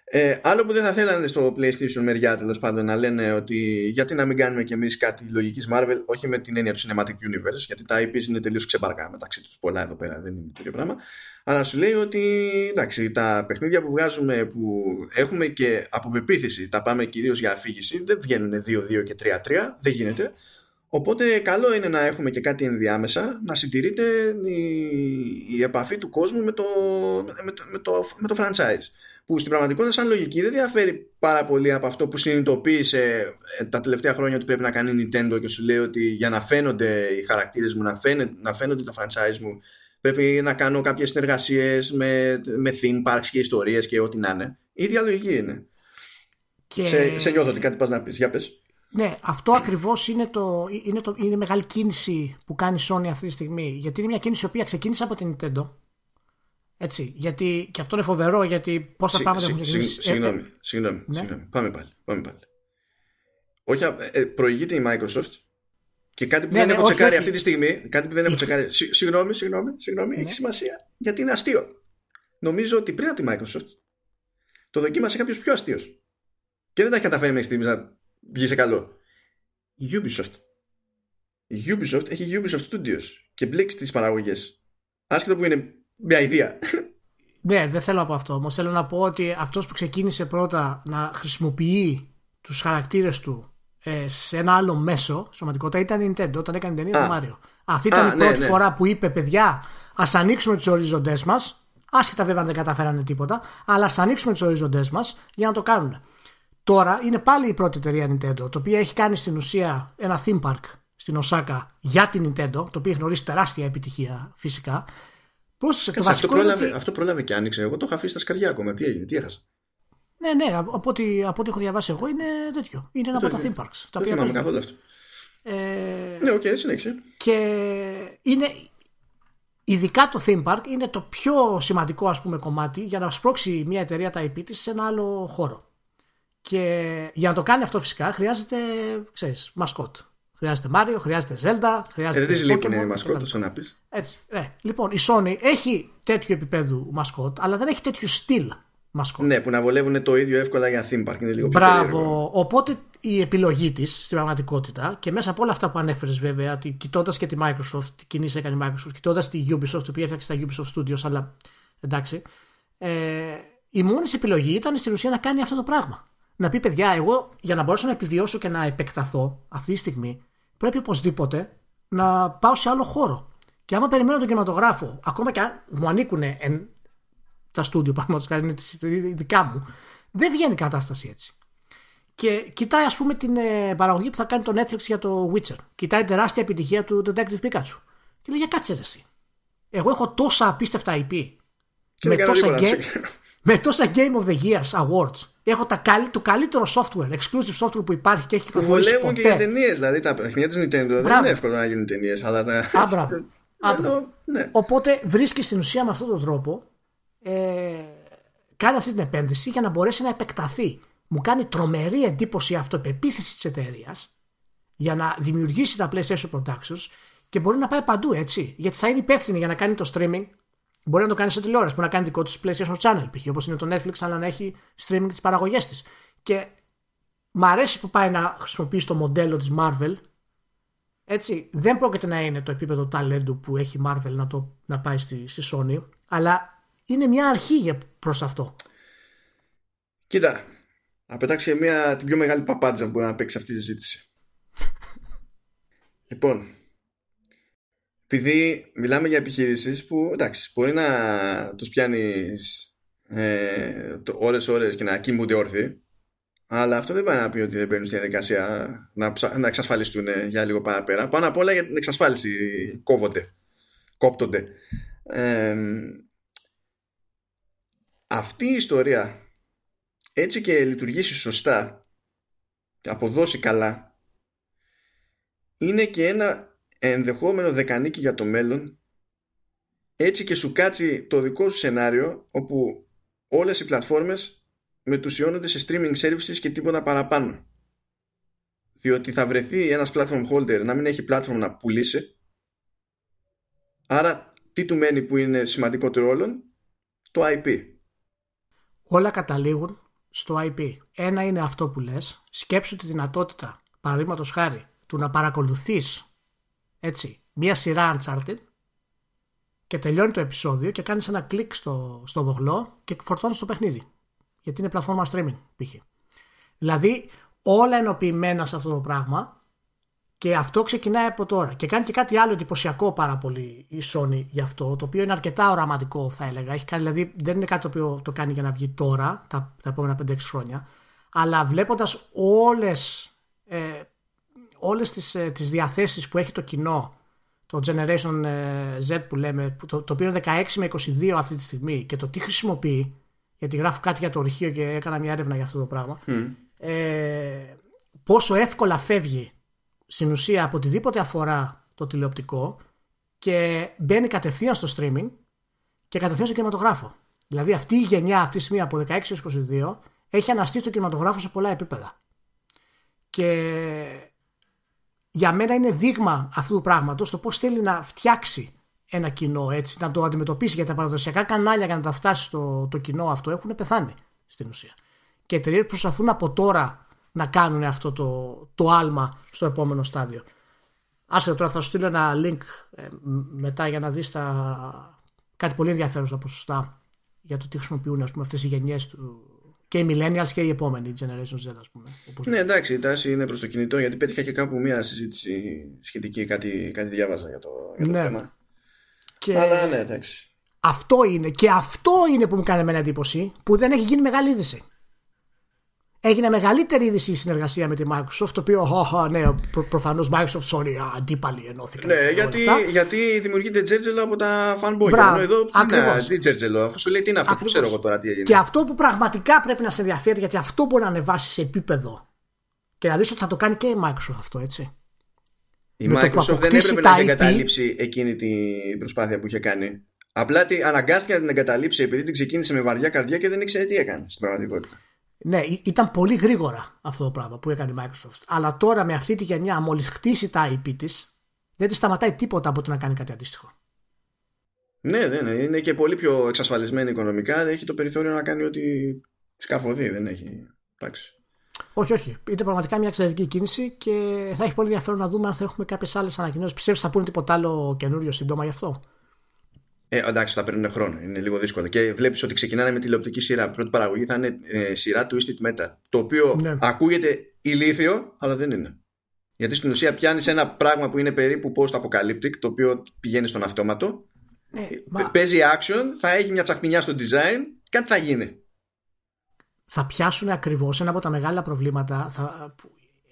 Ε, άλλο που δεν θα θέλανε στο PlayStation μεριά τέλος πάντων να λένε ότι γιατί να μην κάνουμε κι εμείς κάτι λογικής Marvel, όχι με την έννοια του Cinematic Universe, γιατί τα IPs είναι τελείως ξεμπαρκά μεταξύ τους. Πολλά εδώ πέρα δεν είναι το ίδιο πράγμα. Αλλά σου λέει ότι εντάξει, τα παιχνίδια που βγάζουμε που έχουμε και από πεποίθηση τα πάμε κυρίως για αφήγηση, δεν βγαίνουν 2-2 και 3-3, δεν γίνεται. Οπότε καλό είναι να έχουμε και κάτι ενδιάμεσα, να συντηρείται η, η επαφή του κόσμου με το, με το, με το, με το franchise που στην πραγματικότητα σαν λογική δεν διαφέρει πάρα πολύ από αυτό που συνειδητοποίησε ε, τα τελευταία χρόνια ότι πρέπει να κάνει η Nintendo και σου λέει ότι για να φαίνονται οι χαρακτήρες μου, να, φαίνεται, να φαίνονται τα franchise μου πρέπει να κάνω κάποιες συνεργασίες με, με theme parks και ιστορίες και ό,τι να είναι. Η ίδια λογική είναι. Και... Σε, σε νιώθω ότι κάτι πας να πεις. Για πες. Ναι, αυτό ακριβώς είναι, το, είναι, το, είναι μεγάλη κίνηση που κάνει η Sony αυτή τη στιγμή. Γιατί είναι μια κίνηση η οποία ξεκίνησε από την Nintendo έτσι, γιατί και αυτό είναι φοβερό γιατί πόσα Συ, πράγματα έχουν ξεκινήσει. Συγγνώμη, ε, συγγνώμη, ναι. συγγνώμη. Πάμε πάλι. Πάμε πάλι. Όχι, ε, προηγείται η Microsoft και κάτι που ναι, δεν ναι, έχω όχι, τσεκάρει όχι. αυτή τη στιγμή. Κάτι που δεν έχω τσεκάρει. Συγγνώμη, συγγνώμη, συγγνώμη ναι. έχει σημασία. Γιατί είναι αστείο. Νομίζω ότι πριν από τη Microsoft το δοκίμασε κάποιος πιο αστείος. Και δεν τα έχει καταφέρει μέχρι στιγμής να βγει σε καλό. Η Ubisoft. Η Ubisoft έχει Ubisoft Studios και μπλέξει τις παραγωγές. Άσχετο που είναι μια ιδέα. Ναι, δεν θέλω να πω αυτό. Όμως θέλω να πω ότι αυτός που ξεκίνησε πρώτα να χρησιμοποιεί τους χαρακτήρες του ε, σε ένα άλλο μέσο, σωματικότητα ήταν η Nintendo όταν έκανε την ταινία του Μάριο. Αυτή ήταν η ναι, πρώτη ναι. φορά που είπε: Παιδιά, ας ανοίξουμε τους ορίζοντέ μας. Άσχετα βέβαια αν δεν καταφέρανε τίποτα, αλλά ας ανοίξουμε τους ορίζοντέ μας για να το κάνουν. τώρα είναι πάλι η πρώτη εταιρεία Nintendo, το οποίο έχει κάνει στην ουσία ένα theme park στην Οσάκα για την Nintendo, το οποίο έχει γνωρίσει τεράστια επιτυχία φυσικά. Πρόσθεσε το βασικό. Αυτό πρόλαβε, ότι... αυτό πρόλαβε και άνοιξε. Εγώ το είχα αφήσει στα σκαριά ακόμα. Τι έγινε, τι έχασα. Ναι, ναι, από ό,τι, από ό,τι έχω διαβάσει εγώ είναι τέτοιο. Είναι ένα από τα theme parks. Δεν θυμάμαι καθόλου αυτό. Ε... Ναι, OK, okay, συνέχισε. Και είναι, ειδικά το theme park είναι το πιο σημαντικό ας πούμε κομμάτι για να σπρώξει μια εταιρεία τα IP της σε ένα άλλο χώρο. Και για να το κάνει αυτό φυσικά χρειάζεται, ξέρεις, μασκότ. Χρειάζεται Μάριο, χρειάζεται Zelda, χρειάζεται. Ε, δεν της λείπουν οι μασκότ, το να πει. Έτσι. Ναι. Λοιπόν, η Sony έχει τέτοιο επίπεδο μασκότ, αλλά δεν έχει τέτοιο στυλ μασκότ. Ναι, που να βολεύουν το ίδιο εύκολα για theme park. Είναι λίγο πιο Μπράβο. Περίεργο. Οπότε η επιλογή της στην πραγματικότητα και μέσα από όλα αυτά που ανέφερες, βέβαια, ότι κοιτώντας και τη Microsoft, τι κινήσει έκανε η Microsoft, κοιτώντας τη Ubisoft, η οποία έφτιαξε τα Ubisoft Studios, αλλά εντάξει. Ε, η μόνη επιλογή ήταν στην ουσία να κάνει αυτό το πράγμα. Να πει, παιδιά, εγώ για να μπορέσω να επιβιώσω και να επεκταθώ αυτή τη στιγμή, πρέπει οπωσδήποτε να πάω σε άλλο χώρο. Και άμα περιμένω τον κινηματογράφο, ακόμα και αν μου ανήκουν εν, τα στούντιο, παραδείγματος χάρη είναι δικά μου, δεν βγαίνει η κατάσταση έτσι. Και κοιτάει, ας πούμε, την ε, παραγωγή που θα κάνει το Netflix για το Witcher. Κοιτάει τεράστια επιτυχία του Detective Pikachu. Και λέει, για κάτσε ρε, εσύ. Εγώ έχω τόσα απίστευτα IP. με τόσα, game, με τόσα Game of the Years Awards. Έχω τα, το καλύτερο software, exclusive software που υπάρχει και έχει κυκλοφορήσει. Που βολεύουν και για ταινίες. Δηλαδή τα παιχνίδια της Nintendo δεν είναι εύκολο να γίνουν ταινίες. Αλλά τα... Α, ναι. Οπότε βρίσκεις στην ουσία με αυτόν τον τρόπο ε, κάνει αυτή την επένδυση για να μπορέσει να επεκταθεί. Μου κάνει τρομερή εντύπωση αυτοπεποίθηση της εταιρείας για να δημιουργήσει τα PlayStation Productions και μπορεί να πάει παντού έτσι. Γιατί θα είναι υπεύθυνη για να κάνει το streaming. Μπορεί να το κάνει σε τηλεόραση, μπορεί να κάνει δικό του PlayStation Channel, π.χ. όπως είναι το Netflix, αλλά να έχει streaming τις παραγωγές της. Και μ' αρέσει που πάει να χρησιμοποιήσει το μοντέλο της Marvel. Έτσι, δεν πρόκειται να είναι το επίπεδο ταλέντου που έχει Marvel να, το, να πάει στη, στη Sony, αλλά είναι μια αρχή προς αυτό. Κοίτα, να πετάξει μια, την πιο μεγάλη παπάντζα που μπορεί να παίξει αυτή τη συζήτηση. λοιπόν, επειδή μιλάμε για επιχειρήσεις που εντάξει, μπορεί να τους πιάνεις ε, ώρες ώρες και να κοιμούνται όρθιοι αλλά αυτό δεν πάει να πει ότι δεν μπαίνουν στη διαδικασία να, να εξασφαλιστούν για λίγο παραπέρα. Πάνω απ' όλα για την εξασφάλιση κόβονται, κόπτονται. Ε, αυτή η ιστορία έτσι και λειτουργήσει σωστά και αποδώσει καλά είναι και ένα ενδεχόμενο δεκανίκη για το μέλλον. Έτσι και σου κάτσει το δικό σου σενάριο όπου όλες οι πλατφόρμες μετουσιώνονται σε streaming services και τίποτα παραπάνω. Διότι θα βρεθεί ένας platform holder να μην έχει platform να πουλήσει. Άρα τι του μένει που είναι σημαντικότερο όλων; Το IP όλα καταλήγουν στο IP. Ένα είναι αυτό που λες, σκέψου τη δυνατότητα, παραδείγματος χάρη, του να παρακολουθείς έτσι, μία σειρά Uncharted και τελειώνει το επεισόδιο και κάνεις ένα κλικ στο, στο βογλό και φορτώνεις το παιχνίδι. Γιατί είναι πλατφόρμα streaming π.χ. Δηλαδή όλα ενοποιημένα σε αυτό το πράγμα και αυτό ξεκινάει από τώρα. Και κάνει και κάτι άλλο εντυπωσιακό πάρα πολύ η Sony γι' αυτό, το οποίο είναι αρκετά οραματικό θα έλεγα. Έχει κάνει, δηλαδή δεν είναι κάτι το οποίο το κάνει για να βγει τώρα, τα, τα επόμενα 5-6 χρόνια, αλλά βλέποντας όλες, ε, όλες τις, ε, τις διαθέσεις που έχει το κοινό, το Generation ε, Z που λέμε, το, το οποίο είναι 16 με 22 αυτή τη στιγμή και το τι χρησιμοποιεί, γιατί γράφω κάτι για το ορχείο και έκανα μια έρευνα για αυτό το πράγμα, ε, πόσο εύκολα φεύγει στην ουσία από οτιδήποτε αφορά το τηλεοπτικό και μπαίνει κατευθείαν στο streaming και κατευθείαν στο κινηματογράφο. Δηλαδή αυτή η γενιά αυτή τη στιγμή από 16 έως 22 έχει αναστήσει το κινηματογράφο σε πολλά επίπεδα. Και για μένα είναι δείγμα αυτού του πράγματος το πώς θέλει να φτιάξει ένα κοινό έτσι, να το αντιμετωπίσει για τα παραδοσιακά κανάλια για να τα φτάσει στο το κοινό αυτό έχουν πεθάνει στην ουσία. Και εταιρείες προσπαθούν από τώρα να κάνουν αυτό το, το άλμα στο επόμενο στάδιο. Άσε τώρα θα σου στείλω ένα link ε, μετά για να δεις τα... κάτι πολύ ενδιαφέρον στα ποσοστά για το τι χρησιμοποιούν ας πούμε, αυτές οι γενιές του και οι millennials και οι επόμενοι generation Z ας πούμε. Όπως... Ναι εντάξει η τάση είναι προς το κινητό γιατί πέτυχα και κάπου μια συζήτηση σχετική κάτι, κάτι διάβαζα για το, για το ναι. θέμα. Και... Αλλά ναι εντάξει. Αυτό είναι και αυτό είναι που μου κάνει εμένα εντύπωση που δεν έχει γίνει μεγάλη είδηση. Έγινε μεγαλύτερη είδηση η συνεργασία με τη Microsoft, το οποίο, oh, ναι, προ, προφανώς Microsoft, sorry, αντίπαλοι ενώθηκαν. Ναι, γιατί, γιατί δημιουργείται τζέρτζελο από τα fanboy. Μπράβο, εδώ ακριβώς. τι τζέρτζελο, αφού σου λέει τι είναι αυτό, που ξέρω εγώ τώρα τι έγινε. Και αυτό που πραγματικά πρέπει να σε ενδιαφέρει, γιατί αυτό μπορεί να ανεβάσει σε επίπεδο και να δεις ότι θα το κάνει και η Microsoft αυτό, έτσι. Η με Microsoft δεν έπρεπε να εγκαταλείψει εκείνη την προσπάθεια που είχε κάνει. Απλά αναγκάστηκε να την εγκαταλείψει επειδή την ξεκίνησε με βαριά καρδιά και δεν ήξερε τι έκανε στην πραγματικότητα. Ναι, ήταν πολύ γρήγορα αυτό το πράγμα που έκανε η Microsoft. Αλλά τώρα με αυτή τη γενιά, μόλις χτίσει τα IP της, δεν της σταματάει τίποτα από το να κάνει κάτι αντίστοιχο. Ναι, ναι, ναι. Είναι και πολύ πιο εξασφαλισμένη οικονομικά. Έχει το περιθώριο να κάνει ό,τι σκαφωδεί. Δεν έχει. Εντάξει. Όχι, όχι. Είναι πραγματικά μια εξαιρετική κίνηση και θα έχει πολύ ενδιαφέρον να δούμε αν θα έχουμε κάποιες άλλες ανακοινώσεις. Πιστεύω ότι θα πούνε τίποτα άλλο καινούριο σύντομα γι' αυτό; Ε, εντάξει, θα παίρνουν χρόνο. Είναι λίγο δύσκολο. Και βλέπεις ότι ξεκινάνε με τηλεοπτική σειρά. Πρώτη παραγωγή θα είναι ε, σειρά Twisted Metal. Το οποίο ναι. ακούγεται ηλίθιο, αλλά δεν είναι. Γιατί στην ουσία πιάνεις ένα πράγμα που είναι περίπου post-apocalyptic, το οποίο πηγαίνει στον αυτόματο. Ναι, μα... Παίζει action, θα έχει μια τσαχμινιά στο design, κάτι θα γίνει. Θα πιάσουν ακριβώς ένα από τα μεγάλα προβλήματα. Θα,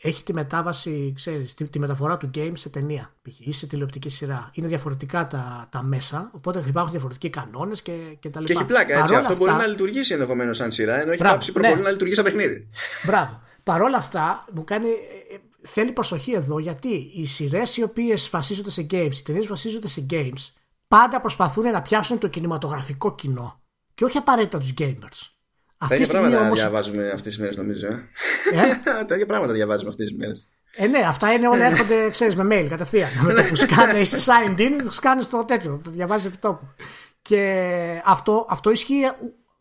έχει τη μετάβαση, ξέρεις, τη, τη, μεταφορά του game σε ταινία ή σε τηλεοπτική σειρά. Είναι διαφορετικά τα, τα μέσα, οπότε υπάρχουν διαφορετικοί κανόνες και, και τα λοιπά. Και έχει πλάκα έτσι. Αυτό μπορεί να λειτουργήσει ενδεχομένως σαν σειρά, ενώ έχει Μπράβο, πάψει ναι. να λειτουργήσει σαν παιχνίδι. Μπράβο. Παρ' όλα αυτά, μου κάνει. Ε, ε, θέλει προσοχή εδώ γιατί οι σειρές οι οποίες βασίζονται σε games, οι ταινίες βασίζονται σε games, πάντα προσπαθούν να πιάσουν το κινηματογραφικό κοινό και όχι απαραίτητα τους gamers. Τα ίδια πράγματα όμως... διαβάζουμε αυτές τις μέρες, νομίζω. Ε; ε; Τα ίδια πράγματα διαβάζουμε αυτές τις μέρες. Ε, ναι, αυτά είναι όλα έρχονται, ξέρεις, με mail κατευθείαν. με το που σκάνε, είσαι signed in, σκάνε το τέτοιο, το διαβάζεις επί τόπου. Και αυτό, αυτό ισχύει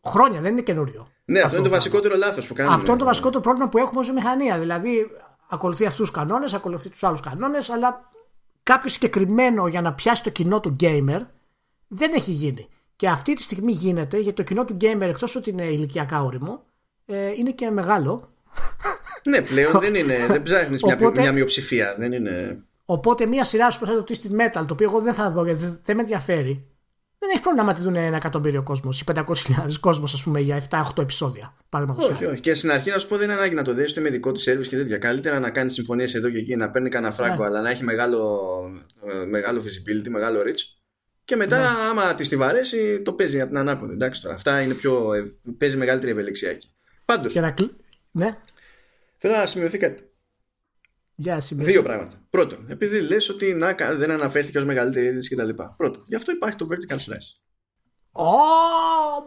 χρόνια, δεν είναι καινούριο. Ναι, αυτό, είναι το βασικότερο λάθος που κάνουμε. Αυτό είναι το βασικότερο πρόβλημα που έχουμε ως μηχανία. Δηλαδή, ακολουθεί αυτούς τους κανόνες, ακολουθεί τους άλλους κανόνες, αλλά κάποιο συγκεκριμένο για να πιάσει το κοινό του gamer δεν έχει γίνει. Και αυτή τη στιγμή γίνεται γιατί το κοινό του gamer εκτός ότι είναι ηλικιακά όριμο ε, είναι και μεγάλο. Ναι, πλέον δεν είναι. Δεν ψάχνεις μια, μια μειοψηφία. Δεν είναι... Οπότε μια σειρά σου το Twisted Metal, το οποίο εγώ δεν θα δω γιατί δεν με ενδιαφέρει. Δεν έχει πρόβλημα να τη δουν ένα εκατομμύριο κόσμος ή 500.000 κόσμος, ας πούμε, για 7-8 επεισόδια. Όχι, όχι. Και στην αρχή να σου πω δεν είναι ανάγκη να το δεις με δικό της service και τέτοια. Καλύτερα να κάνεις συμφωνίες εδώ και εκεί, να παίρνει κανένα φράγκο, ναι. αλλά να έχει μεγάλο, ε, μεγάλο visibility, μεγάλο reach και μετά, ναι. άμα της τη βαρέσει, το παίζει από την ανάποδη. Εντάξει τώρα. Αυτά είναι πιο. παίζει μεγαλύτερη ευελιξία εκεί. Πάντω. Να... Ναι. Θέλω να σημειωθεί κάτι. Για Δύο πράγματα. Πρώτον, επειδή λες ότι να, δεν αναφέρθηκε ως μεγαλύτερη είδηση κτλ. Πρώτον, γι' αυτό υπάρχει το vertical slice. Ω,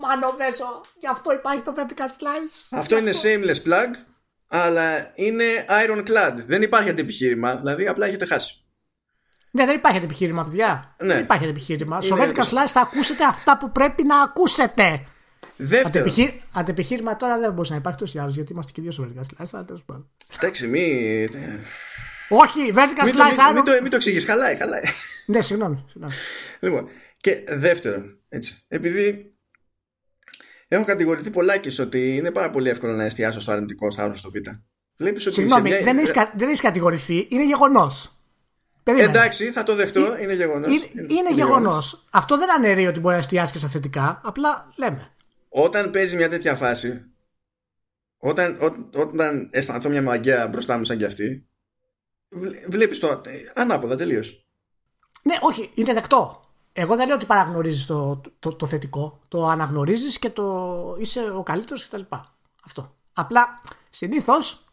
μανοβέσο! Γι' αυτό υπάρχει το vertical slice. Αυτό είναι shameless plug, αλλά είναι ironclad. Δεν υπάρχει αντιεπιχείρημα, δηλαδή απλά έχετε χάσει. Ναι, δεν υπάρχει επιχείρημα, παιδιά. Ναι. Δεν υπάρχει επιχείρημα. Στο Vertical Slice θα ακούσετε αυτά που πρέπει να ακούσετε. Δεύτερο. Αντεπιχείρημα τώρα δεν μπορεί να υπάρχει τόσο άλλο γιατί είμαστε και δύο στο Vertical Slice. Αλλά τέλος πάντων. Εντάξει, μη. Όχι, Vertical μην Slice. Μην, μην, το, μην το εξηγείς. Χαλάει, χαλάει. ναι, συγγνώμη. συγγνώμη. Λοιπόν, και δεύτερον, έτσι, επειδή έχω κατηγορηθεί πολλάκι ότι είναι πάρα πολύ εύκολο να εστιάσω στο αρνητικό, στο στο β. Βλέπεις ότι Συγγνώμη, μια... δεν, έχεις κατηγορηθεί, είναι γεγονός. Εντάξει, θα το δεχτώ, είναι γεγονός. Είναι, είναι, είναι γεγονός. Αυτό δεν αναιρεί ότι μπορεί να εστιάσει και στα θετικά. Απλά λέμε. Όταν παίζει μια τέτοια φάση, όταν, ό, όταν αισθανθώ μια μαγκαία μπροστά μου σαν κι αυτή, βλέπεις το. Ανάποδα τελείως. Ναι, όχι, είναι δεκτό. Εγώ δεν λέω ότι παραγνωρίζεις το, το, το, θετικό. Το αναγνωρίζεις και το είσαι ο καλύτερος κτλ. Αυτό. Απλά συνήθως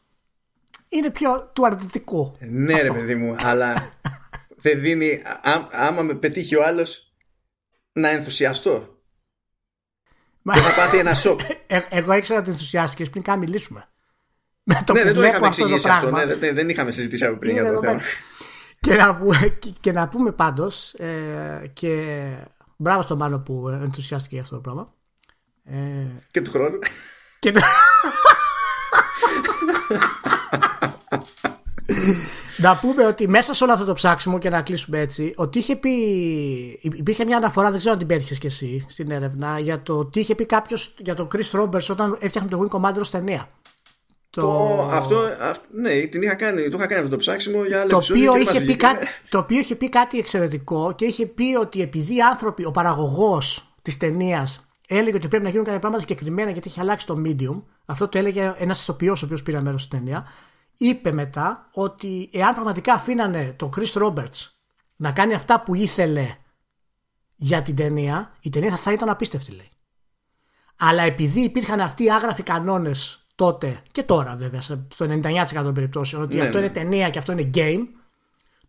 είναι πιο του αρνητικού. Ναι, ρε παιδί μου, αλλά δεν δίνει. Á, άμα με πετύχει ο άλλος να ενθουσιαστώ. Και θα πάθει ένα σοκ. Ε, εγώ ήξερα ότι ενθουσιάστηκες πριν καν μιλήσουμε. το ναι, δεν το είχαμε εξηγήσει αυτό. Ναι, δεν, δεν είχαμε συζητήσει από πριν για το θέμα. Και να, και να πούμε πάντως ε, και μπράβο στον Μάνο που ενθουσιάστηκε για αυτό το πράγμα. Ε, και του χρόνου. Και... να πούμε ότι μέσα σε όλο αυτό το ψάξιμο και να κλείσουμε έτσι, ότι είχε πει. Υπήρχε μια αναφορά, δεν ξέρω αν την πέτυχες κι εσύ στην έρευνα, για το τι είχε πει κάποιος για τον Chris Roberts όταν έφτιαχνε το Wing Commander ως ταινία. Το... αυτό, ναι, την είχα κάνει, το είχα κάνει αυτό το ψάξιμο για άλλο το οποίο, είχε πει κάτι, το οποίο είχε πει κάτι εξαιρετικό και είχε πει ότι επειδή οι άνθρωποι, ο παραγωγός της ταινίας έλεγε ότι πρέπει να γίνουν κάποια πράγματα συγκεκριμένα γιατί έχει αλλάξει το medium. Αυτό το έλεγε ένας ηθοποιός ο οποίος πήρε μέρος στην ταινία. Είπε μετά ότι εάν πραγματικά αφήνανε τον Chris Roberts να κάνει αυτά που ήθελε για την ταινία, η ταινία θα, θα ήταν απίστευτη, λέει. Αλλά επειδή υπήρχαν αυτοί οι άγραφοι κανόνες τότε και τώρα, βέβαια, στο 99% των περιπτώσεων, ότι Ναι, αυτό ναι. είναι ταινία και αυτό είναι game,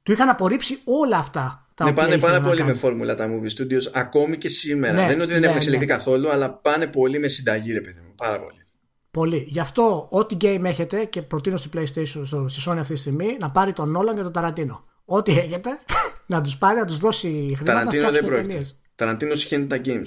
του είχαν απορρίψει όλα αυτά. Τα Ναι, οποία πάνε ήθελε πάρα να πολύ κάνει. με φόρμουλα τα movie studios, ακόμη και σήμερα. Ναι, δεν είναι ότι δεν ναι, έχουν εξελιχθεί ναι. καθόλου, αλλά πάνε πολύ με συνταγή, ρε παιδί μου. Πάρα πολύ. Πολύ. Γι' αυτό, ό,τι game έχετε και προτείνω στη PlayStation, στο, στη Sony αυτή τη στιγμή, να πάρει τον Nolan και τον Ταραντίνο. Ό,τι έχετε, να τους πάρει, να τους δώσει χρήματα να Ταραντίνο δεν φτιάξουν πρόκειται. ταινίες. Ταραντίνο συχαίνει τα games.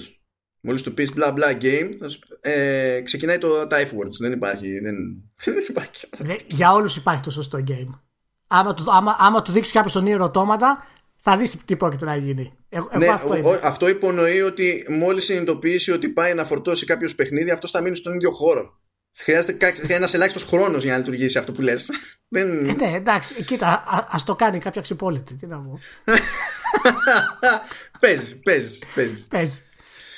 Μόλις του πεις μπλα μπλα game, θα σου- ε, ξεκινάει το Type Words. Δεν υπάρχει. Δεν, δεν υπάρχει. Για όλους υπάρχει το σωστό game. Άμα του, άμα, άμα του δείξεις κάποιος τον ήρωα ρωτώματα, θα δεις τι πρόκειται να γίνει. Εγώ, εγώ Ναι, αυτό ο- είμαι. ο- αυτό υπονοεί ότι μόλις συνειδητοποιήσει ότι πάει να φορτώσει κάποιος παιχνίδι, αυτός θα μείνει στον ίδιο χώρο. Χρειάζεται ένας ελάχιστος χρόνος για να λειτουργήσει αυτό που λες. Δεν... Ε, ναι, εντάξει, ε, κοίτα, α το κάνει κάποια ξυπόλυτη. Τι να πω. παίζεις, παίζεις, παίζεις. Παίζει.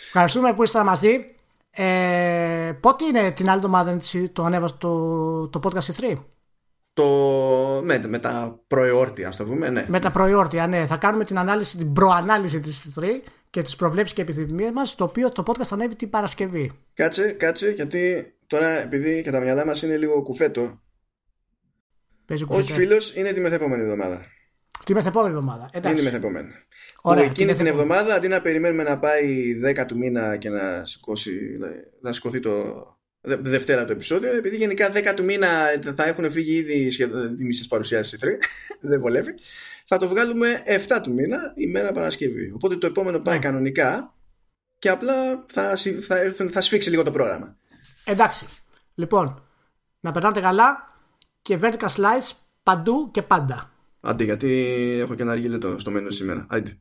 Ευχαριστούμε που ήσασταν μαζί. Ε, πότε είναι την άλλη εβδομάδα έτσι, το ανέβασε το, το podcast 3. Το... Με, με τα προεόρτια, ας το πούμε, ναι. Με τα προϊόρτια, ναι. Θα κάνουμε την ανάλυση, την προανάλυση της 3 και τις προβλέψεις και επιθυμίες μας, το οποίο το podcast θα ανέβει την Παρασκευή. Κάτσε, κάτσε, γιατί τώρα επειδή και τα μυαλά μας είναι λίγο κουφέτο. Παίζει Όχι, κουβέντα. φίλος, είναι τη μεθεπόμενη εβδομάδα. Τη μεθεπόμενη εβδομάδα. Είναι Εντάξει. η μεθεπόμενη. Ωραία, που εκείνη την την μεθεπόμενη. εβδομάδα αντί να περιμένουμε να πάει 10 του μήνα και να, σηκώσει, να σηκωθεί το Δε- Δευτέρα το επεισόδιο, επειδή γενικά 10 του μήνα θα έχουν φύγει ήδη σχεδόν οι μισές παρουσιάσεις 3, δεν βολεύει. Θα το βγάλουμε 7 του μήνα, ημέρα Παρασκευή. Οπότε το επόμενο πάει Ναι. κανονικά και απλά θα, συ- θα, έρθουν- θα σφίξει λίγο το πρόγραμμα. Εντάξει. Λοιπόν, να περνάτε καλά και vertical slice παντού και πάντα. Άντε, γιατί έχω και ένα αργύλετο στο μένου σήμερα. Άντε.